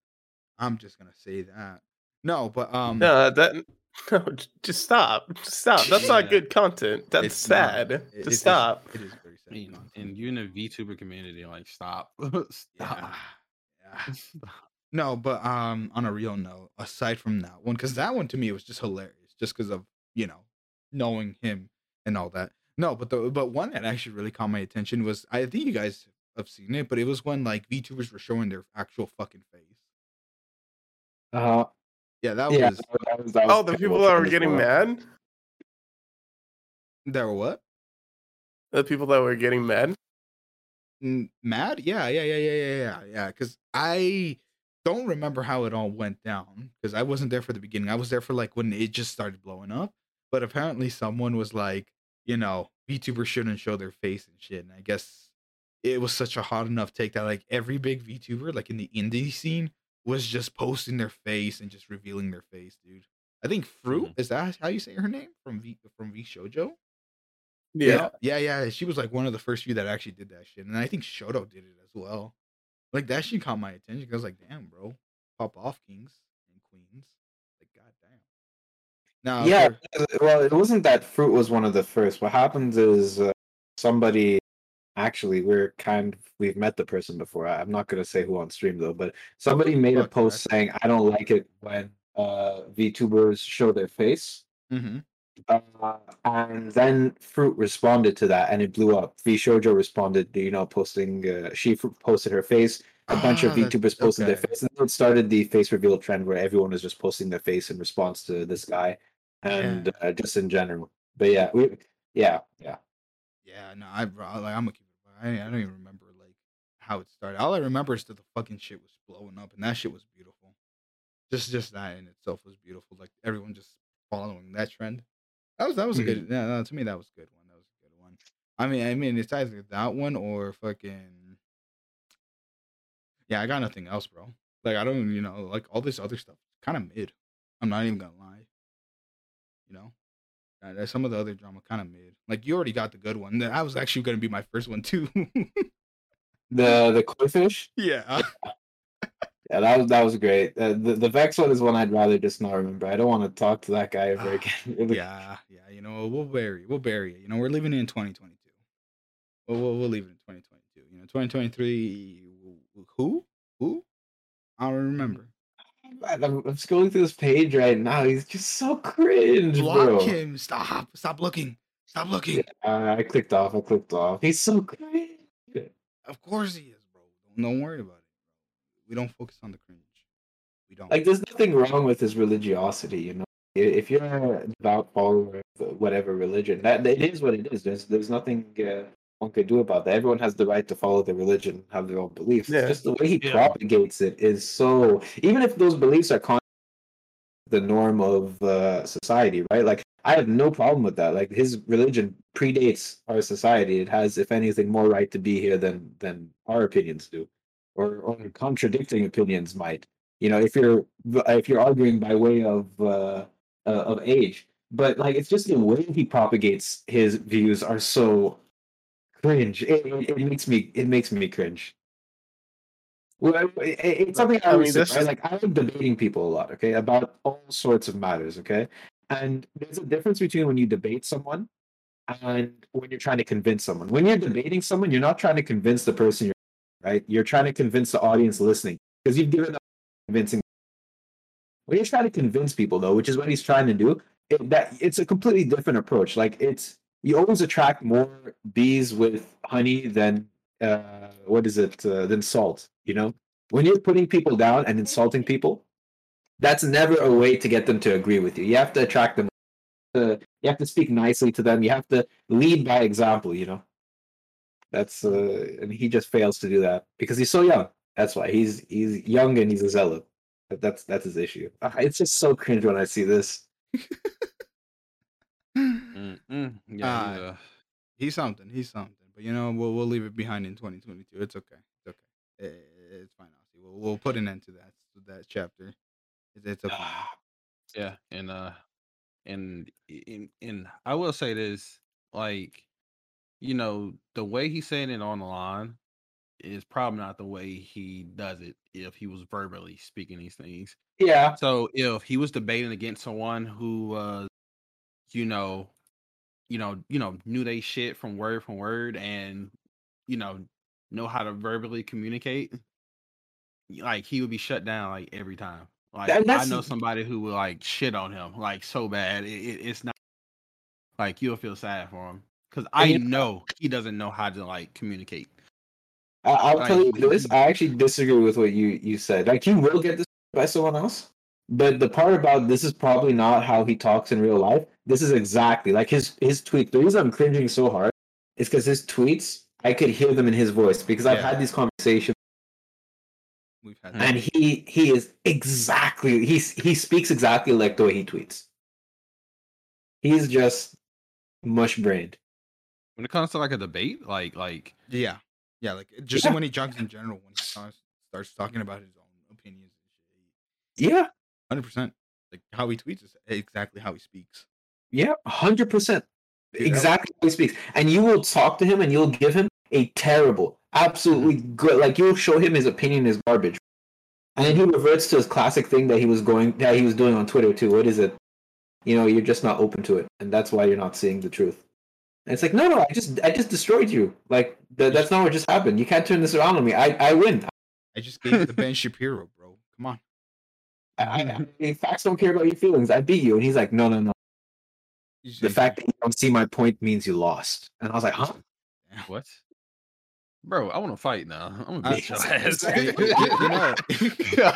S3: i'm just gonna say that no but um
S2: No, that no, just stop. Just stop. That's not good content. That's
S3: it's not.
S2: sad.
S3: It-
S2: Just
S3: it is-
S2: stop.
S3: it is very sad
S5: I mean, and you in the VTuber community, like, stop. stop.
S3: yeah,
S5: stop.
S3: Yeah. no but um on a real note aside from that one because that one to me was just hilarious just because of you know knowing him and all that no but the but one that actually really caught my attention was i think you guys have seen it but it was when like vtubers were showing their actual fucking face
S4: uh,
S3: Yeah, that
S4: yeah,
S3: was
S4: that was, that was
S2: Oh, the people that were getting
S4: well.
S2: mad.
S3: there were what?
S2: The people that were getting mad.
S3: Mad? Yeah, yeah, yeah, yeah, yeah, yeah, yeah. Because I don't remember how it all went down because I wasn't there for the beginning. I was there for like when it just started blowing up. But apparently, someone was like, you know, VTubers shouldn't show their face and shit. And I guess it was such a hot enough take that like every big VTuber, like in the indie scene, was just posting their face and just revealing their face, dude. I think Froot mm. is that how you say her name from V from VShojo?
S2: Yeah.
S3: Yeah, yeah. She was like one of the first few that actually did that shit. And I think Shoto did it as well. Like that shit caught my attention. 'cause I was like, damn, bro. Pop off kings and queens. Like, goddamn. Now,
S4: yeah,
S3: for-
S4: uh, well, it wasn't that Froot was one of the first. What happens is uh, somebody actually we're kind of we've met the person before. I- I'm not gonna say who on stream though, but somebody made a post saying I don't like it when uh VTubers show their face.
S3: Mhm.
S4: Uh, and then Froot responded to that, and it blew up. VShojo responded, you know, posting. Uh, she posted her face. A bunch of
S3: Ah,
S4: VTubers posted their
S3: okay.
S4: face, and it started the face reveal trend where everyone was just posting their face in response to this guy, and uh, just in general. But yeah, we, yeah, yeah.
S3: Yeah, no, I like I'm keep. I, I don't even remember like how it started. All I remember is that the fucking shit was blowing up, and that shit was beautiful. Just, just that in itself was beautiful. Like everyone just following that trend. That was that was a good. Yeah, no, to me that was a good one. That was a good one. I mean, I mean, it's either that one or fucking. Yeah, I got nothing else, bro. Like I don't, you know, like all this other stuff, kind of mid. I'm not even gonna lie. You know, uh, some of the other drama kind of mid. Like you already got the good one. That was actually gonna be my first one too.
S4: The the koi fish,
S3: yeah.
S4: Yeah, that was that was great. Uh, the the Vex one is one I'd rather just not remember. I don't want to talk to that guy ever again. Really.
S3: yeah, yeah. You know, we'll bury, we'll bury it. You know, we're living in 2022. We'll, we'll, we'll leave it in 2022. You know, 2023. Who? Who? I don't remember.
S4: I'm, I'm scrolling through this page right now. He's just so cringe,
S3: Block
S4: bro.
S3: him. Stop. Stop looking. Stop looking.
S4: Uh, I clicked off. I clicked off. He's so cringe.
S3: Of course he is, bro. Don't worry about it. We don't focus on the cringe. We don't.
S4: Like, there's nothing wrong with his religiosity, you know. If you're a devout follower of whatever religion, that it is what it is. There's there's nothing uh, one could do about that. Everyone has the right to follow their religion, have their own beliefs.
S2: Yeah.
S4: Just the way he
S5: Yeah.
S4: propagates it is so. Even if those beliefs are con- the norm of uh, society, right? Like, I have no problem with that. Like, his religion predates our society. It has, if anything, more right to be here than than our opinions do, or or contradicting opinions might you know if you're if you're arguing by way of uh, uh of age but like it's just the way he propagates his views are so cringe it, it, it makes me it makes me cringe well, it- it- it's something I,
S2: I mean, this
S4: right? like I like debating people a lot, okay, about all sorts of matters, okay. And there's a difference between when you debate someone and when you're trying to convince someone. When you're debating someone, you're not trying to convince the person you're right. You're trying to convince the audience listening because you've given them convincing. When you're trying to convince people, though, which is what he's trying to do, it, that it's a completely different approach. Like it's you always attract more bees with honey than uh, what is it uh, than salt. You know, when you're putting people down and insulting people, that's never a way to get them to agree with you. You have to attract them. Uh, you have to speak nicely to them. You have to lead by example. You know, that's uh, and he just fails to do that because he's so young. That's why he's he's young and he's a zealot. That's that's his issue. Ah, It's just so cringe when I see this.
S5: Mm-mm. Yeah,
S3: Ah,
S5: he's, uh,
S3: he's something. He's something. But you know, we'll we'll leave it behind in 2022. It's okay. It's okay. Eh, It's fine. Ozzy. We'll we'll put an end to that to that chapter. It's, it's okay.
S5: yeah, and uh, and in in I will say this, like, you know, the way he's saying it on the line is probably not the way he does it if he was verbally speaking these things.
S4: Yeah,
S5: So if he was debating against someone who was, you know, you know, you know, knew they shit from word from word and, you know, know how to verbally communicate, like he would be shut down like every time. Like I know somebody who will like shit on him like so bad. It, it, it's not like you'll feel sad for him because I know he doesn't know how to like communicate.
S4: I- I'll
S5: Like,
S4: tell you this. I actually disagree with what you you said. Like, you will get this by someone else, But the part about this is probably not how he talks in real life. This is exactly like his his tweet. The reason I'm cringing so hard is because his tweets, I could hear them in his voice because I've had these conversations
S3: We've had
S4: and he he is exactly he's he speaks exactly like the way he tweets. He's just mush brained.
S5: When it comes to like a debate, like like
S3: Yeah, yeah, like just
S4: Yeah.
S3: when he jogs in general, when he starts, starts talking about his own opinions and shit,
S4: Yeah,
S3: hundred percent. Like how he tweets is exactly how he speaks.
S4: yeah, hundred percent. Exactly how he speaks. And you will talk to him and you'll give him a terrible, absolutely mm-hmm. good like you'll show him his opinion is garbage. And then he reverts to his classic thing that he was going that he was doing on Twitter too. What is it? You know, you're just not open to it, and that's why you're not seeing the truth. And it's like, no, no, I just I just destroyed you. Like th- that's not what just happened. You can't turn this around on me. I, I win.
S3: I just gave to Ben Shapiro, bro. Come on.
S4: I, I, facts don't care about your feelings. I beat you. And he's like, no, no, no.
S3: Just
S4: The fact that you don't see my point means you lost. And I was like, huh?
S5: what? Bro, I want to fight now. I'm gonna beat your ass.
S3: you- you know-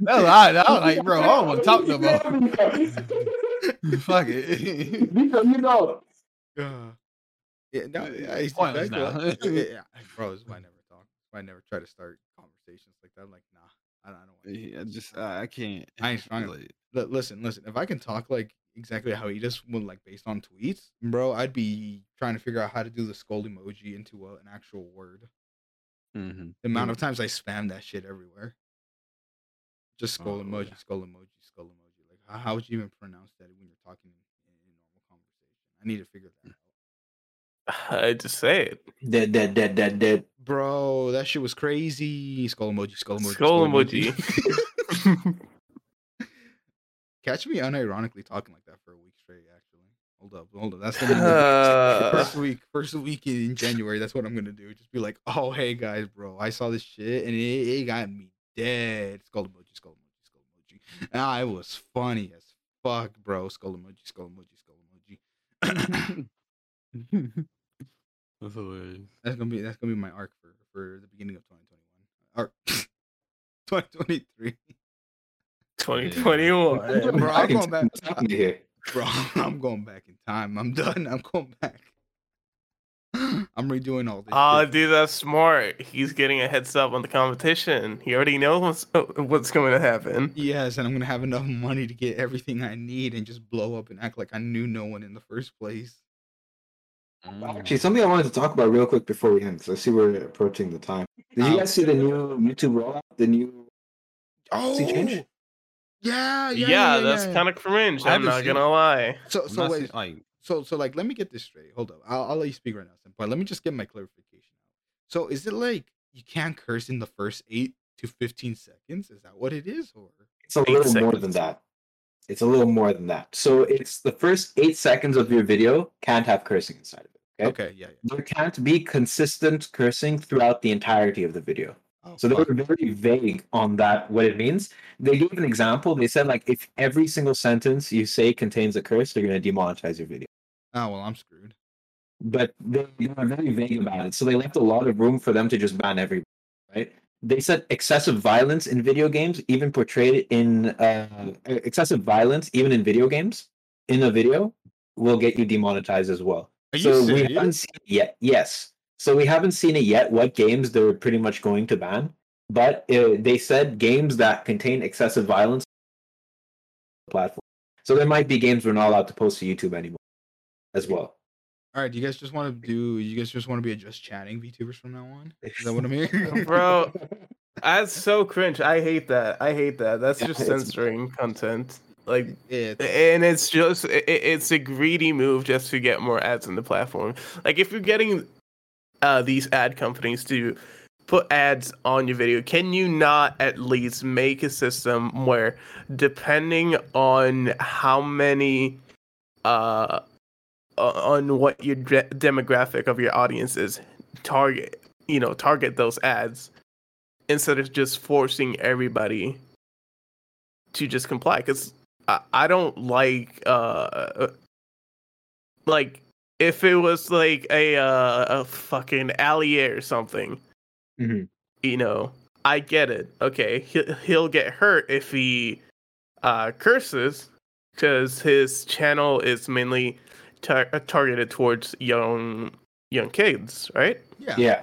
S5: no, I, I was like, bro, I don't want to talk no more. Fuck it.
S4: Because you know.
S3: Uh, yeah, no, yeah,
S5: Pointless now.
S3: yeah, bro, this is why I never talk. This is why I never try to start conversations like that. I'm like, nah, I don't, I don't want to.
S5: Yeah, just I I can't.
S3: I ain't strong
S5: Like,
S3: listen, listen. If I can talk like exactly how he just when like based on tweets, bro, I'd be trying to figure out how to do the skull emoji into a, an actual word.
S5: mhm.
S3: The amount of times I spam that shit everywhere. Just skull
S5: Oh,
S3: emoji,
S5: yeah.
S3: skull emoji, skull emoji. Like, how, how would you even pronounce that when you're talking in, in normal conversation? I need to figure that out.
S2: I just say it.
S4: Dead, dead, dead, dead, dead.
S3: Bro, that shit was crazy. Skull emoji, skull emoji,
S2: Skull emoji.
S3: Catch me unironically talking like that for a week straight. Actually, hold up, hold up. That's gonna be the
S2: Uh,
S3: first week, first week in January. That's what I'm gonna do. Just be like, oh hey guys, bro, I saw this shit and it, it got me dead. Skull emoji, skull emoji, skull emoji. Ah, it was funny as fuck, bro. Skull emoji, skull emoji, skull emoji.
S5: That's hilarious.
S3: that's gonna be that's gonna be my arc for for the beginning of 2021. Arc 2023.
S2: 2021.
S3: Bro, I'm going back.
S4: What's happening?
S3: Bro, I'm going back in time. I'm done. I'm going back. I'm redoing all this.
S2: Oh,
S3: shit.
S2: dude, that's smart. He's getting a heads up on the competition. He already knows what's, what's going to happen.
S3: Yes, and I'm gonna have enough money to get everything I need and just blow up and act like I knew no one in the first place.
S5: Mm.
S4: Actually, something I wanted to talk about real quick before we end, because I see we're approaching the time. Did you
S3: Oh.
S4: guys see the new YouTube rollout? The new
S3: Oh,
S4: See change?
S3: yeah, yeah,
S2: Yeah, that's kind of cringe.
S5: I
S2: I'm
S5: haven't seen
S2: gonna lie.
S3: So, so
S5: not
S3: wait,
S5: saying, like
S3: so, so, like, let me get this straight. Hold up, I'll, I'll let you speak right now, but let me just get my clarification out. So, is it like you can't curse in the first eight to fifteen seconds? Is that what it is, or
S4: It's a
S2: Eight
S4: little more than that. It's a little more than that. So it's the first eight seconds of your video can't have cursing inside of it. Okay.
S3: okay, yeah, yeah.
S4: There can't be consistent cursing throughout the entirety of the video.
S3: Oh,
S4: So they were very vague on that, what it means. They gave an example. They said, like, if every single sentence you say contains a curse, they're going to demonetize your video.
S3: oh well, I'm screwed.
S4: But they, they were very vague about it. So they left a lot of room for them to just ban everybody, right? They said excessive violence in video games, even portrayed in uh, excessive violence, even in video games, in a video, will get you demonetized as well.
S3: Are you
S4: so we haven't seen it yet. Yes. So we haven't seen it yet. What games they're pretty much going to ban? But uh, they said games that contain excessive violence platform. So there might be games we're not allowed to post to YouTube anymore, as well.
S3: All right, do you guys just want to do? You guys just want to be a just chatting VTubers from now on? Is that what I'm hearing,
S2: Bro, That's so cringe. I hate that. I hate that. That's
S4: Yeah,
S2: just
S4: it's-
S2: censoring content. Like
S3: It's,
S2: and it's just it, it's a greedy move just to get more ads on the platform like if you're getting uh these ad companies to put ads on your video. Can you not at least make a system where depending on how many uh on what your de- demographic of your audience is target you know target those ads instead of just forcing everybody to just comply? Because I, I don't like uh like if it was like a uh, a fucking allier or something
S4: Mhm.
S2: you know i get it okay he'll, he'll get hurt if he uh, curses because his channel is mainly tar- uh, targeted towards young young kids, right?
S3: Yeah.
S4: Yeah.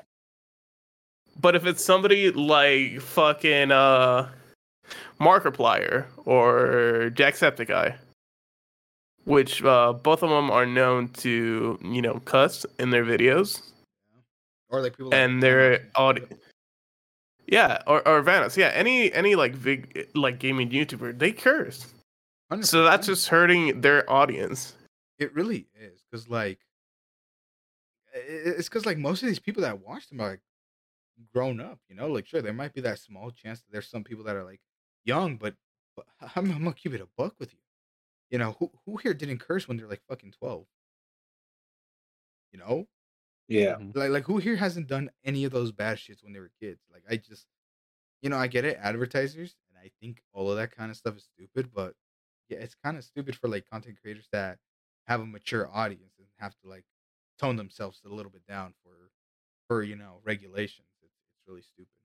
S2: But if it's somebody like fucking uh Markiplier or Jacksepticeye, which uh, both of them are known to, you know, cuss in their videos,
S3: Or like people. like
S2: and their
S3: Thanos.
S2: audi- yeah, or or Vanoss, yeah, any any like big like gaming YouTuber, they curse, so
S3: 100%.
S2: that's just hurting their audience.
S3: It really is because like it's because like most of these people that watch them are like grown up. You know, like sure there might be that small chance that there's some people that are like young, but, but I'm, I'm gonna keep it a buck with you. You know, who who here didn't curse when they're like fucking twelve? You know,
S4: Yeah. Mm-hmm.
S3: like like who here hasn't done any of those bad shits when they were kids? Like I just, you know, I get it, advertisers, and I think all of that kind of stuff is stupid. But yeah, it's kind of stupid for like content creators that have a mature audience and have to like tone themselves a little bit down for for you know regulations. It's it's really stupid.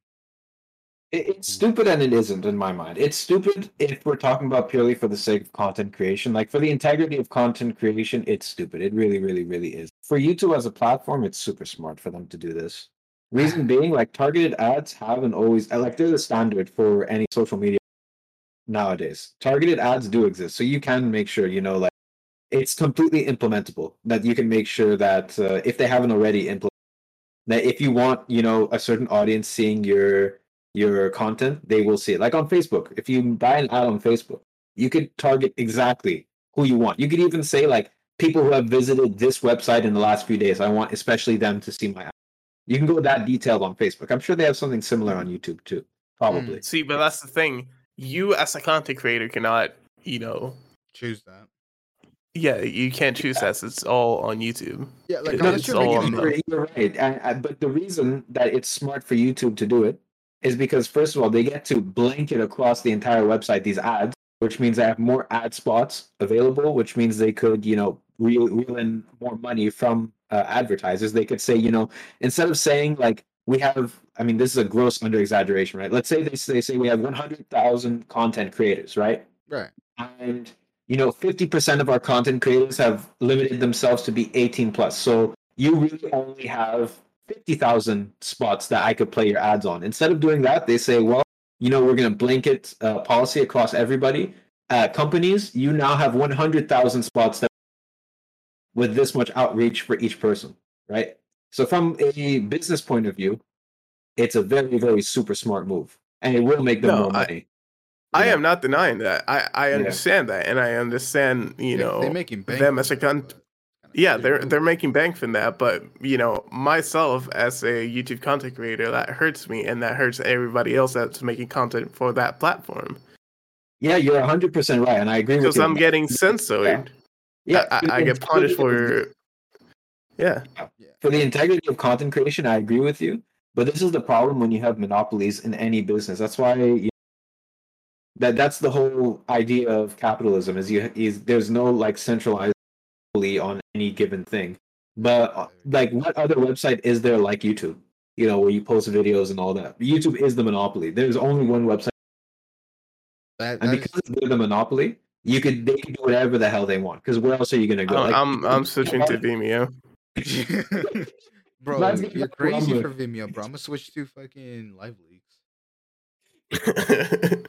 S4: It, it's stupid and it isn't in my mind. It's stupid if we're talking about purely for the sake of content creation. Like for the integrity of content creation, it's stupid. It really, really, really is. For YouTube as a platform, it's super smart for them to do this. Reason being, like targeted ads haven't always uh, like they're the standard for any social media nowadays. Targeted ads do exist, so you can make sure you know like it's completely implementable. That you can make sure that uh, if they haven't already implemented, that if you want you know a certain audience seeing your your content, they will see it. Like on Facebook, if you buy an ad on Facebook, you could target exactly who you want. You could even say like people who have visited this website in the last few days. I want especially them to see my ad. You can go that detailed on Facebook. I'm sure they have something similar on YouTube too. Probably.
S2: Mm, see, but that's the thing. You as a content creator cannot, you know,
S3: Choose that.
S2: yeah, you can't choose that. It's all on YouTube.
S3: Yeah, like
S2: It-
S3: unless
S2: it's
S3: you're
S2: all on the-
S4: You're, you're right. And, and- but the reason that it's smart for YouTube to do it is because, first of all, they get to blanket across the entire website these ads, which means they have more ad spots available, which means they could, you know, reel, reel in more money from uh, advertisers. They could say, you know, instead of saying like, we have, I mean, this is a gross under exaggeration, right? Let's say they, they say we have 100,000 content creators, right?
S3: right.
S4: and you know 50% of our content creators have limited themselves to be 18 plus so you really only have 50,000 spots that I could play your ads on instead of doing that they say well you know we're going to blanket uh, policy across everybody uh, companies you now have 100,000 spots that with this much outreach for each person right so from a business point of view it's a very very super smart move and it will make them
S2: No,
S4: more
S2: I-
S4: money
S2: I
S4: Yeah.
S2: am not denying that. I I
S4: Yeah.
S2: understand that, and I understand you
S3: They-
S2: know
S3: they're making bank
S2: them as a
S3: it,
S2: con-
S3: but it's kinda
S2: yeah they're they're making bank from that but you know myself as a youtube content creator that hurts me and that hurts everybody else that's making content for that platform
S4: yeah you're 100% right and i agree with
S2: because
S4: you
S2: i'm getting censored
S4: Yeah,
S2: I, I, I get punished for yeah
S4: for the integrity of content creation. I agree with you, but this is the problem when you have monopolies in any business. That's why you that that's the whole idea of capitalism. Is you is there's no like centralized monopoly on any given thing. But uh, like, what other website is there like YouTube? You know, where you post videos and all that. YouTube is the monopoly. There's only one website,
S3: That,
S4: and
S3: that is-
S4: because they're the monopoly, you could they can do whatever the hell they want. Because where else are you gonna go?
S2: I'm,
S4: Like,
S2: I'm i'm switching to vimeo
S3: bro,
S4: Mine's
S3: you're
S4: getting
S3: crazy
S4: rumble.
S3: for Vimeo, bro. I'm gonna switch to fucking Live Leaks.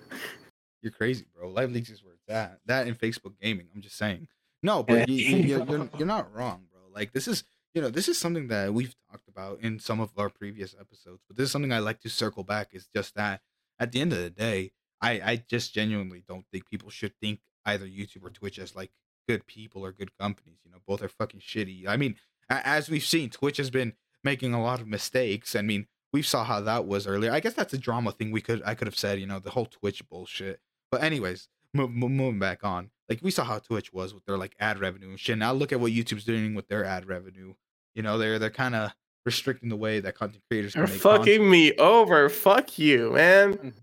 S3: You're crazy, bro. Live Leaks is where it's at. That and Facebook Gaming. I'm just saying. No, but you, you, you're, you're you're not wrong, bro. Like this is you know this is something that we've talked about in some of our previous episodes. But this is something I like to circle back. Is just that at the end of the day, I I just genuinely don't think people should think either YouTube or Twitch as like good people or good companies. You know, both are fucking shitty. I mean, as we've seen, Twitch has been making a lot of mistakes. I mean, we saw how that was earlier. I guess that's a drama thing. We could I could have said, you know, the whole Twitch bullshit. But anyways, moving back on, like we saw how Twitch was with their like ad revenue and shit. Now look at what YouTube's doing with their ad revenue. You know, they're they're kind of restricting the way that content creators can
S2: you're
S3: make
S2: fucking me over fuck you man
S3: content.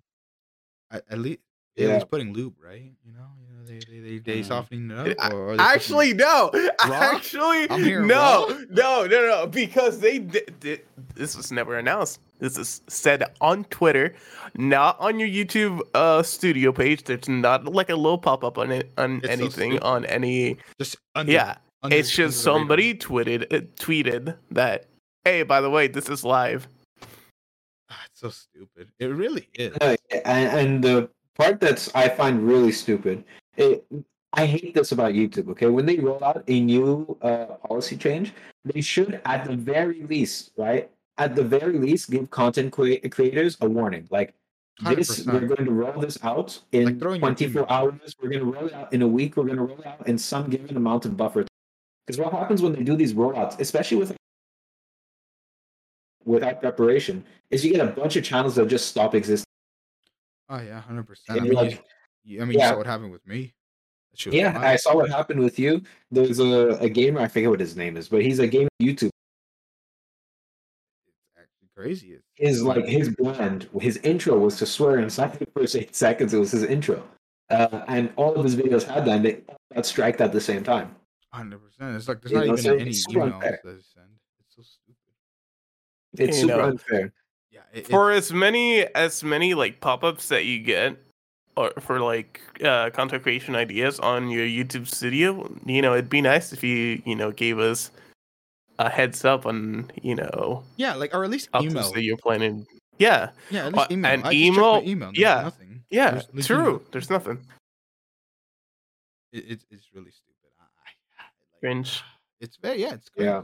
S3: At, at least,
S4: Yeah.
S3: yeah, he's putting lube, right? You know, you know, they they they, they
S5: Mhm.
S3: softening it up.
S2: I-
S3: Or, or they
S2: Actually, no.
S3: Raw?
S2: Actually,
S3: I'm
S2: no,
S3: raw?
S2: no, no, no. Because they did, did. This was never announced. This is said on Twitter, not on your YouTube uh studio page. There's not like a little pop up on it on
S3: It's
S2: anything
S3: stupid.
S2: on any.
S3: Just under,
S2: Yeah,
S3: under-
S2: it's just
S3: under radar.
S2: somebody tweeted uh, tweeted that. Hey, by the way, this is live.
S3: Ah, It's so stupid. It really is.
S4: Uh, and, and the part that's I find really stupid, it, I hate this about YouTube. Okay, when they roll out a new uh, policy change, they should, at the very least, right, at the very least, give content crea- creators a warning. Like this, we're going to roll this out in
S3: Like
S4: 24 hours. We're going to roll it out in a week. We're going to roll it out in some given amount of buffer. Because what happens when they do these rollouts, especially with without preparation, is you get a bunch of channels that just stop existing.
S3: Oh yeah, hundred percent. I
S4: And
S3: mean,
S4: like,
S3: you, I mean, you saw what happened with me. That shit was
S4: Yeah. I saw what happened with you. There's a, a gamer, I forget what his name is, but he's a gamer YouTube.
S3: It's actually crazy. It's,
S4: His like his brand, his intro was to swear inside the first eight seconds. It was his intro, uh, and all of his videos had that. And they all got striked at the same time.
S3: hundred percent. It's like there's
S4: You
S3: not
S4: know,
S3: even
S4: so
S3: any
S4: it's super
S3: emails that they send. It's so stupid.
S4: It's
S2: You
S4: super
S2: know.
S4: unfair.
S3: Yeah. It,
S2: for as many as many like pop-ups that you get or for like uh content creation ideas on your youtube studio you know it'd be nice if you you know gave us a heads up on you know
S3: yeah, like or at least email.
S2: that you're planning yeah
S3: Yeah, at
S2: Uh,
S3: least email.
S2: an
S3: I just checked my
S2: email-
S3: email. There's
S2: yeah,
S3: nothing.
S2: yeah
S3: There's literally
S2: true
S3: nothing.
S2: there's nothing
S3: It, it's it's really stupid. I, I, like,
S2: cringe
S3: It's very yeah, it's
S4: Yeah.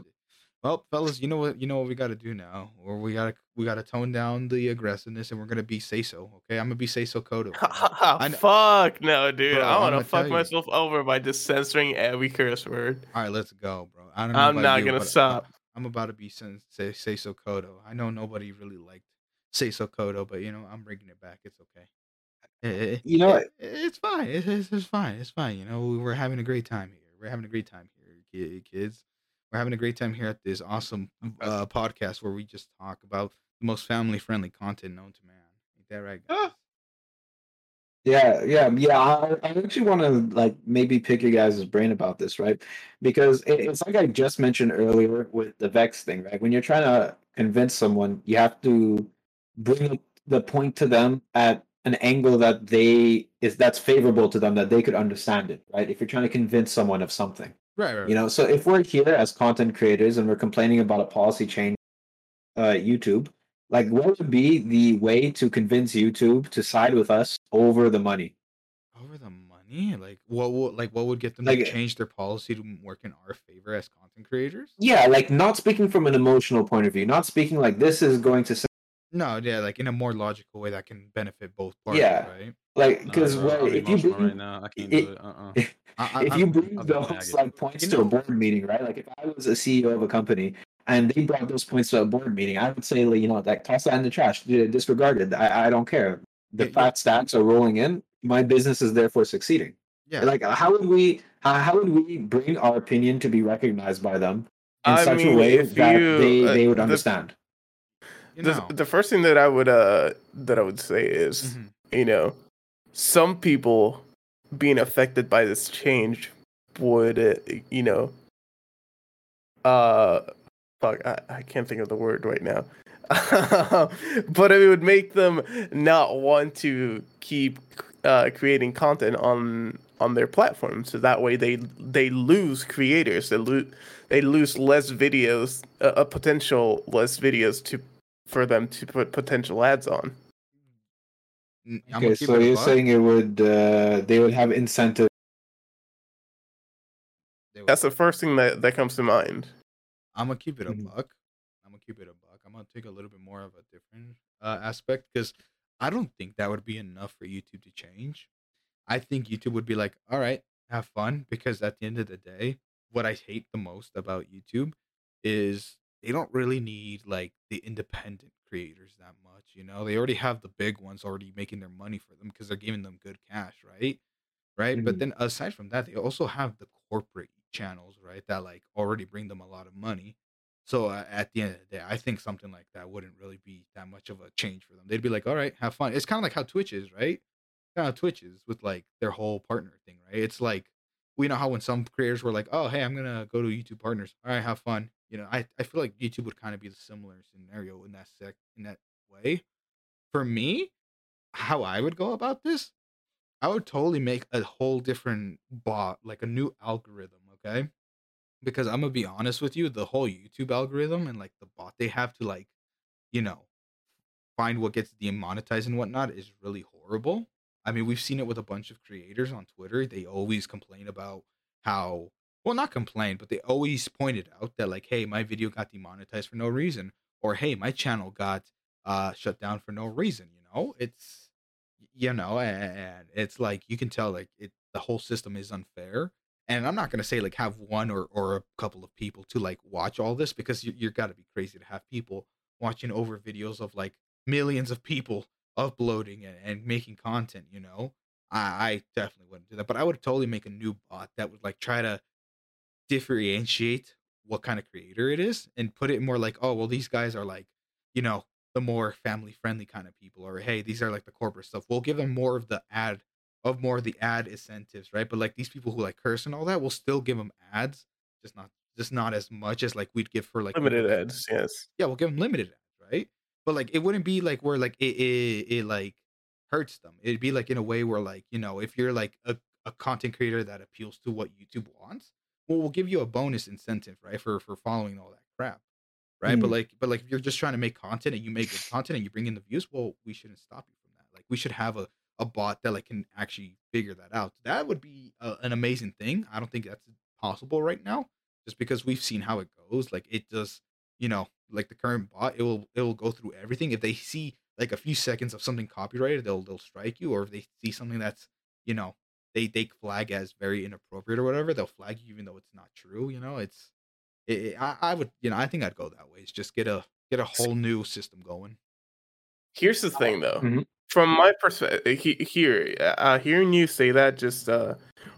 S3: Well, fellas, you know what you know what we got to do now, or we gotta we gotta tone down the aggressiveness, and we're gonna be say so. Okay, I'm gonna be say so Kodo. I
S2: fuck no dude
S3: Bro,
S2: i want
S3: I'ma
S2: fuck
S3: tell you.
S2: myself over by just censoring every curse word
S3: All right, let's go, bro. I don't know
S2: i'm not
S3: you,
S2: gonna stop
S3: I'm about to be sen- say say so Kodo. I know nobody really liked say so Kodo, but you know I'm bringing it back. It's okay. Eh, eh,
S4: You know
S3: eh, it's fine. It's, it's, it's fine. It's fine. You know we- we're having a great time here. We're having a great time here, kids. We're having a great time here at this awesome uh, podcast where we just talk about the most family friendly content known to man. Ain't that right, guys?
S4: Yeah, yeah, yeah. I, I actually want to like maybe pick your guys' brain about this, right? Because it, it's like I just mentioned earlier with the Vex thing, right? When you're trying to convince someone, you have to bring the point to them at an angle that they is that's favorable to them, that they could understand it, right? If you're trying to convince someone of something,
S3: Right, right.
S4: you know. So if we're here as content creators and we're complaining about a policy change, uh, YouTube, like what would be the way to convince YouTube to side with us over the money?
S3: over the money, like what would like what would get them
S4: Like-
S3: to change their policy to work in our favor as content creators?
S4: Yeah, like not speaking from an emotional point of view, not speaking like this is going to
S3: No, yeah, like in a more logical way that can benefit both parties,
S4: Yeah.
S3: right?
S4: like because
S5: bro, I'm
S4: if you bring
S5: right now, I can't
S4: it-
S5: do it. Uh-uh.
S3: I,
S4: if
S3: I,
S4: you
S3: I'm-
S4: bring
S5: I'll definitely
S4: those like points
S3: You
S4: to a board meeting, right? Like if I was a CEO of a company and they brought those points to a board meeting, I would say, like, you know, that toss that in the trash, disregarded. I, I don't care. The
S3: Yeah, yeah.
S4: fat stacks are rolling in. My business is therefore succeeding.
S3: yeah,
S4: Like, how would we? How, how would we bring our opinion to be recognized by them in
S2: I
S4: such
S2: mean,
S4: a way that
S2: you,
S4: they,
S2: uh,
S4: they would
S2: the-
S4: understand?
S3: you
S2: the,
S3: know.
S2: the first thing that i would uh that i would say is
S3: Mhm.
S2: you know, some people being affected by this change would, uh, you know, uh, fuck, I, I can't think of the word right now. but it would make them not want to keep uh, creating content on on their platform, so that way they they lose creators, they lose they lose less videos, uh, a potential less videos to for them to put potential ads on.
S4: Okay, so you're
S3: buck.
S4: saying it would uh, they would have incentive.
S3: Would-
S2: That's the first thing that, that comes to mind.
S3: I'm gonna keep it a
S4: Mhm.
S3: buck. I'm gonna keep it a buck. I'm gonna take a little bit more of a different uh, aspect because I don't think that would be enough for YouTube to change. I think YouTube would be like, all right, have fun because at the end of the day, what I hate the most about YouTube is they don't really need like the independent creators that much. You know, they already have the big ones already making their money for them because they're giving them good cash, right? Right. But
S4: Mhm.
S3: then aside from that, they also have the corporate channels, right? That like already bring them a lot of money. So uh, at the end of the day, I think something like that wouldn't really be that much of a change for them. They'd be like, all right, have fun. It's kind of like how Twitch is, right? Kind of Twitch is with like their whole partner thing, right? It's like we know how when some creators were like, oh, hey, I'm gonna go to YouTube partners. All right, have fun. You know, I, I feel like YouTube would kind of be the similar scenario in that sec in that way. For me, how I would go about this, I would totally make a whole different bot, like a new algorithm, okay? Because I'm gonna be honest with you, the whole YouTube algorithm and like the bot they have to like, you know, find what gets demonetized and whatnot is really horrible. I mean, we've seen it with a bunch of creators on Twitter. They always complain about how, well, not complain, but they always pointed out that, like, hey, my video got demonetized for no reason, or hey, my channel got uh, shut down for no reason. You know, it's, you know, and it's like you can tell, like, it the whole system is unfair. And I'm not gonna say like have one or or a couple of people to like watch all this because you you got to be crazy to have people watching over videos of like millions of people uploading and, and making content, you know, I, I definitely wouldn't do that. But I would totally make a new bot that would like try to differentiate what kind of creator it is and put it more like, oh, well, these guys are like, you know, the more family friendly kind of people, or hey, these are like the corporate stuff. We'll give them more of the ad of more of the ad incentives, right? But like these people who like curse and all that, we'll still give them ads, just not just not as much as like we'd give for like
S2: Limited ads, yes.
S3: yeah, we'll give them limited ads, right? But like it wouldn't be like where like it it, it like hurts them. It'd be like in a way where like you know if you're like a, a content creator that appeals to what YouTube wants, well, we'll give you a bonus incentive, right, for for following all that crap, right? But mm-hmm. like but like if you're just trying to make content and you make good content and you bring in the views, well, we shouldn't stop you from that. Like we should have a a bot that like can actually figure that out. That would be a, an amazing thing. I don't think that's possible right now, just because we've seen how it goes. Like it does you know, like the current bot, it will it will go through everything. If they see like a few seconds of something copyrighted, they'll they'll strike you, or if they see something that's you know they they flag as very inappropriate or whatever, they'll flag you even though it's not true. You know, it's it, it- I I would you know I think I'd go that way. It's just get a get a whole new system going.
S2: Here's the thing, though.
S4: Mhm.
S2: From my perspective, he, here, uh, hearing you say that just uh,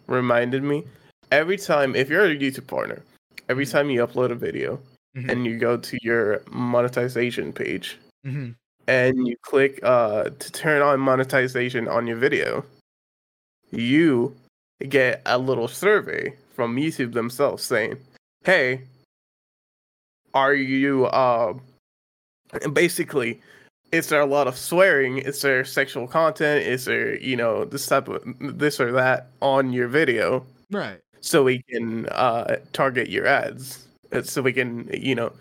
S2: reminded me. Every time, if you're a YouTube partner, every
S3: Mhm.
S2: time you upload a video
S3: Mhm.
S2: and you go to your monetization page
S3: Mm-hmm.
S2: and you click uh, to turn on monetization on your video, you get a little survey from YouTube themselves saying, "Hey, are you uh, basically is there a lot of swearing? Is there sexual content? Is there you know this type of this or that on your video?"
S3: Right.
S2: so we can uh, target your ads. Uh, So we can, you know,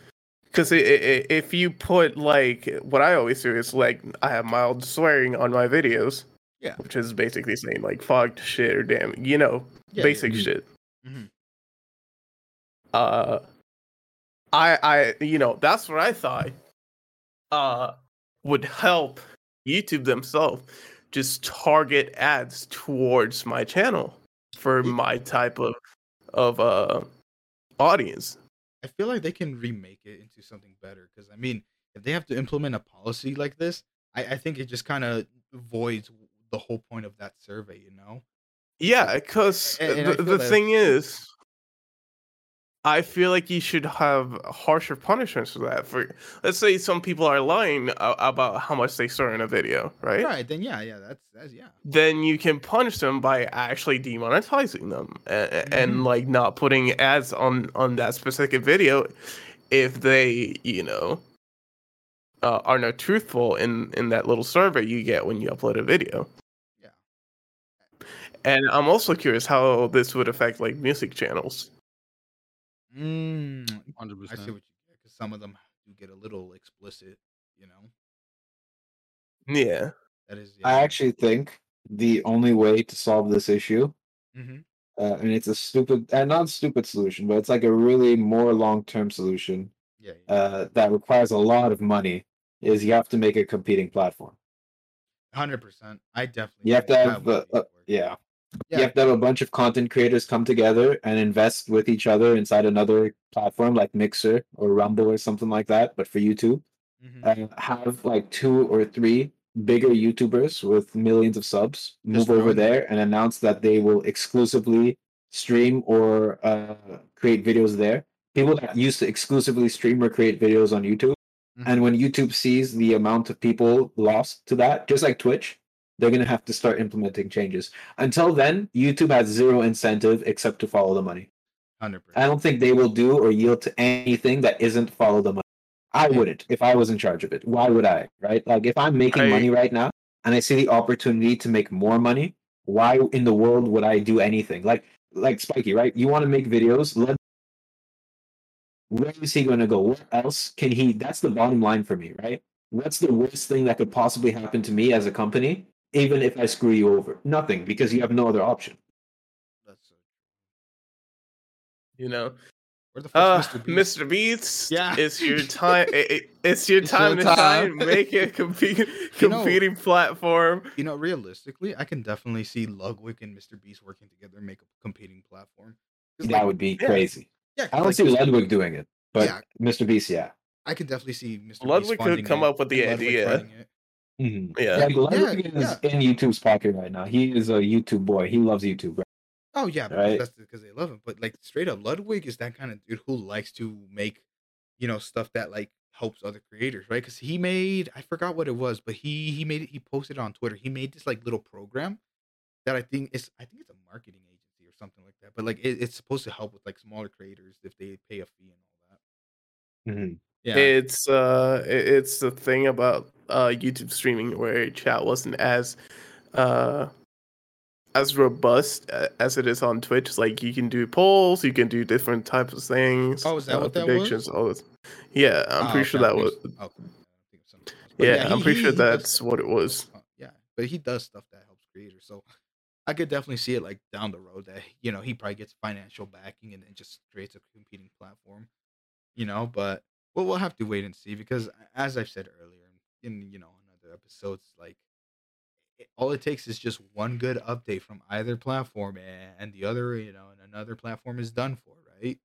S2: because if you put like what I always do is like I have mild swearing on my videos,
S3: Yeah.
S2: which is basically saying like fucked shit or damn, you know,
S3: Yeah,
S2: basic
S4: yeah.
S2: shit.
S3: Mhm.
S2: Uh, I I you know that's what I thought. Uh, would help YouTube themselves just target ads towards my channel for my type of of uh audience.
S3: I feel like they can remake it into something better because I mean, if they have to implement a policy like this, I, I think it just kind of voids the whole point of that survey. You know?
S2: Yeah, because
S3: And- and I
S2: the, the thing is, I feel like you should have harsher punishments for that. For let's say some people are lying a- about how much they swear in a video, right?
S3: Right. Then yeah, yeah. That's that's yeah.
S2: Then you can punish them by actually demonetizing them and, and
S3: Mhm.
S2: like not putting ads on on that specific video if they, you know, uh, are not truthful in in that little survey you get when you upload a video.
S3: Yeah.
S2: And I'm also curious how this would affect like music channels.
S3: Mm,
S5: Hundred
S3: I see
S5: percent.
S3: what you get because some of them do get a little explicit. You know?
S2: Yeah.
S3: That is.
S4: I actually think the only way to solve this issue,
S3: hmm
S4: uh, and it's a stupid and not stupid solution, but it's like a really more long term solution
S3: Yeah. yeah.
S4: uh, that requires a lot of money, is you have to make a competing platform.
S3: Hundred percent. I definitely.
S4: You have to
S3: that
S4: have,
S3: would
S4: uh,
S3: make it
S4: uh,
S3: work.
S4: yeah,
S3: Yeah.
S4: you have to have a bunch of content creators come together and invest with each other inside another platform like Mixer or Rumble or something like that, but for YouTube.
S3: Mhm.
S4: and have like two or three bigger YouTubers with millions of subs
S3: Just
S4: move over there and announce that they will exclusively stream or uh, create videos there. People that used to exclusively stream or create videos on YouTube.
S3: Mhm.
S4: And when YouTube sees the amount of people lost to that, just like Twitch, they're going to have to start implementing changes. Until then, YouTube has zero incentive except to follow the money.
S3: Hundred
S4: I don't think they will do or yield to anything that isn't follow the money. I wouldn't if I was in charge of it. Why would I? Right? Like if I'm making
S2: I-
S4: money right now and I see the opportunity to make more money, why in the world would I do anything? Like like Spiky, right? You want to make videos, let where is he going to go? What else can he? That's the bottom line for me, right? What's the worst thing that could possibly happen to me as a company, even if I screw you over? Nothing, because you have no other option.
S3: That's so.
S2: You know,
S3: the
S2: uh,
S3: fuck's Mr. Beast?
S2: Beats,
S3: Yeah.
S2: it's your time. it- it- it's your
S5: It's
S2: time
S5: your
S2: to shine.
S5: time.
S2: Make a compete,
S3: You know-
S2: competing platform.
S3: You know, realistically, I can definitely see Ludwig and Mr. Beast working together and make a competing platform.
S4: That
S3: like,
S4: would be
S2: yeah.
S4: crazy.
S3: yeah, 'cause,
S4: I don't
S3: like,
S4: see Ludwig doing it, but
S3: Yeah.
S4: Mr. Beast, yeah.
S3: I could definitely see Mr.
S2: Ludwig
S3: Beast
S2: could come
S3: it
S2: up with the idea.
S3: Funding it.
S4: Mhm.
S2: Yeah.
S4: Yeah, Ludwig
S3: Yeah,
S4: is in YouTube's pocket right now. He is a YouTube boy. He loves YouTube. Right?
S3: Oh yeah, because
S4: Right.
S3: that's because they love him. But like straight up, Ludwig is that kind of dude who likes to make, you know, stuff that like helps other creators, right? Because he made I forgot what it was, but he he made it. He posted it on Twitter. He made this like little program that I think is I think it's a marketing agency or something like that. But like it, it's supposed to help with like smaller creators if they pay a fee and all that.
S4: Mhm.
S3: Yeah,
S2: It's uh, it's the thing about uh YouTube streaming where chat wasn't as uh as robust as it is on Twitch. Like you can do polls, you can do different types of things.
S3: Oh, is that
S2: uh,
S3: what that
S2: predictions, All this. Yeah, I'm
S3: Oh,
S2: pretty sure that was.
S3: s- okay, I think it's something else. But
S2: Yeah, I'm pretty
S3: he-
S2: sure
S3: he
S2: that's what it was.
S3: Uh, yeah, but he does stuff that helps creators. So I could definitely see it like down the road that you know he probably gets financial backing and then just creates a competing platform. You know, but well, we'll have to wait and see because as I've said earlier in you know in other episodes, like it, all it takes is just one good update from either platform and, the other, you know, and another platform is done for, right?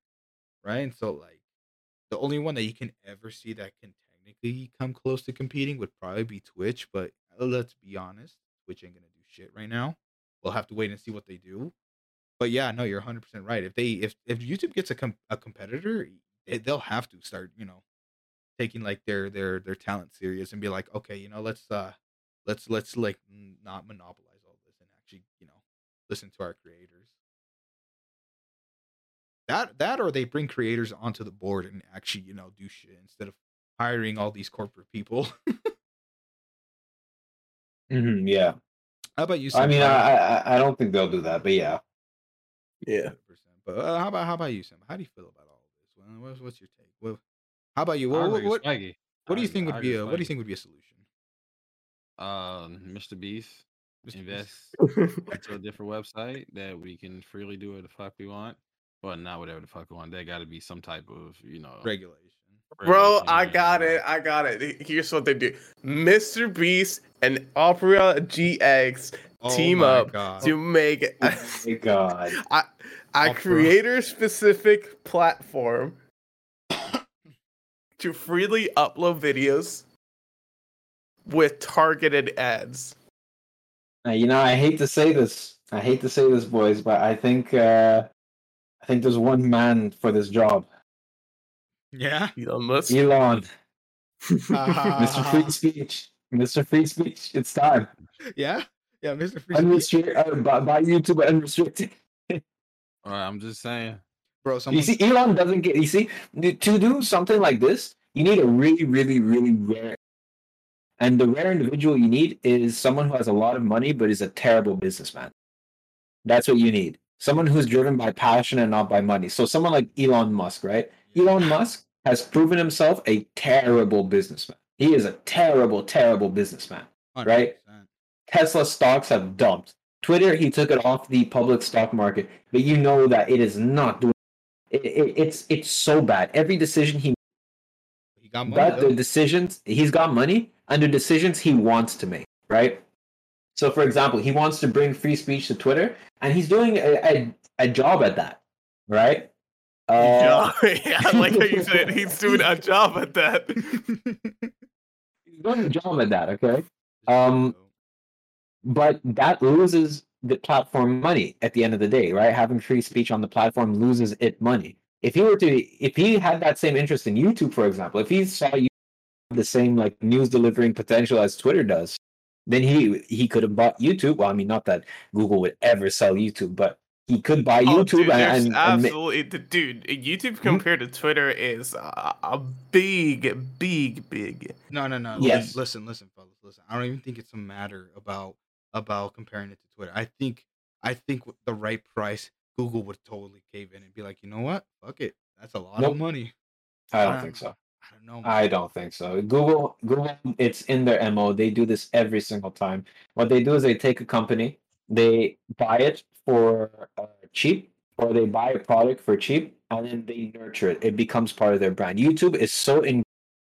S3: Right. And so like the only one that you can ever see that can technically come close to competing would probably be Twitch, but uh, let's be honest, Twitch ain't gonna do shit right now. We'll have to wait and see what they do. But yeah, no, you're 100 percent right. If they if if YouTube gets a com- a competitor, they, they'll have to start, you know, taking like their their their talent serious and be like, okay, you know, let's uh let's let's like not monopolize all this and actually, you know, listen to our creators. That that or they bring creators onto the board and actually, you know, do shit instead of hiring all these corporate people.
S4: Mhm, Yeah.
S3: How about you?
S4: I mean, I, I I don't think they'll do that, but yeah.
S2: Yeah.
S3: 100%. But uh, how about how about you, Sam? How do you feel about all of this? Well, what's, what's your take? Well, how about you?
S5: I
S3: What, what, what, what do you think would be a what do you think would be a solution?
S5: Um, Mr. Beast
S3: Mr.
S5: Invest into a different website that we can freely do whatever the fuck we want. Well, not whatever the fuck we want. There got to be some type of you know
S3: regulation.
S2: Bro, I got it. I got it. Here's what they do: Mr. Beast and Opera GX
S3: Oh
S2: team up
S3: God.
S2: to make a,
S4: Oh my God.
S2: a, a creator-specific platform to freely upload videos with targeted ads.
S4: Now, you know, I hate to say this. I hate to say this, boys, but I think uh I think there's one man for this job.
S3: Yeah.
S2: Elon Musk.
S4: Elon, Mr. Free Speech, Mr. Free Speech. It's time.
S3: yeah. Yeah, Mr. Free Speech.
S4: Unrestricted uh, by, by YouTube unrestricted.
S5: All right, I'm just saying.
S3: Bro,
S4: You see, Elon doesn't get. You see, to do something like this, you need a really, really, really rare. And the rare individual you need is someone who has a lot of money but is a terrible businessman. That's what you need. Someone who's driven by passion and not by money. So someone like Elon Musk, right? Elon Musk has proven himself a terrible businessman. He is a terrible, terrible businessman. right?
S3: 100%.
S4: Tesla stocks have dumped. Twitter, he took it off the public stock market, but you know that it is not doing. It, it, it's it's so bad. Every decision he,
S3: He got money.
S4: but the decisions he's got money under decisions he wants to make, right? So, for example, he wants to bring free speech to Twitter, and he's doing a, a, a job at that, right? Uh,
S2: yeah, I like how you said he's doing a job at that.
S4: he's doing a job at that, okay? Um, but that loses the platform money at the end of the day, right? Having free speech on the platform loses it money. If he were to, if he had that same interest in YouTube, for example, if he saw you the same like news delivering potential as Twitter does, then he he could have bought YouTube. Well, I mean, not that Google would ever sell YouTube, but he could buy
S2: Oh,
S4: YouTube
S2: dude,
S4: and, and, and
S2: absolutely, d- dude. YouTube hmm? compared to Twitter is a, a big, big, big.
S3: No, no, no.
S4: Yes.
S3: Listen, listen, listen, fellas. Listen. I don't even think it's a matter about about comparing it to Twitter. I think I think with the right price, Google would totally cave in and be like, you know what? Fuck it. That's a lot
S4: Nope.
S3: of money.
S4: I don't
S3: uh,
S4: think so.
S3: I don't know.
S4: I don't think so. Google, Google, it's in their mo. They do this every single time. What they do is they take a company, they buy it for uh, cheap, or they buy a product for cheap, and then they nurture it. It becomes part of their brand. YouTube is so in,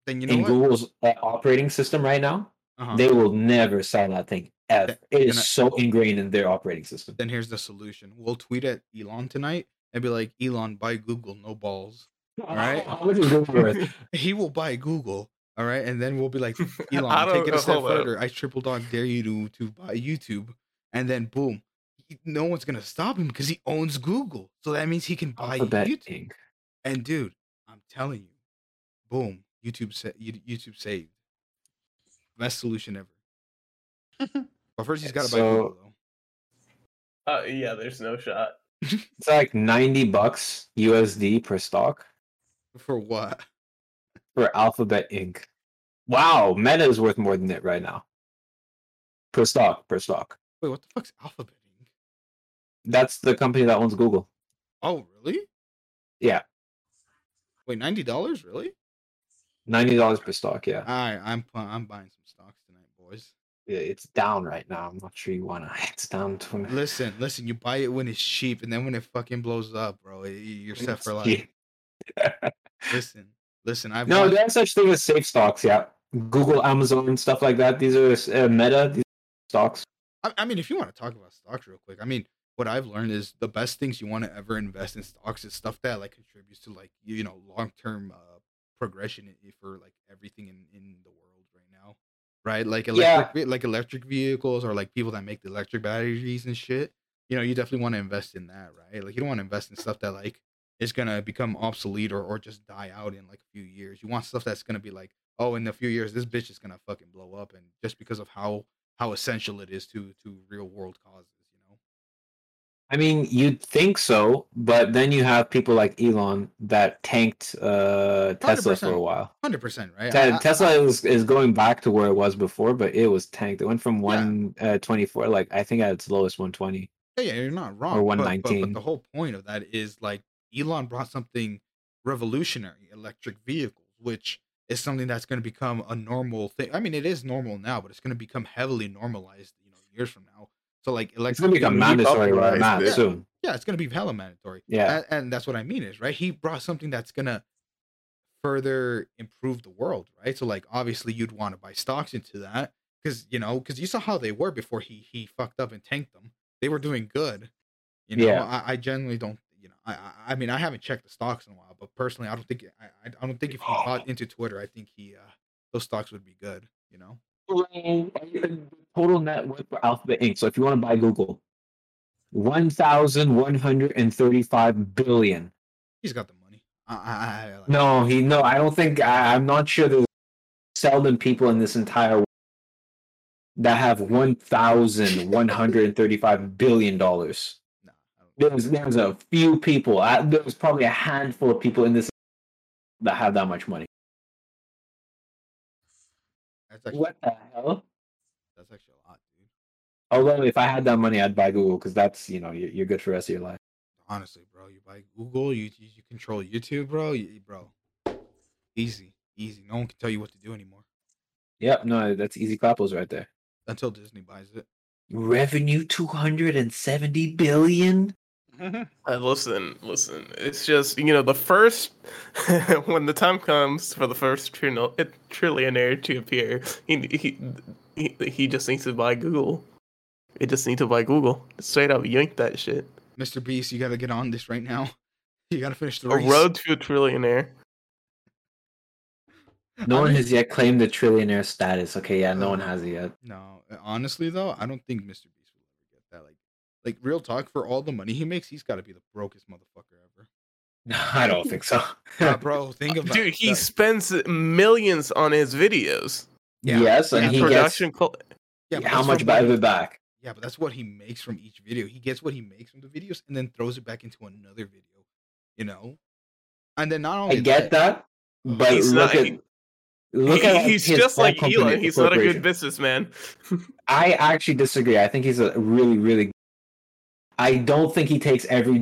S3: then you know
S4: in
S3: what?
S4: Google's uh, operating system right now.
S3: Uh-huh.
S4: They will never sell that thing ever. It is
S3: Then I-
S4: so ingrained in their operating system.
S3: then here's the solution. We'll tweet at Elon tonight and be like, Elon, buy Google, no balls. right.
S4: How much is Google worth?
S3: He will buy Google. All right. And then we'll be like, Elon,
S2: don't
S3: take it a step
S2: hold up.
S3: further. I triple dog dare you to, to buy YouTube. And then boom. he- No one's gonna stop him because he owns Google. So that means he can buy
S4: Alphabet
S3: YouTube.
S4: Inc.
S3: And dude, I'm telling you, boom, YouTube sa- YouTube saved. Best solution ever. But first, he's got to buy
S4: So-
S3: Google though.
S2: Uh, yeah, there's no shot.
S4: It's like ninety bucks USD per stock.
S3: For what?
S4: for Alphabet Inc. Wow, Meta is worth more than it right now. Per stock, per stock.
S3: Wait, what the fuck's Alphabet Inc?
S4: That's the company that owns Google.
S3: Oh, really?
S4: Yeah,
S3: Wait, ninety dollars, really?
S4: ninety dollars per stock. Yeah.
S3: All right, I'm I'm buying some stocks tonight, boys.
S4: It's down right now. I'm not sure you wanna. It's down to.
S3: Listen, listen, you buy it when it's cheap, and then when it fucking blows up, bro, you're set for life. Listen, listen, I've
S4: No,
S3: watched-
S4: there's such thing as safe stocks. Yeah, Google, Amazon, stuff like that. These are uh, Meta. These are stocks.
S3: I, I mean, if you want to talk about stocks real quick, I mean, what I've learned is the best things you want to ever invest in stocks is stuff that like contributes to like you you know long term uh, progression for like everything in in the world right? Like electric ve- like electric vehicles or like people that make the electric batteries and shit. You know, you definitely want to invest in that, right? Like you don't want to invest in stuff that like is gonna become obsolete or, or just die out in like a few years. You want stuff that's gonna be like, oh, in a few years, this bitch is gonna fucking blow up, and just because of how how essential it is to to real world causes.
S4: I mean, you'd think so, but then you have people like Elon that tanked uh, Tesla for a while.
S3: Hundred percent, right?
S4: Te-
S3: I- I-
S4: Tesla is, is going back to where it was before, but it was tanked. It went from
S3: Yeah.
S4: uh, twenty four, like I think at its lowest one twenty.
S3: Yeah, yeah, you're not wrong. but- but- But,
S4: 119.
S3: the whole point of that is like Elon brought something revolutionary, electric vehicles, which is something that's going to become a normal thing. I mean, it is normal now, but it's going to become heavily normalized, you know, years from now. So like electric
S4: It's gonna become mandatory where I'm
S2: popularized
S4: at
S2: it.
S4: soon.
S3: Yeah, it's to be hella mandatory.
S4: Yeah.
S3: and, and that's what I mean is right. He brought something that's to further improve the world, right? So like obviously you'd want to buy stocks into that because you know because you saw how they were before he he fucked up and tanked them. They were doing good. You know,
S4: Yeah.
S3: I, I generally don't. You know, I, I mean I haven't checked the stocks in a while, but personally I don't think I I, I don't think if he bought into Twitter, I think he uh those stocks would be good. You know.
S4: Total net worth for Alphabet Inc. So if you want to buy Google, one thousand one hundred and thirty five billion.
S3: He's got the money. I, I, I, I-
S4: No, he no. I don't think. I, I'm not sure. There's seldom people in this entire world that have one thousand one hundred and thirty five billion dollars.
S3: I
S4: There's there's a few people. Uh, there's probably a handful of people in this that have that much money.
S3: That's actually
S4: What the hell?
S3: that's actually a lot, dude.
S4: Although if I had that money, I'd buy Google because that's you know you're, good for the rest of your life.
S3: Honestly, bro, you buy Google, you you, you control YouTube, bro, you, bro. Easy, easy. No one can tell you what to do anymore
S4: Yep, no, that's easy clapples right there.
S3: until Disney buys it.
S4: Revenue two hundred and seventy billion.
S2: Uh, listen, listen. It's just you know the first when the time comes for the first trino- uh, trillionaire to appear, he, he he he just needs to buy Google. He just needs to buy Google. Straight up, yank that shit.
S3: Mr. Beast, you gotta get on this right now. You gotta finish the
S2: A
S3: race.
S2: road to a trillionaire.
S4: No one has yet claimed the trillionaire status. Okay, yeah, no one has it yet.
S3: No, honestly though, I don't think Mr. Beast will ever get that. Like, like real talk for all the money he makes, he's got to be the brokest motherfucker ever.
S4: No, I don't think so.
S3: Uh, bro, think about
S2: Dude, he
S3: the-
S2: spends millions on his videos.
S3: yeah,
S4: yes, and
S3: yeah,
S4: he
S2: production.
S4: gets
S2: co-
S3: yeah, but
S4: how much
S3: from
S4: by
S3: money-
S4: it back.
S3: Yeah, but that's what he makes from each video. He gets what he makes from the videos and then throws it back into another video. You know, and then not only
S4: I get that, but
S2: He's
S4: look
S2: not-
S4: at look
S2: He-
S4: at
S2: he's
S4: his
S2: just like Elon. He's not a good businessman.
S4: I actually disagree. I think he's a really, really. I don't think he takes every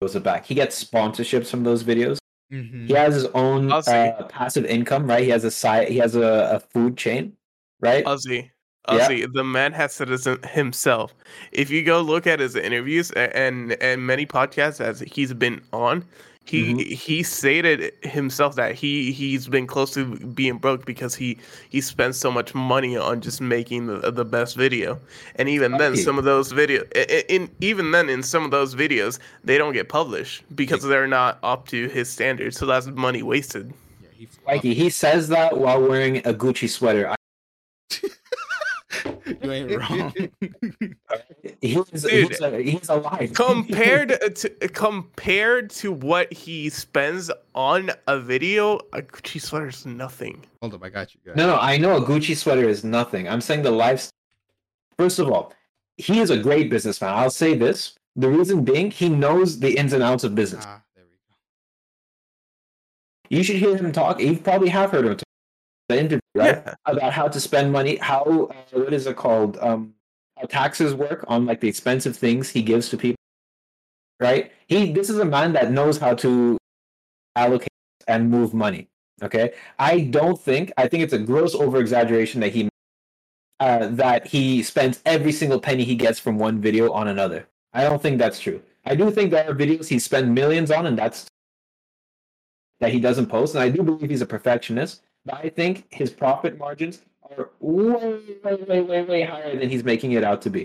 S4: goes it back. He gets sponsorships from those videos.
S3: Mhm.
S4: He has his own uh, passive income, right? He has a side. He has a, a food chain, right?
S2: Ozzy.
S4: Yeah.
S2: The man has said this himself. If you go look at his interviews and and many podcasts as he's been on, he
S4: Mm-hmm.
S2: he stated himself that he he's been close to being broke because he he spends so much money on just making the, the best video, and even then
S4: Okay.
S2: some of those video in even then in some of those videos they don't get published because they're not up to his standards. So that's money wasted.
S3: Yeah, he
S4: Mikey, he says that while wearing a Gucci sweater. I-
S3: you ain't wrong.
S4: He's,
S2: Dude,
S4: he's, a, he's alive.
S2: compared to compared to what he spends on a video, a Gucci sweater is nothing.
S3: Hold up, I got you guys.
S4: No, no, I know a Gucci sweater is nothing. I'm saying the life. First of all, he is a great businessman. I'll say this. The reason being, he knows the ins and outs of business.
S3: Ah, there we go.
S4: You should hear him talk. You probably have heard him talk. The interview, right?
S2: Yeah.
S4: About how to spend money, how uh, what is it called? Um, how taxes work on like the expensive things he gives to people. Right? He. This is a man that knows how to allocate and move money. Okay. I don't think. I think it's a gross over exaggeration that he uh, that he spends every single penny he gets from one video on another. I don't think that's true. I do think there are videos he spends millions on, and that's that he doesn't post. And I do believe he's a perfectionist, I think his profit margins are way, way, way, way, way higher than he's making it out to be.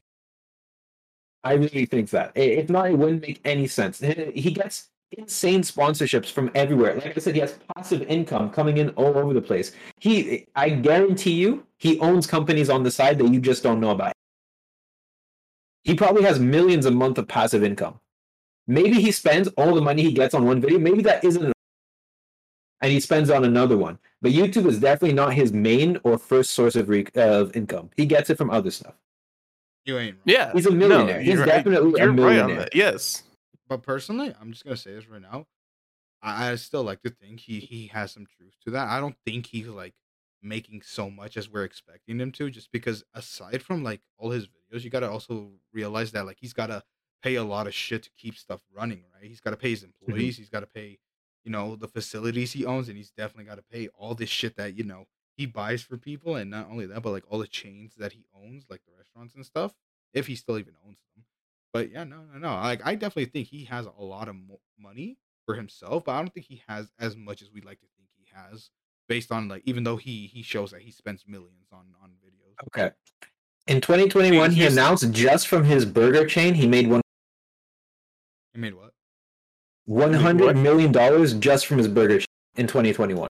S4: I really think that. If not, it wouldn't make any sense. He gets insane sponsorships from everywhere. Like I said, he has passive income coming in all over the place. He, I guarantee you, he owns companies on the side that you just don't know about. He probably has millions a month of passive income. Maybe he spends all the money he gets on one video. Maybe that isn't. And he spends on another one. But YouTube is definitely not his main or first source of, re- of income. He gets it from other stuff.
S3: You ain't wrong.
S2: Yeah,
S4: He's a millionaire. He's
S2: you're-
S4: definitely a
S2: you're right on
S4: millionaire.
S2: that. Yes.
S3: But personally, I'm just gonna say this right now. I, I still like to think he he has some truth to that. I don't think he's like making so much as we're expecting him to, just because aside from like all his videos, you gotta also realize that like he's gotta pay a lot of shit to keep stuff running, right? He's gotta pay his mm-hmm. employees, he's gotta pay, you know, the facilities he owns, and he's definitely gotta pay all this shit that, you know, he buys for people, and not only that, but like all the chains that he owns, like the restaurants and stuff, if he still even owns them. But yeah, no, no, no. Like I definitely think he has a lot of mo- money for himself, but I don't think he has as much as we'd like to think he has, based on like even though he he shows that he spends millions on on videos.
S4: Okay. In 2021, he announced just from his burger chain, he made one
S3: He made what?
S4: One
S2: what?
S4: hundred million dollars just from his burger chain in 2021.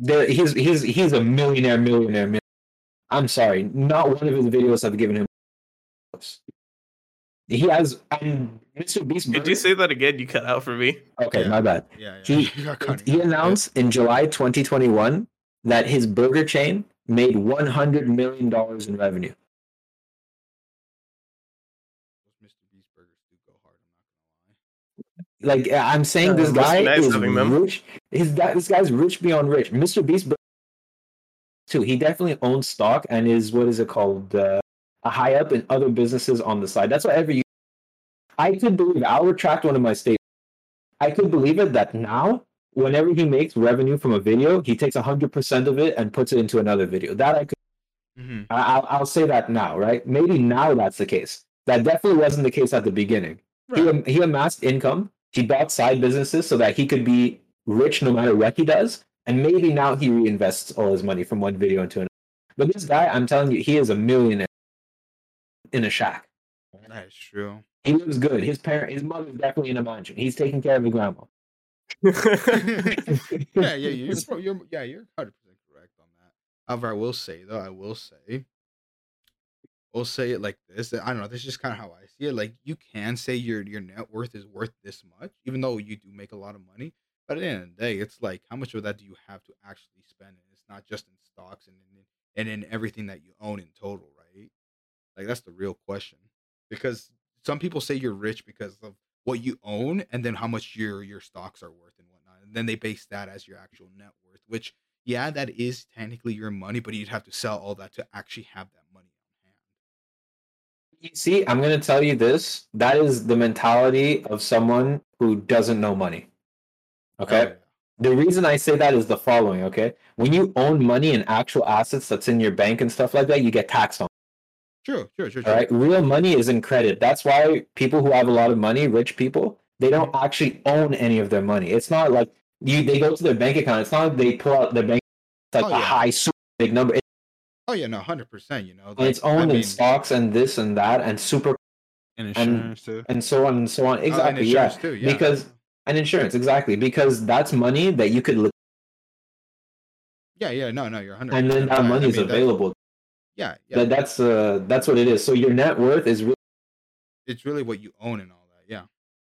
S4: There, he's he's he's a millionaire, millionaire, millionaire. I'm sorry, not one of his videos have given him. He has and Mr. Beast.
S2: Did you say that again? You cut out for me.
S4: Okay,
S3: Yeah.
S4: my bad.
S3: Yeah, yeah.
S4: He
S3: you got cutting
S4: he
S3: out.
S4: announced in July 2021 that his burger chain made 100 million dollars in revenue.
S3: Those Mr. Beast burgers do go hard. I'm not gonna lie.
S4: Like I'm saying, this guy
S2: nice
S4: is rich. His guy, this guy's rich beyond rich. Mr. Beast, too. He definitely owns stock and is what is it called? Uh, a high up in other businesses on the side. That's why every. I could believe. I'll retract one of my statements. I could believe it that now, whenever he makes revenue from a video, he takes hundred percent of it and puts it into another video. That I could.
S3: Mhm.
S4: I- I'll, I'll say that now, right? Maybe now that's the case. That definitely wasn't the case at the beginning. He,
S3: Right.
S4: am- he amassed income. He bought side businesses so that he could be rich no matter what he does. And maybe now he reinvests all his money from one video into another. But this guy, I'm telling you, he is a millionaire in a shack.
S3: That is true.
S4: He lives good. His parent, his mother's definitely in a mansion. He's taking care of his grandma.
S3: yeah, yeah, you're, you're yeah, you're hundred percent correct on that. However, I will say though, I will say, we'll say it like this. I don't know. This is just kind of how I see it. Like you can say your your net worth is worth this much, even though you do make a lot of money. But at the end of the day, it's like how much of that do you have to actually spend? And it's not just in stocks and in, and in everything that you own in total, right? Like that's the real question. Because some people say you're rich because of what you own and then how much your your stocks are worth and whatnot. And then they base that as your actual net worth, which yeah, that is technically your money, but you'd have to sell all that to actually have that money
S4: see, I'm gonna tell you this. That is the mentality of someone who doesn't know money. Okay.
S3: Oh.
S4: The reason I say that is the following, okay? When you own money and actual assets that's in your bank and stuff like that, you get taxed on.
S3: True, true, true, true.
S4: All right. Real money is in credit. That's why people who have a lot of money, rich people, they don't actually own any of their money. It's not like you they go to their bank account. It's not like they pull out their bank it's like
S3: Oh,
S4: a
S3: yeah.
S4: high super big number.
S3: Oh yeah, no, hundred percent. You know,
S4: it's
S3: like, I
S4: owned
S3: mean,
S4: in stocks and this and that and super
S5: And
S4: And-
S5: insurance too.
S4: and so on and so on.
S3: oh, and
S4: Exactly. yeah.
S3: too, yeah.
S4: Because and insurance, exactly. Because that's money that you could li-
S3: yeah, yeah, no, no, you're hundred.
S4: and then that money is available.
S3: Yeah, yeah,
S4: That, that's uh that's what it is. So your net worth is really.
S3: it's really what you own and all that. Yeah,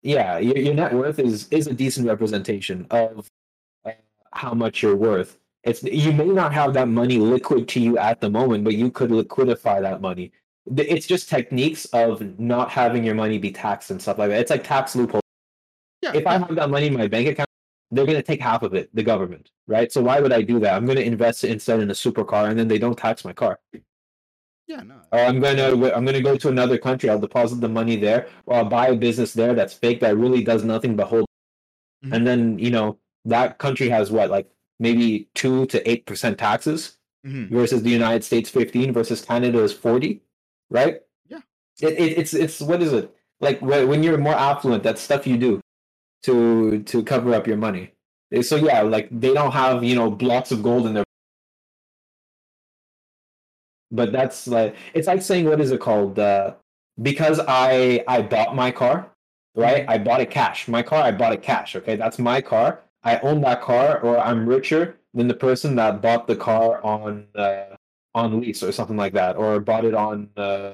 S4: yeah, your, your net worth is is a decent representation of uh, how much you're worth. It's you may not have that money liquid to you at the moment, but you could liquidify that money. It's just techniques of not having your money be taxed and stuff like that. It's like tax loophole.
S3: yeah.
S4: If I have that money in my bank account, they're going to take half of it, the government, right? So why would I do that? I'm going to invest it instead in a supercar, and then they don't tax my car.
S3: yeah, no,
S4: Or I'm going to I'm to go to another country. I'll deposit the money there, or I'll buy a business there that's fake that really does nothing but hold.
S3: Mhm.
S4: And then you know that country has what like maybe two to eight percent taxes
S3: Mhm.
S4: versus the United States fifteen versus Canada is forty, right?
S3: Yeah.
S4: It, it, it's it's what is it like wh- when you're more affluent? That's stuff you do to to cover up your money. Eh, So yeah, like they don't have you know blocks of gold in their. But that's like it's like saying what is it called? Uh, because I I bought my car, right? I bought it cash. My car, I bought it cash. Okay, that's my car. I own that car, or I'm richer than the person that bought the car on uh, on lease or something like that, or bought it on. Uh,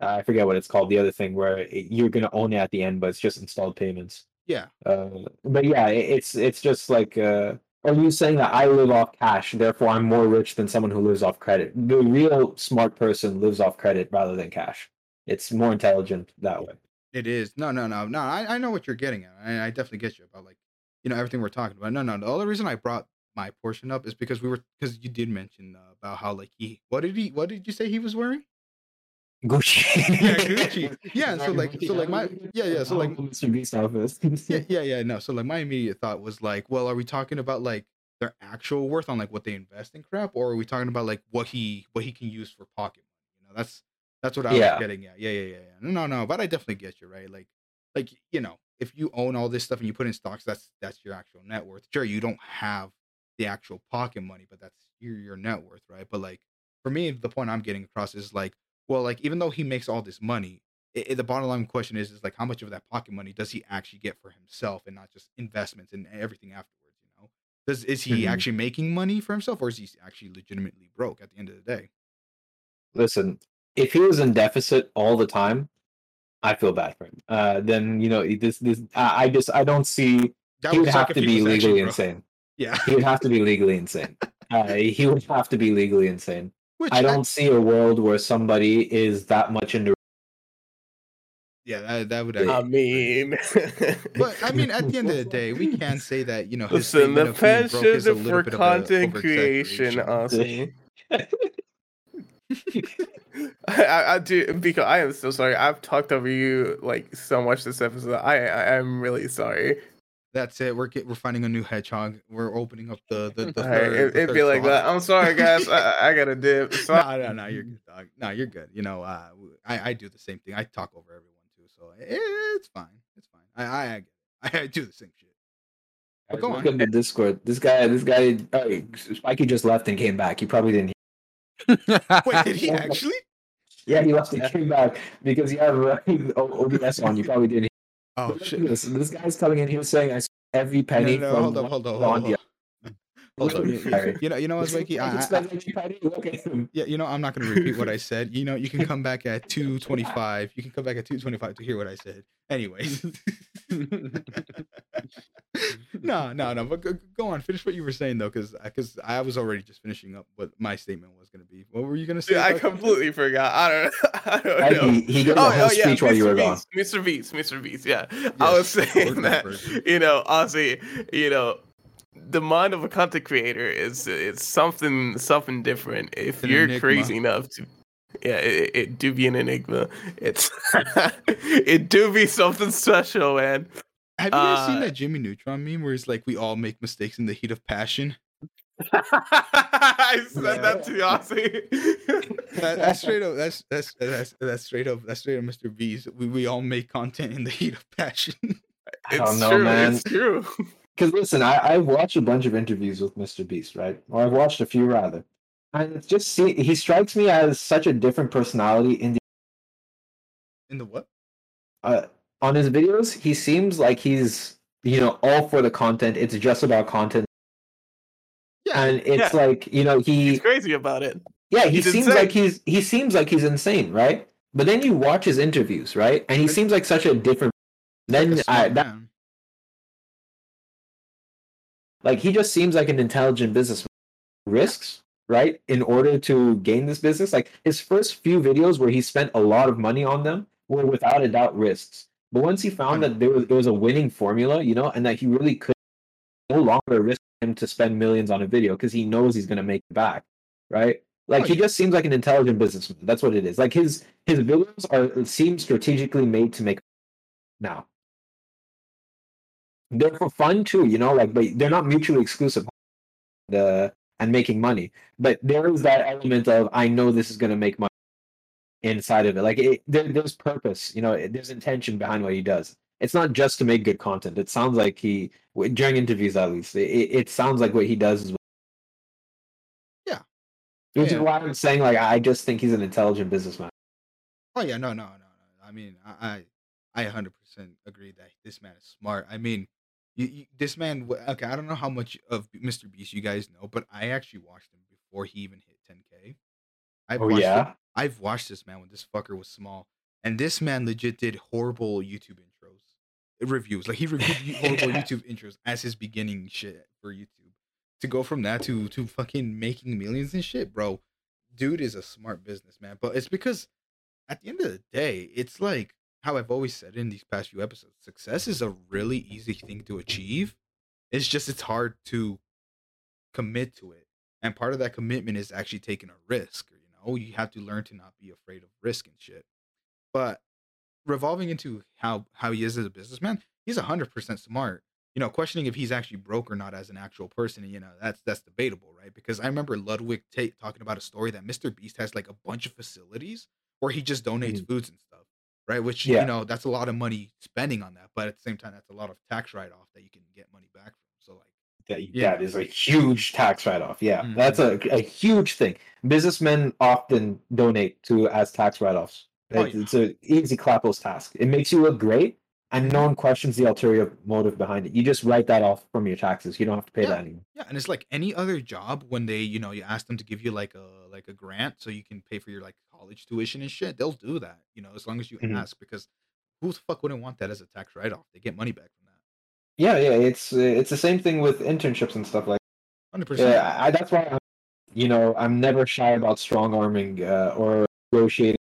S4: I forget what it's called. The other thing where it- you're gonna own it at the end, but it's just installed payments.
S3: yeah,
S4: Uh, but yeah, it, it's it's just like. Uh, are you saying that I live off cash, therefore I'm more rich than someone who lives off credit? The real smart person lives off credit rather than cash. It's more intelligent that way.
S3: it is. No, no, no, no. I, I know what you're getting at. I, I definitely get you about like, you know, everything we're talking about. No, no. The only reason I brought my portion up is because we were because you did mention uh, about how like he what did he what did you say he was wearing?
S4: Gucci.
S3: Yeah, Gucci. Yeah, so like- so like my- yeah, yeah, so like-
S4: Mr. Beast office.
S3: yeah, yeah, yeah. No, so like my immediate thought was like, well, are we talking about like their actual worth on like what they invest in crap, or are we talking about like what he what he can use for pocket money? You know, that's that's what I
S4: Yeah.
S3: was getting at. Yeah, yeah, yeah, yeah. No, no, but I definitely get you right. Like, like you know, if you own all this stuff and you put in stocks, that's that's your actual net worth. Sure, you don't have the actual pocket money, but that's your your net worth, right? But like for me, the point I'm getting across is like, well, like even though he makes all this money, i i- the bottom line question is is like how much of that pocket money does he actually get for himself and not just investments and everything afterwards you know does is he
S4: Mhm.
S3: actually making money for himself or is he actually legitimately broke at the end of the day
S4: Listen, if he was in deficit all the time, I feel bad for him. Uh, then you know this this I, I just I don't see
S3: that
S4: he would have to be
S3: was actually
S4: legally insane.
S3: yeah
S4: He would have to be legally insane. Uh, he would have to be legally insane.
S3: which
S4: I don't see a world where somebody is that much into.
S3: yeah that, that would
S2: I mean,
S3: but I mean, at the end of the day, we can say that you know. His
S2: listen, the
S3: statement of being broke is
S2: passion for
S3: bit of a
S2: content creation,
S3: over-exaggeration.
S2: honestly. I, I, I do because I am so sorry. I've talked over you like so much this episode. I I am really sorry.
S3: That's it. We're get, we're finding a new hedgehog. We're opening up the the, the
S2: Alright,
S3: third.
S2: it,
S3: the
S2: it'd be
S3: third
S2: like that. I'm sorry, guys. I, I- I gotta dip. So,
S3: no, no, no, you're good, dog. No, you're good. You know, uh, I, I do the same thing. I talk over everyone too, so it's fine. It's fine. I, I, I, get it. I, I do the same shit. But go
S4: Look
S3: on.
S4: at the Discord. This guy, this guy, oh, Spikey just left and came back. He probably didn't.
S3: Wait, did he actually?
S4: Yeah, he left and came back because you have OBS on. You probably didn't.
S3: Oh shit!
S4: This, this guy's coming in. He was saying, "I spent every
S3: No,
S4: penny
S3: no,
S4: from
S3: hold up, hold up, hold up. Hold on.
S4: Really sorry.
S3: Oh, you know, you know what, Mikey? I,
S4: It's
S3: I,
S4: like you tried to look
S3: yeah, you know, I'm not gonna repeat what I said. You know, you can come back at 225. You can come back at 225 to hear what I said. Anyways. no, no, no. But go, go on, finish what you were saying though, because because uh, I was already just finishing up what my statement was gonna be. What were you gonna say?
S2: Dude, I
S3: about content?
S2: completely forgot. I don't know. I don't
S4: And
S2: know.
S4: he, he gave a oh, whole oh, speech while you were gone.
S2: Mr. Beast, Mr. Beast. Yeah, I was saying that.
S3: version.
S2: You know, honestly, you know, the mind of a content creator is it's something something different. If
S3: An
S2: you're
S3: enigma.
S2: crazy enough to, yeah, it, it do be an enigma. It's it do be something special, man.
S3: Have you guys seen
S2: Uh,
S3: that Jimmy Neutron meme where he's like we all make mistakes in the heat of passion?
S2: I said that to you, honestly.
S3: That, that's straight up. That's that's that's that's straight up. That's straight up, Mr. B's. We we all make content in the heat of passion.
S4: I don't
S2: It's
S4: know,
S2: true.
S4: man.
S2: It's true.
S4: Because listen, I, I've watched a bunch of interviews with Mr. Beast, right? Or I've watched a few rather. And it's just see he strikes me as such a different personality in the
S3: In the what?
S4: uh, on his videos, he seems like he's you know all for the content. It's just about content,
S3: Yeah,
S4: and it's
S2: Yeah.
S4: like you know he
S2: He's crazy about it.
S4: yeah he
S2: he's
S4: seems
S2: insane.
S4: like he's he seems like he's insane, right? But then you watch his interviews, right? And he seems like such a different. Then
S3: Like a
S4: I, that,
S3: man.
S4: Like he just seems like an intelligent businessman. Risks, right? In order to gain this business, like his first few videos where he spent a lot of money on them were without a doubt risks. But once he found that there was it was a winning formula, you know, and that he really could no longer risk him to spend millions on a video because he knows he's gonna make it back, right? Like he just seems like an intelligent businessman. That's what it is. Like his his videos are seem strategically made to make now. They're for fun too, you know, like but they're not mutually exclusive. The and making money, but there is that element of I know this is gonna make money inside of it. Like it, there, there's purpose, you know, it- there's intention behind what he does. It's not just to make good content. It sounds like he during interviews at least. It, it it sounds like what he does is.
S3: Yeah.
S4: Which
S3: Yeah.
S4: is why I'm saying like I just think he's an intelligent businessman.
S3: Oh yeah, no, no, no, no. I mean, I, I, I 100% agree that this man is smart. I mean, you, you, this man. Okay, I don't know how much of Mr. Beast you guys know, but I actually watched him before he even hit 10k. I've
S4: Oh
S3: watched
S4: yeah.
S3: I've watched this man when this fucker was small, and this man legit did horrible YouTube intros, reviews. Like he reviewed horrible. YouTube intros as his beginning shit for YouTube. To go from that to to fucking making millions and shit, bro. Dude is a smart businessman, but it's because at the end of the day, it's like how I've always said in these past few episodes. Success is a really easy thing to achieve. It's just it's hard to commit to it, and part of that commitment is actually taking a risk. You know, you have to learn to not be afraid of risk and shit. But revolving into how how he is as a businessman, he's hundred percent smart. You know, questioning if he's actually broke or not as an actual person, you know, that's that's debatable, right? Because I remember Ludwig Tate talking about a story that Mr. Beast has like a bunch of facilities where he just donates mm. foods and stuff, right? Which
S4: Yeah.
S3: you know, that's a lot of money spending on that, but at the same time, that's a lot of tax write off that you can get money back from. So like,
S4: That,
S3: Yeah.
S4: that is a huge tax write off. Yeah,
S3: Mhm.
S4: that's a, a huge thing. Businessmen often donate to as tax write offs.
S3: Oh,
S4: It's,
S3: yeah.
S4: it's a easy clappos task. It makes you look great, and no one questions the ulterior motive behind it. You just write that off from your taxes. You don't have to pay
S3: Yeah.
S4: that anymore.
S3: Yeah, and it's like any other job when they, you know, you ask them to give you like a like a grant so you can pay for your like college tuition and shit. They'll do that, you know, as long as you
S4: Mhm.
S3: ask because who the fuck wouldn't want that as a tax write off? They get money back from that.
S4: Yeah, yeah. It's it's the same thing with internships and stuff like.
S3: Hundred percent.
S4: Yeah, I, that's why I'm, you know, I'm never shy about strong arming uh, or negotiating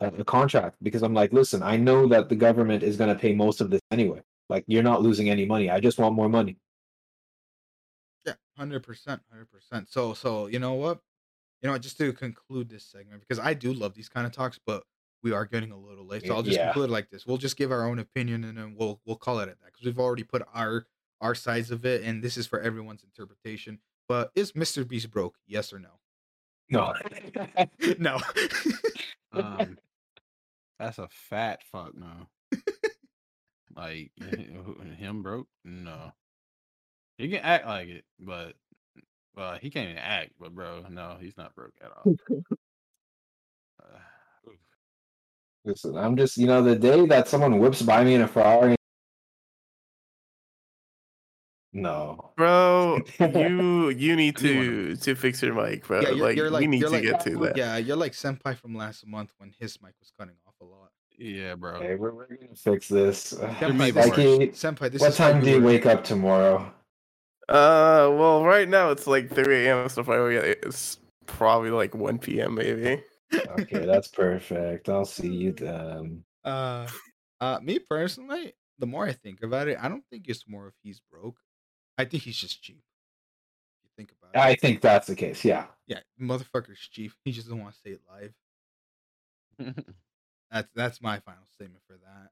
S4: a, contract because I'm like, listen, I know that the government is going to pay most of this anyway. Like, you're not losing any money. I just want more money.
S3: Yeah, hundred percent, hundred percent. So, so you know what? You know, just to conclude this segment because I do love these kind of talks, but we are getting a little late, so I'll just
S4: yeah.
S3: conclude it like this. We'll just give our own opinion and then we'll we'll call it at that because we've already put our our sides of it, and this is for everyone's interpretation. But is Mr. Beast broke? Yes or no?
S4: No.
S3: no.
S5: Um, that's a fat fuck no. like him broke? No. He can act like it, but well, he can't even act. But bro, no, he's not broke at all. Uh,
S4: listen, I'm just, you know, the day that someone whips by me in a Ferrari No.
S2: Bro, you you need to to fix your mic, bro.
S3: Yeah, you're,
S2: like,
S3: you're like
S2: we need to
S3: like,
S2: get to that.
S3: Yeah, you're like senpai from last month when his mic was cutting off a lot.
S5: Yeah, bro.
S4: Okay, we're, we're gonna fix this.
S3: Senpai,
S5: made
S3: this,
S5: worse.
S3: Senpai, this
S4: what
S3: is how
S4: time do you
S3: were-
S4: wake up tomorrow?
S2: Uh, well, right now it's like 3 a.m. So probably it's probably like 1 p.m. Maybe.
S4: Okay, that's perfect. I'll see you then.
S3: Uh, uh, me personally, the more I think about it, I don't think it's more if he's broke. I think he's just cheap. If you think about it.
S4: I think that's the case. Yeah.
S3: yeah, motherfucker's cheap. He just doesn't want to say it live. That's that's my final statement for that.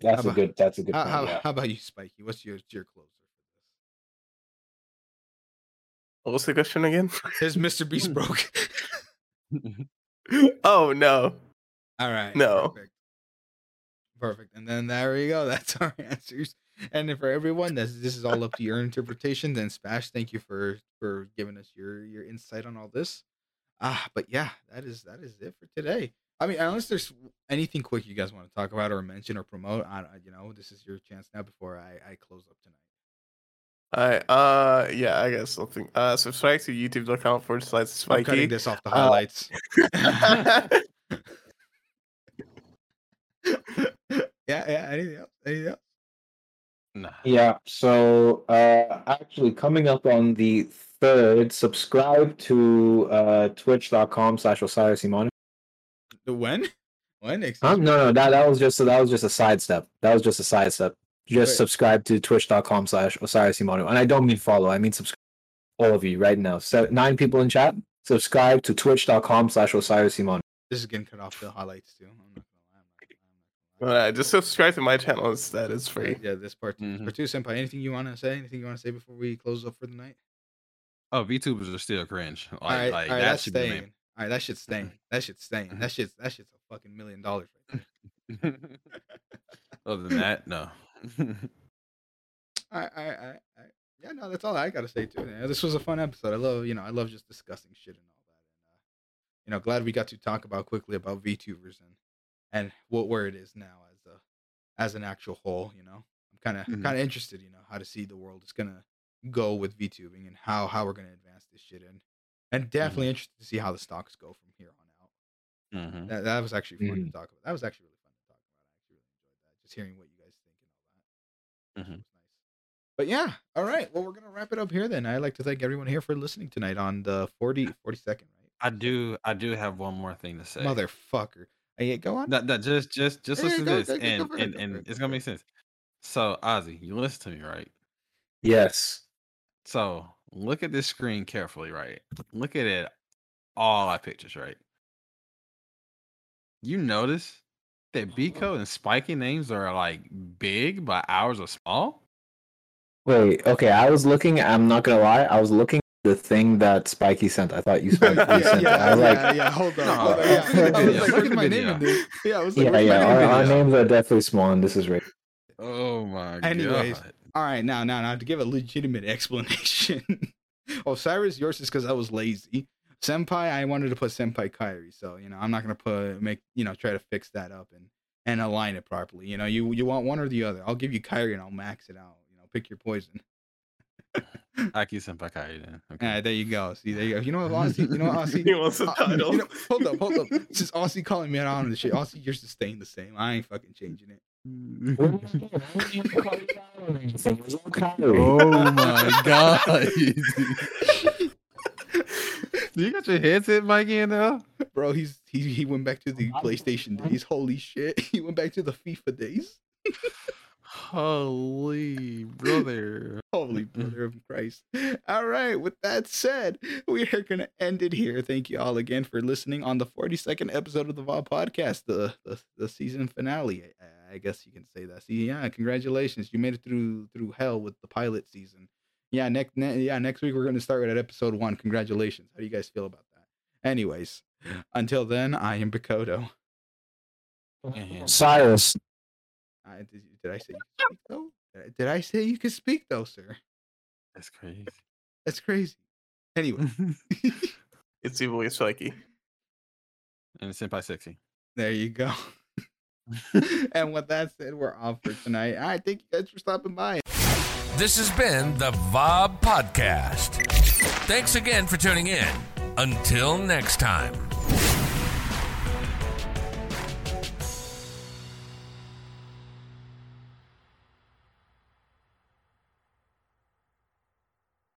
S4: That's
S3: How
S4: a
S3: about-
S4: good. That's a good.
S3: How,
S4: point,
S3: how,
S4: yeah.
S3: how about you, Spiky? What's your your closer
S2: What was the question again?
S3: for? Is Mr. Beast broke?
S2: oh no.
S3: All right.
S2: No.
S3: Perfect. Perfect. And then there we go. That's our answers. And for everyone, this this is all up to your interpretation. Then Spash, thank you for for giving us your your insight on all this. Ah, but yeah, that is that is it for today. I mean, unless there's anything quick you guys want to talk about or mention or promote, I, I- you know, this is your chance now before I I close up tonight.
S2: I uh yeah, I guess something. Uh subscribe to youtube.com forward slash
S3: I'm cutting this off the
S2: Uh,
S3: highlights. yeah, yeah. Anything else? Anything else?
S5: nah.
S4: Yeah. So, uh, actually, coming up on the third, subscribe to uh, twitch.com slash Osiris Simon.
S3: The when? When? Excuse
S4: Huh? No, no, that that was just that was just a sidestep. That was just a sidestep. Just
S3: Wait.
S4: subscribe to twitch.com slash Osiris Simonu. And I don't mean follow, I mean subscribe all of you right now. So nine people in chat. Subscribe to twitch.com slash Osiris Simonu.
S3: This is getting cut off the highlights too. I'm not gonna. I'm not gonna lie. I'm not gonna lie.
S2: uh, just subscribe to my channel instead. It's free.
S3: Yeah, this part 2
S5: Mhm.
S3: Part two, senpai. Anything you want to say? Anything you want to say before we close up for the night?
S5: Oh, VTubers are still cringe. Like,
S3: all right,
S5: like
S3: all right,
S5: that
S3: that's
S5: should be the
S3: staying. All right, that shit's staying. That shit's staying. That shit's that shit's a fucking million dollars right there.
S5: Other than that, no.
S3: I, I, I, I, yeah, no, that's all I gotta say too. Yeah, this was a fun episode. I love, you know, I love just discussing shit and all that. And uh, you know, glad we got to talk about quickly about VTubers and and what where it is now as a as an actual whole. You know, I'm kind of
S5: Mhm.
S3: kind of interested. You know, how to see the world is gonna go with VTubing and how how we're gonna advance this shit and and definitely interested to see how the stocks go from here on out.
S5: Mhm.
S3: That, that was actually fun to talk about. That was actually really fun to talk about. I actually really enjoyed that. Just hearing what you guys think and all that.
S5: Mhm.
S3: Was nice. But yeah, all right. Well, we're gonna wrap it up here then. I'd like to thank everyone here for listening tonight on the 40 42nd, right?
S5: I do. I do have one more thing to say.
S3: Motherfucker. Hey, go on.
S5: That, that just just just
S3: Yeah,
S5: listen
S3: go-
S5: to this,
S3: go- go- go
S5: and
S3: it,
S5: and, and it's gonna make sense. So Ozzy, you listen to me, right?
S4: Yes.
S5: So look at this screen carefully, right? Look at it, all our pictures, right? You notice that oh. Biko and Spiky names are like big, but ours are small.
S4: Wait, okay. I was looking, I'm not gonna lie, I was looking at the thing that Spiky sent. I thought you Spiky
S3: yeah,
S4: sent it. I
S3: yeah,
S4: like,
S3: yeah, yeah. Hold on. Hold on, yeah. I was like, look at my name in Yeah, I was like,
S4: yeah, yeah. Our,
S3: in
S4: our names are definitely small, and this is right.
S5: Oh my
S3: Anyways,
S5: god!
S3: All right, now, now, now, to give a legitimate explanation. Osiris, yours is because I was lazy. Senpai, I wanted to put Senpai Kyrie, so you know I'm not gonna put make you know try to fix that up and and align it properly. You know, you you want one or the other. I'll give you Kyrie and I'll max it out. You know, pick your poison.
S5: Aki Senpai Kai then. Okay.
S3: All right, there you go. See, there you go. You know what, Ozzy? You know what, Ozzy?
S2: He wants
S3: Uh,
S2: title.
S3: you know, hold up, hold up. Since Ozzy calling me out on the shit, Ozzy, yours is staying the same. I ain't fucking changing it.
S5: Oh my god! you got your headset mic in there?
S3: Bro, he's he he went back to the PlayStation days. Holy shit. He went back to the FIFA days.
S5: Holy brother!
S3: Holy brother of Christ. All right, with that said, we are going to end it here. Thank you all again for listening on the 42nd episode of the VOB podcast, the, the the season finale. I, I guess you can say that. See, yeah, congratulations. You made it through through hell with the pilot season. Yeah, next ne- yeah, next week we're going to start at episode 1. Congratulations. How do you guys feel about that? Anyways, until then, I am Bakoto.
S4: Cyrus.
S3: I, did, did I say you could speak though? Did I, say you could speak though, sir?
S5: That's crazy.
S3: That's crazy. Anyway,
S2: It's your boy Spiky.
S5: and it's Senpai Sexy.
S3: there you go. and with that said, we're off for tonight. All right, thank you guys for stopping by.
S1: This has been the Vob Podcast. Thanks again for tuning in. Until next time.